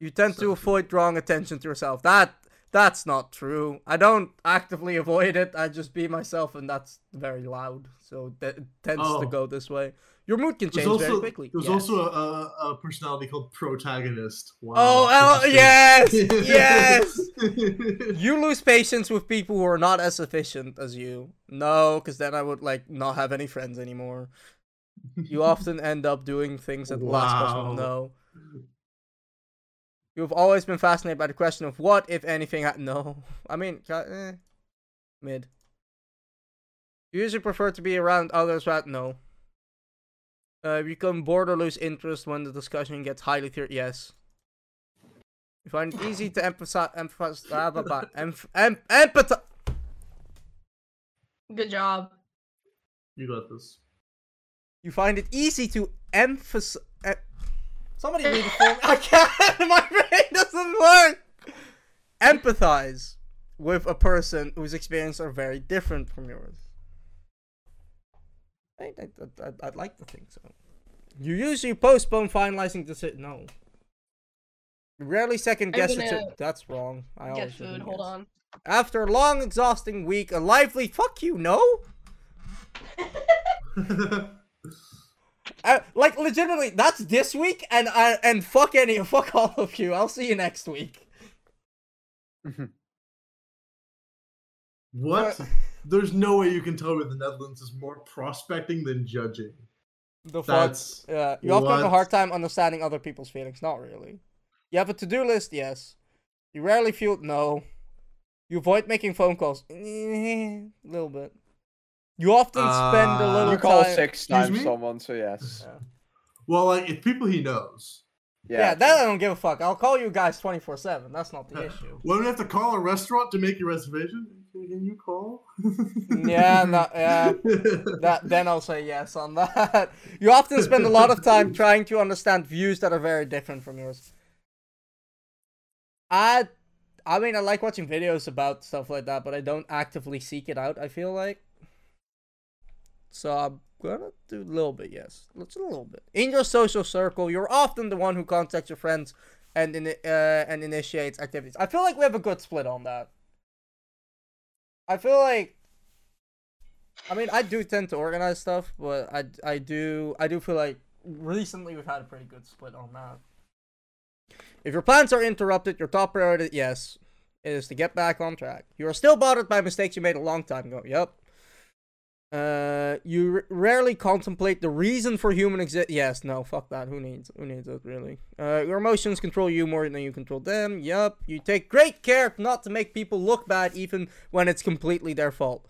You tend So to avoid drawing attention to yourself. That that's not true. I don't actively avoid it. I just be myself, and that's very loud. So that it tends to Oh. go this way. Your mood can change also, very quickly. There's Yes. also a, a personality called protagonist. Wow. Oh, *laughs* oh yes, yes. *laughs* You lose patience with people who are not as efficient as you. No, because then I would like not have any friends anymore. You *laughs* often end up doing things at the last possible Wow. no. You've always been fascinated by the question of what, if anything, ha- no. I mean, eh. Mid. You usually prefer to be around others, right? No. Uh, you become bored or lose interest when the discussion gets highly theor- Yes. You find it easy to emphasize, emphasize, blah, blah, blah, *laughs* emph- em- empathize. Good job. You got this. You find it easy to emphasize. Uh, somebody read it for me. I can't. *laughs* My brain doesn't work. Empathize with a person whose experiences are very different from yours. I, I, I, I'd- I'd like to think so. You usually postpone finalizing decision. No. You rarely second guess. gonna That's wrong. I Get always food. Hold guess. on. After a long, exhausting week, a lively fuck you. No. *laughs* Uh, like legitimately, that's this week, and uh, and fuck any, fuck all of you. I'll see you next week. *laughs* what? There's no way you can tell me the Netherlands is more prospecting than judging. The fuck. That's Yeah, you often have a hard time understanding other people's feelings. Not really. You have a to-do list, yes. You rarely feel no. You avoid making phone calls, a little bit. You often spend a Uh, little You call time. six times me? someone, so yes. Yeah. well, like it's people he knows. Yeah. Yeah. that I don't give a fuck. I'll call you guys twenty four seven. That's not the *laughs* issue. When we have to call a restaurant to make your reservation, can you call? Yeah, no, yeah. that then I'll say yes on that. You often spend a lot of time *laughs* trying to understand views that are very different from yours. I I mean I like watching videos about stuff like that, but I don't actively seek it out, I feel like. So I'm gonna do a little bit, yes. Just a little bit. In your social circle, you're often the one who contacts your friends and in, uh, and initiates activities. I feel like we have a good split on that. I feel like I mean, I do tend to organize stuff, but I, I do I do feel like recently we've had a pretty good split on that. If your plans are interrupted, your top priority, yes, is to get back on track. You are still bothered by mistakes you made a long time ago. Yep. Uh, you r- rarely contemplate the reason for human exist. Yes, no, fuck that. Who needs who needs it really? Uh, your emotions control you more than you control them. Yep. You take great care not to make people look bad, even when it's completely their fault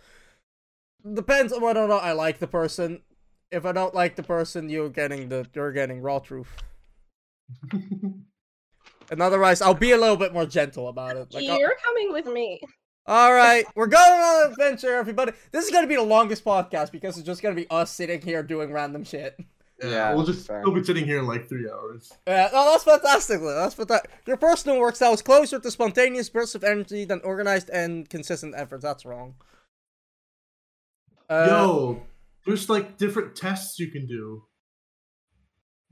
depends on whether or not I like the person. If I don't like the person, you're getting the you're getting raw truth. *laughs* And otherwise, I'll be a little bit more gentle about it. Like, I'll- You're coming with me. All right, we're going on an adventure, everybody. This is gonna be the longest podcast because it's just gonna be us sitting here doing random shit. Yeah, we'll just fair. we'll be sitting here in like three hours. Yeah, no, that's fantastic. That's fantastic. Your personal work style is closer to spontaneous bursts of energy than organized and consistent efforts. That's wrong. Uh, Yo, there's like different tests you can do.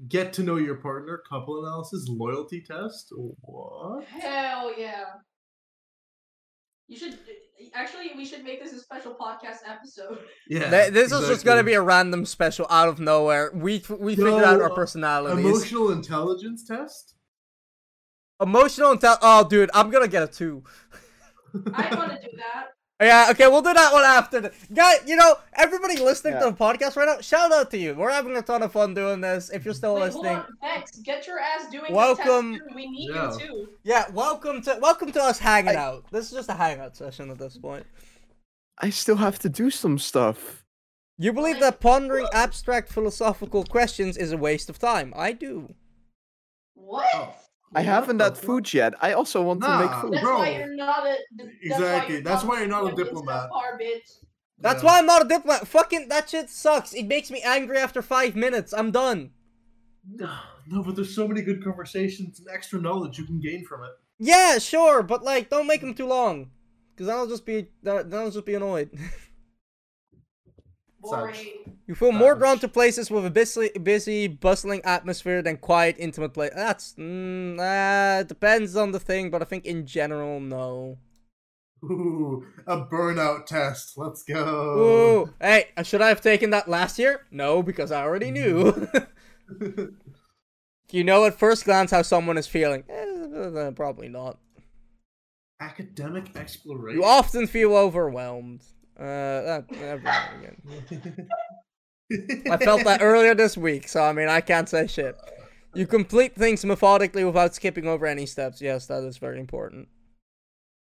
Get to know your partner, couple analysis, loyalty test. What? Hell yeah. You should actually we should make this a special podcast episode. *laughs* Yeah. th- this is just gonna be a random special out of nowhere. We we figured out Yo, our uh, personalities. emotional intelligence test. Emotional intel. Oh, dude, I'm gonna get a two. I *laughs* want to do that. Yeah, okay, we'll do that one after. The... Guy, you know, everybody listening Yeah. to the podcast right now, shout out to you. We're having a ton of fun doing this. If you're still Wait, listening, hold on. Vex, get your ass doing Welcome- The test too. We need Yeah. you too. yeah, welcome to welcome to us hanging I- out. This is just a hangout session at this point. I still have to do some stuff. You believe that pondering abstract philosophical questions is a waste of time? I do. What? Oh, I haven't the had fuck? food yet. I also want to make food. That's bro. why you're not a. th- Exactly, that's why you're not a diplomat. subpar, bitch. That's Yeah. why I'm not a diplomat. Fucking that shit sucks. It makes me angry after five minutes. I'm done. No, no, but there's so many good conversations and extra knowledge you can gain from it. Yeah, sure, but like, don't make them too long, because then I'll just be then I'll just be annoyed. *laughs* Boring. You feel more drawn to places with a busy, busy, bustling atmosphere than quiet, intimate place. That's mm, uh, depends on the thing, but I think in general, no. Ooh, a burnout test. Let's go. Ooh, hey, uh, should I have taken that last year? No, because I already knew. *laughs* you know at first glance how someone is feeling. Eh, probably not. Academic exploration. You often feel overwhelmed. Uh, that, every again. *laughs* I felt that earlier this week, so I mean, I can't say shit. You complete things methodically without skipping over any steps. Yes, that is very important.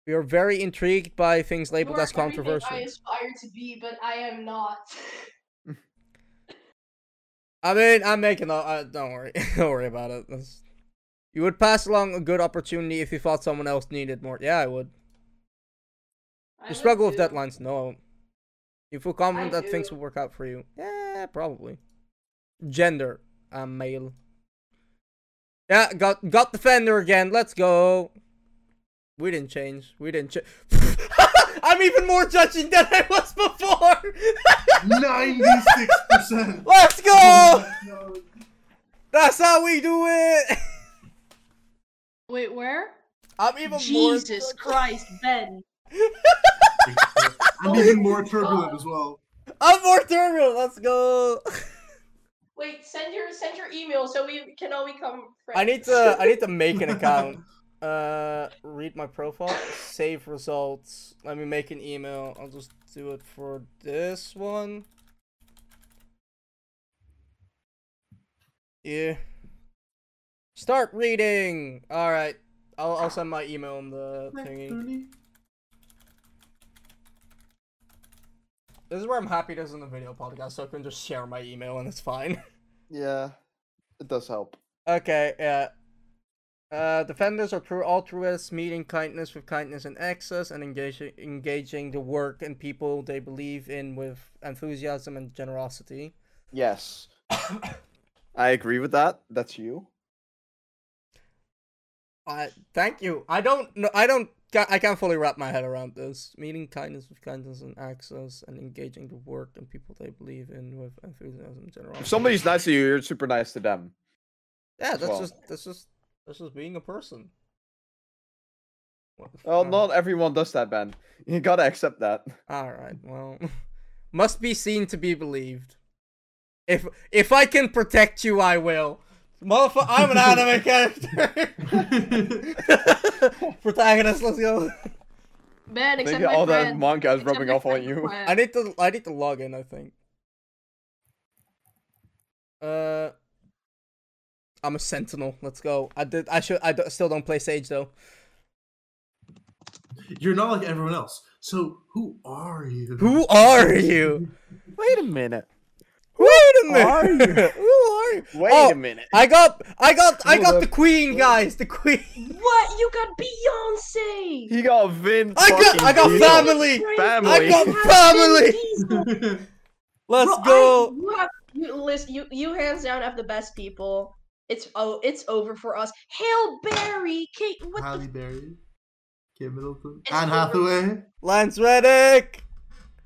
We are very intrigued by things You labeled are as controversial. I aspire to be, but I am not. *laughs* I mean, I'm making a. Uh, don't worry, *laughs* don't worry about it. That's- You would pass along a good opportunity if you thought someone else needed more. Yeah, I would. I You struggle with deadlines? No. You feel confident I that things will work out for you? Yeah, probably. Gender, I'm male. Yeah, got got defender again. Let's go. We didn't change. We didn't change. *laughs* I'm even more judging than I was before. Ninety-six percent. *laughs* Let's go. That's how we do it. Wait, where? I'm even Jesus more. Jesus Christ, Ben. I'm even more turbulent as well. I'm more turbulent. Let's go. Wait, send your send your email so we can all become friends. I need to. I need to make an account. *laughs* Uh, read my profile, save results. Let me make an email. I'll just do it for this one. Yeah. Start reading. All right. I'll I'll send my email on the thingy. This is where I'm happy this isn't a video podcast, so I can just share my email and it's fine. *laughs* Yeah, it does help. Okay, yeah. Uh, defenders are true altruists, meeting kindness with kindness and access, and engaging engaging the work and people they believe in with enthusiasm and generosity. Yes, *coughs* I agree with that. That's you. I thank you. I don't know. I don't. I can't fully wrap my head around this. Meeting kindness with kindness and access, and engaging the work and people they believe in with enthusiasm and generosity. If somebody's nice to you, you're super nice to them. yeah, that's well. just that's just that's just being a person. What the f- Well, uh, not everyone does that, Ben. You gotta accept that. All right. Well, *laughs* must be seen to be believed. If if I can protect you, I will. Motherfucker, I'm an anime character. *laughs* Protagonist, let's go. Ben, accept Maybe my all that friend. manga is rubbing off on you. I need to I need to log in. I think. Uh, I'm a sentinel. Let's go. I did. I should. I d- still don't play Sage though. You're not like everyone else. So who are you? Who are you? Wait a minute. Wait a minute. are you? *laughs* Who are you? Wait Oh, a minute. I got, I got, I got the queen, guys. The queen. *laughs* What? You got Beyonce. He got Vince. I got, I got Diesel. family. Family. I got family. *laughs* Let's Bro, go. I, you have you listen. You you hands down have the best people. It's oh, it's over for us. Halle Berry, Kate. What Halle the? Berry, Kate Middleton, It's Anne. Hathaway. Lance Reddick.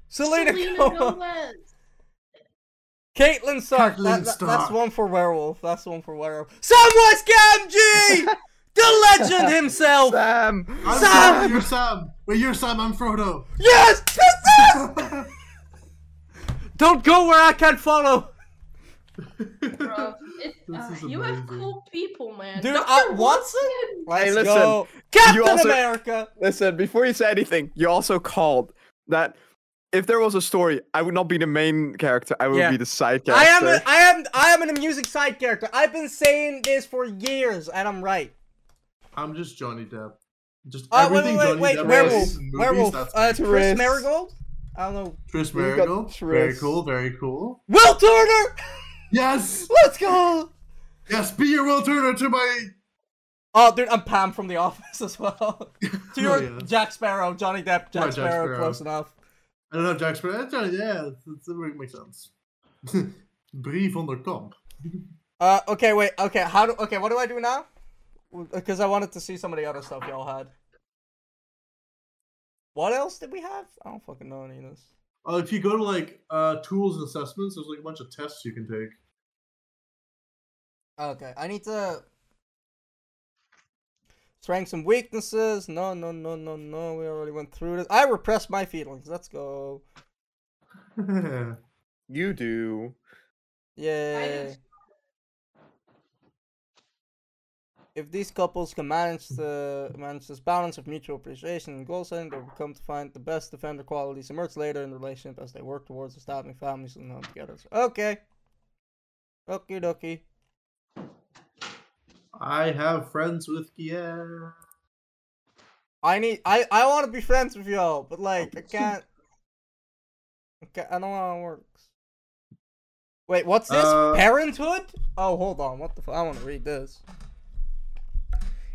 Selena, Selena Gomez. Gomez. Catelyn Stark. Catelyn That- that- that's one for werewolf. That's one for werewolf. Samwise Gamgee, *laughs* the legend himself. Sam. I'm Sam! Sam. You're Sam. Wait, you're Sam. I'm Frodo. Yes. yes! *laughs* Don't go where I can't follow. Bro, it, uh, you have cool people, man. Dude, Dr. uh, Watson? Let's listen, go. Captain also- America. Listen, before you say anything, you also called that if there was a story, I would not be the main character. I would Yeah. be the side character. I character. am. A, I am. I am an amusing side character. I've been saying this for years, and I'm right. I'm just Johnny Depp. Just Uh, wait, everything wait, Johnny wait, Depp wait. does Werewolf. movies, Werewolf. that's Uh, me. Chris Chris. Marigold. I don't know. Tris We've Marigold. Very Tris. cool. Very cool. Will Turner. Yes. *laughs* Let's go. Yes. Be your Will Turner to my. Oh, dude, I'm Pam from The Office *laughs* as well. *laughs* to your Oh, yeah. Jack Sparrow, Johnny Depp, Jack, Right, Jack Sparrow, Sparrow. close enough. I don't know Jack Sparrow. That's Yeah, that makes sense. *laughs* Bree Van de Kamp. Uh, okay, wait, okay, how do, okay, what do I do now? Because I wanted to see some of the other stuff y'all had. What else did we have? I don't fucking know any of this. Uh, if you go to like uh, tools and assessments, there's like a bunch of tests you can take. Okay, I need to. Strengths and weaknesses. No, no, no, no, no. We already went through this. I repress my feelings. Let's go. *laughs* You do. Yeah. If these couples can manage the manage this balance of mutual appreciation and goal setting, they will come to find the best defender qualities emerge later in the relationship as they work towards establishing families and home together. So- okay. Okie dokie. I have friends with Kier. I need. I I want to be friends with y'all, but like I can't. Okay, I don't know how it works. Wait, what's this? Uh, Parenthood? Oh, hold on. What the? F- I want to read this.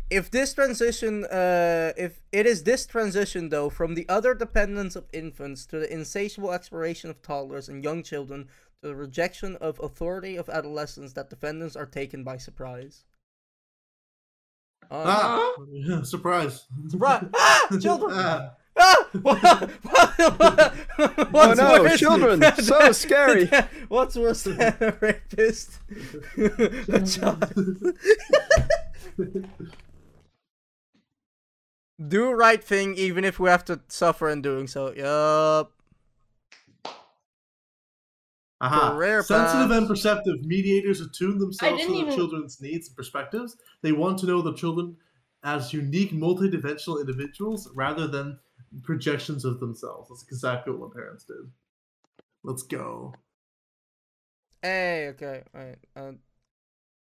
If this transition, uh, if it is this transition though from the other dependence of infants to the insatiable exploration of toddlers and young children to the rejection of authority of adolescents that defendants are taken by surprise. Uh, Ah, yeah, *laughs* surprise. Surprise! *laughs* Ah, children! Ah, Ah! What, *laughs* what, what's no, worse children, so scary. What's worse than a rapist? a child. Do right thing even if we have to suffer in doing so. Yup. Aha. Career Sensitive and perceptive mediators attune themselves to didn't the even- children's needs and perspectives. They want to know the children as unique, multidimensional individuals rather than projections of themselves. That's exactly what my parents did. Let's go. Hey, okay, alright. Uh,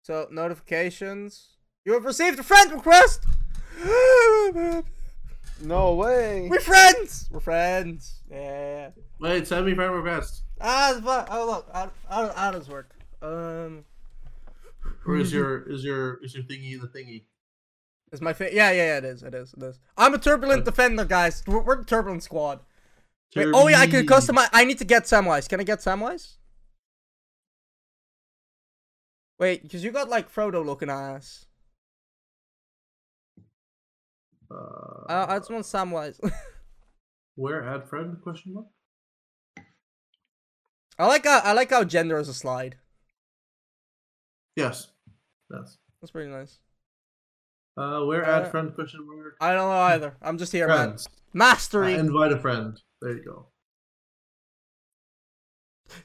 so notifications. You have received a friend request. *gasps* *laughs* No way. We're friends. We're friends. Yeah. Wait, send me friend request. Ah, it's fine. Oh look, how, how, how does it work? Um, Or is your is your is your thingy the thingy? is my thing? yeah, yeah, yeah, it is, it is, it is. I'm a turbulent defender, guys. We're, we're the turbulent squad. Wait, oh yeah, I can customize. I need to get Samwise. Can I get Samwise? Wait, because you got like Frodo looking ass. Uh, Uh, I just want Samwise. *laughs* where add friend? Question mark. I like how I like how gender is a slide. Yes. Yes. That's pretty nice. Uh, where Uh, add friend? Question mark. I don't know either. I'm just here, man. Friends. Mastery. Uh, invite a friend. There you go.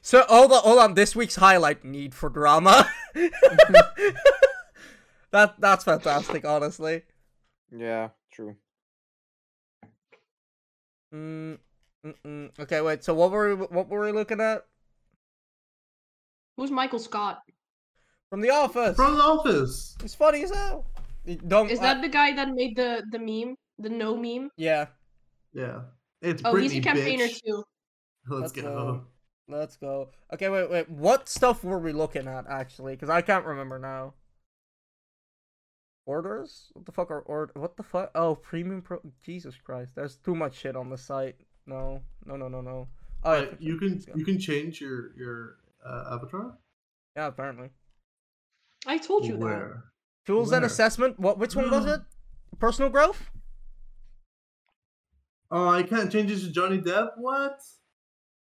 So hold on, hold on. This week's highlight: need for drama. *laughs* *laughs* that that's fantastic, honestly. Yeah, true. Mm, mm-mm. Okay, wait. So what were we, what were we looking at Who's Michael Scott? from The Office? From the office. It's funny as hell. Don't Is I- that the guy that made the the meme, the no meme? yeah? Yeah. It's Oh, Britney, he's a campaigner bitch. too. *laughs* Let's Let's go. go. Let's go. Okay, wait, wait. What stuff were we looking at actually? Because I can't remember now. Orders? What the fuck are order? What the fuck? Oh, premium pro. Jesus Christ! There's too much shit on the site. No, no, no, no, no. Oh, yeah, Uh, you can you can change your your uh, avatar. yeah, apparently. I told you that. Where? Tools and assessment. What? Which one was it? Personal growth. Oh, I can't change it to Johnny Depp. What?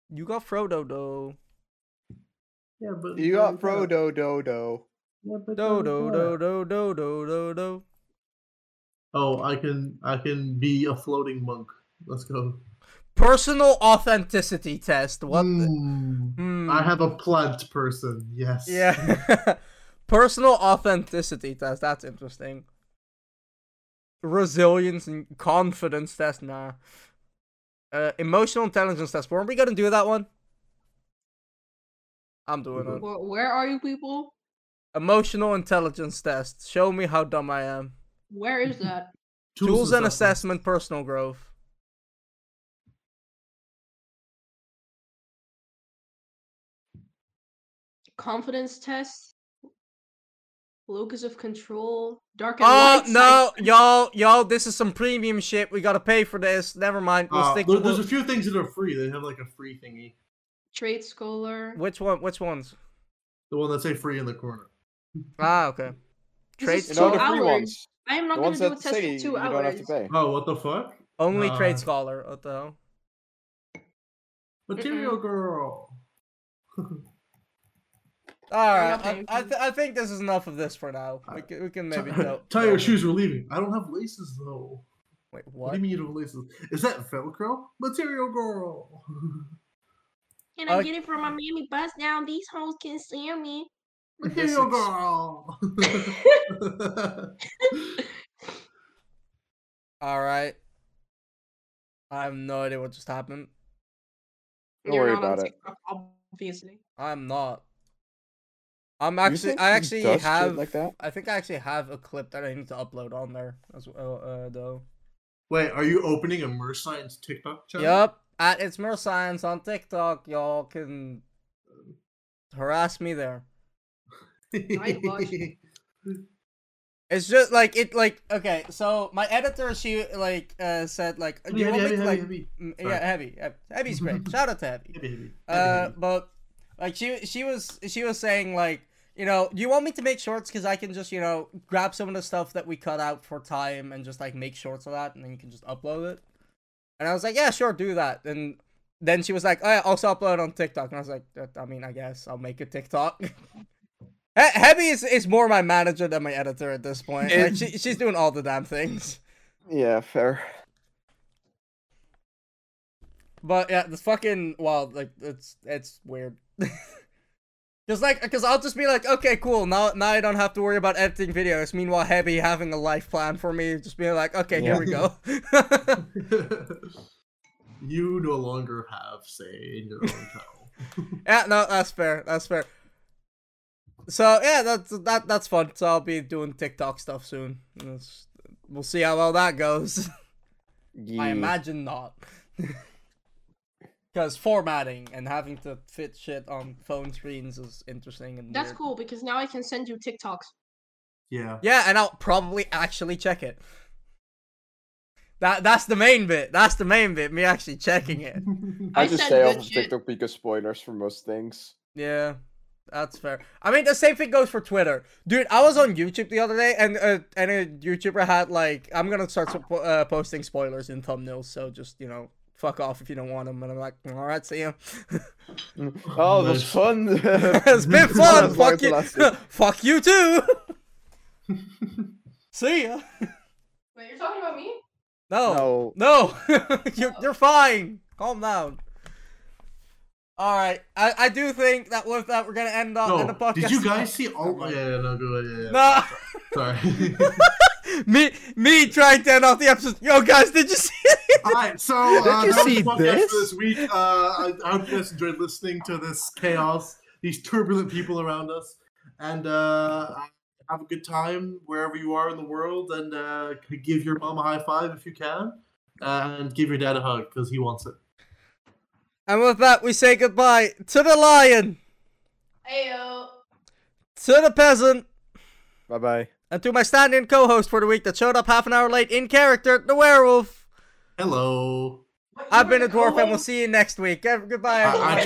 You got Frodo though. Yeah, but You got Depp. Frodo Dodo. Yeah, but Do do do do do do do do. Oh, I can I can be a floating monk. Let's go. Personal authenticity test. What? the- Hmm. Hmm. I have a plant person. Yes. Yeah. *laughs* Personal authenticity test. That's interesting. Resilience and confidence test. Nah. Uh, emotional intelligence test. Weren't we gonna do that one? I'm doing it. Wh- Where are you people? Emotional intelligence test. Show me how dumb I am. Where is that? *laughs* Tools, and assessment. Personal growth. Confidence test. Locus of control. Dark and Oh light. no, side- y'all, y'all! This is some premium shit. We gotta pay for this. Never mind. We'll Uh, stick. there- with there's a few things that are free. They have like a free thingy. Trade scholar. Which one? Which ones? The one that say free in the corner. Ah, okay. Trade is You two know the free hours. ones. I am not The gonna do a test say for two you hours. don't have to pay. Oh, what the fuck? Only Nah. trade scholar. What the hell? Material girl. *laughs* All right, I, I, th- I think this is enough of this for now. We can, we can maybe Tie- go. *laughs* Tie your shoes. We're leaving. I don't have laces though. Wait, What, what? do you mean you don't have laces? Is that Velcro? Material girl. Can *laughs* I get it from my mammy bust down? These hoes can see me. Material ex- girl. All right. I have no idea what just happened. Don't You're worry not on about it. TikTok, obviously. I'm not. I'm actually. I he actually does shit have. like that? I think I actually have a clip that I need to upload on there as well. Uh, though. Wait, are you opening a Merce Science TikTok channel? Yup, at it's Mer Science on TikTok. Y'all can harass me there. I'd watch. *laughs* It's just like it like okay, so my editor she like uh said like do Heavy, you want heavy, me to like heavy. yeah heavy Hev- heavy's great *laughs* shout out to heavy Heavy, heavy, uh heavy, heavy. but like she she was she was saying like you know do you want me to make shorts because I can just you know grab some of the stuff that we cut out for time and just like make shorts of that and then you can just upload it and I was like yeah sure do that and then she was like oh yeah also upload it on TikTok and I was like "Uh, I mean I guess I'll make a TikTok. *laughs* He- Heavy is, is more my manager than my editor at this point. Like she, she's doing all the damn things. Yeah, fair. But yeah, the fucking well, like it's it's weird. *laughs* Cause like, cause I'll just be like, okay, cool. Now, now I don't have to worry about editing videos. Meanwhile, Heavy having a life plan for me, just being like, okay, here we go. *laughs* *laughs* you no longer have say in your own channel. yeah, no, that's fair. That's fair. So yeah, that's that that's fun. So I'll be doing TikTok stuff soon. It's- we'll see how well that goes. *laughs* I imagine not. *laughs* Because formatting and having to fit shit on phone screens is interesting and That's weird. cool because now I can send you TikToks. Yeah. Yeah, and I'll probably actually check it. That that's the main bit. That's the main bit. Me actually checking it. I I just said stay off good of shit. TikTok because spoilers for most things. Yeah, that's fair. I mean, the same thing goes for Twitter, dude. I was on YouTube the other day, and uh, and a YouTuber had like, I'm gonna start suppo- uh, posting spoilers in thumbnails. So just you know, fuck off if you don't want them. And I'm like, all right, see ya. *laughs* Oh, that was Nice. fun. *laughs* *laughs* it's been fun. Fuck you. fuck you too. see ya. Wait, you're talking about me? No. No. No, you're, you're fine. Calm down. All right, I, I do think that with that we're gonna end up end the No, podcast. did you guys see? Oh, Never yeah, yeah, no, go ahead. Yeah, yeah. No, Sorry. *laughs* me me trying to end off the episode. Yo, guys, did you see? it? Alright, so *laughs* uh, Did you that was the see podcast this? for this week. Uh, I, I hope you guys enjoyed listening to this chaos, these turbulent people around us, and uh, have a good time wherever you are in the world. And uh, give your mom a high five if you can, and give your dad a hug because he wants it. And with that, we say goodbye to the lion, Ayo. to the peasant, Bye bye. and to my stand-in co-host for the week that showed up half an hour late in character, the werewolf. Hello. I've been a the dwarf, and we'll see you next week. Goodbye, I, I everyone. took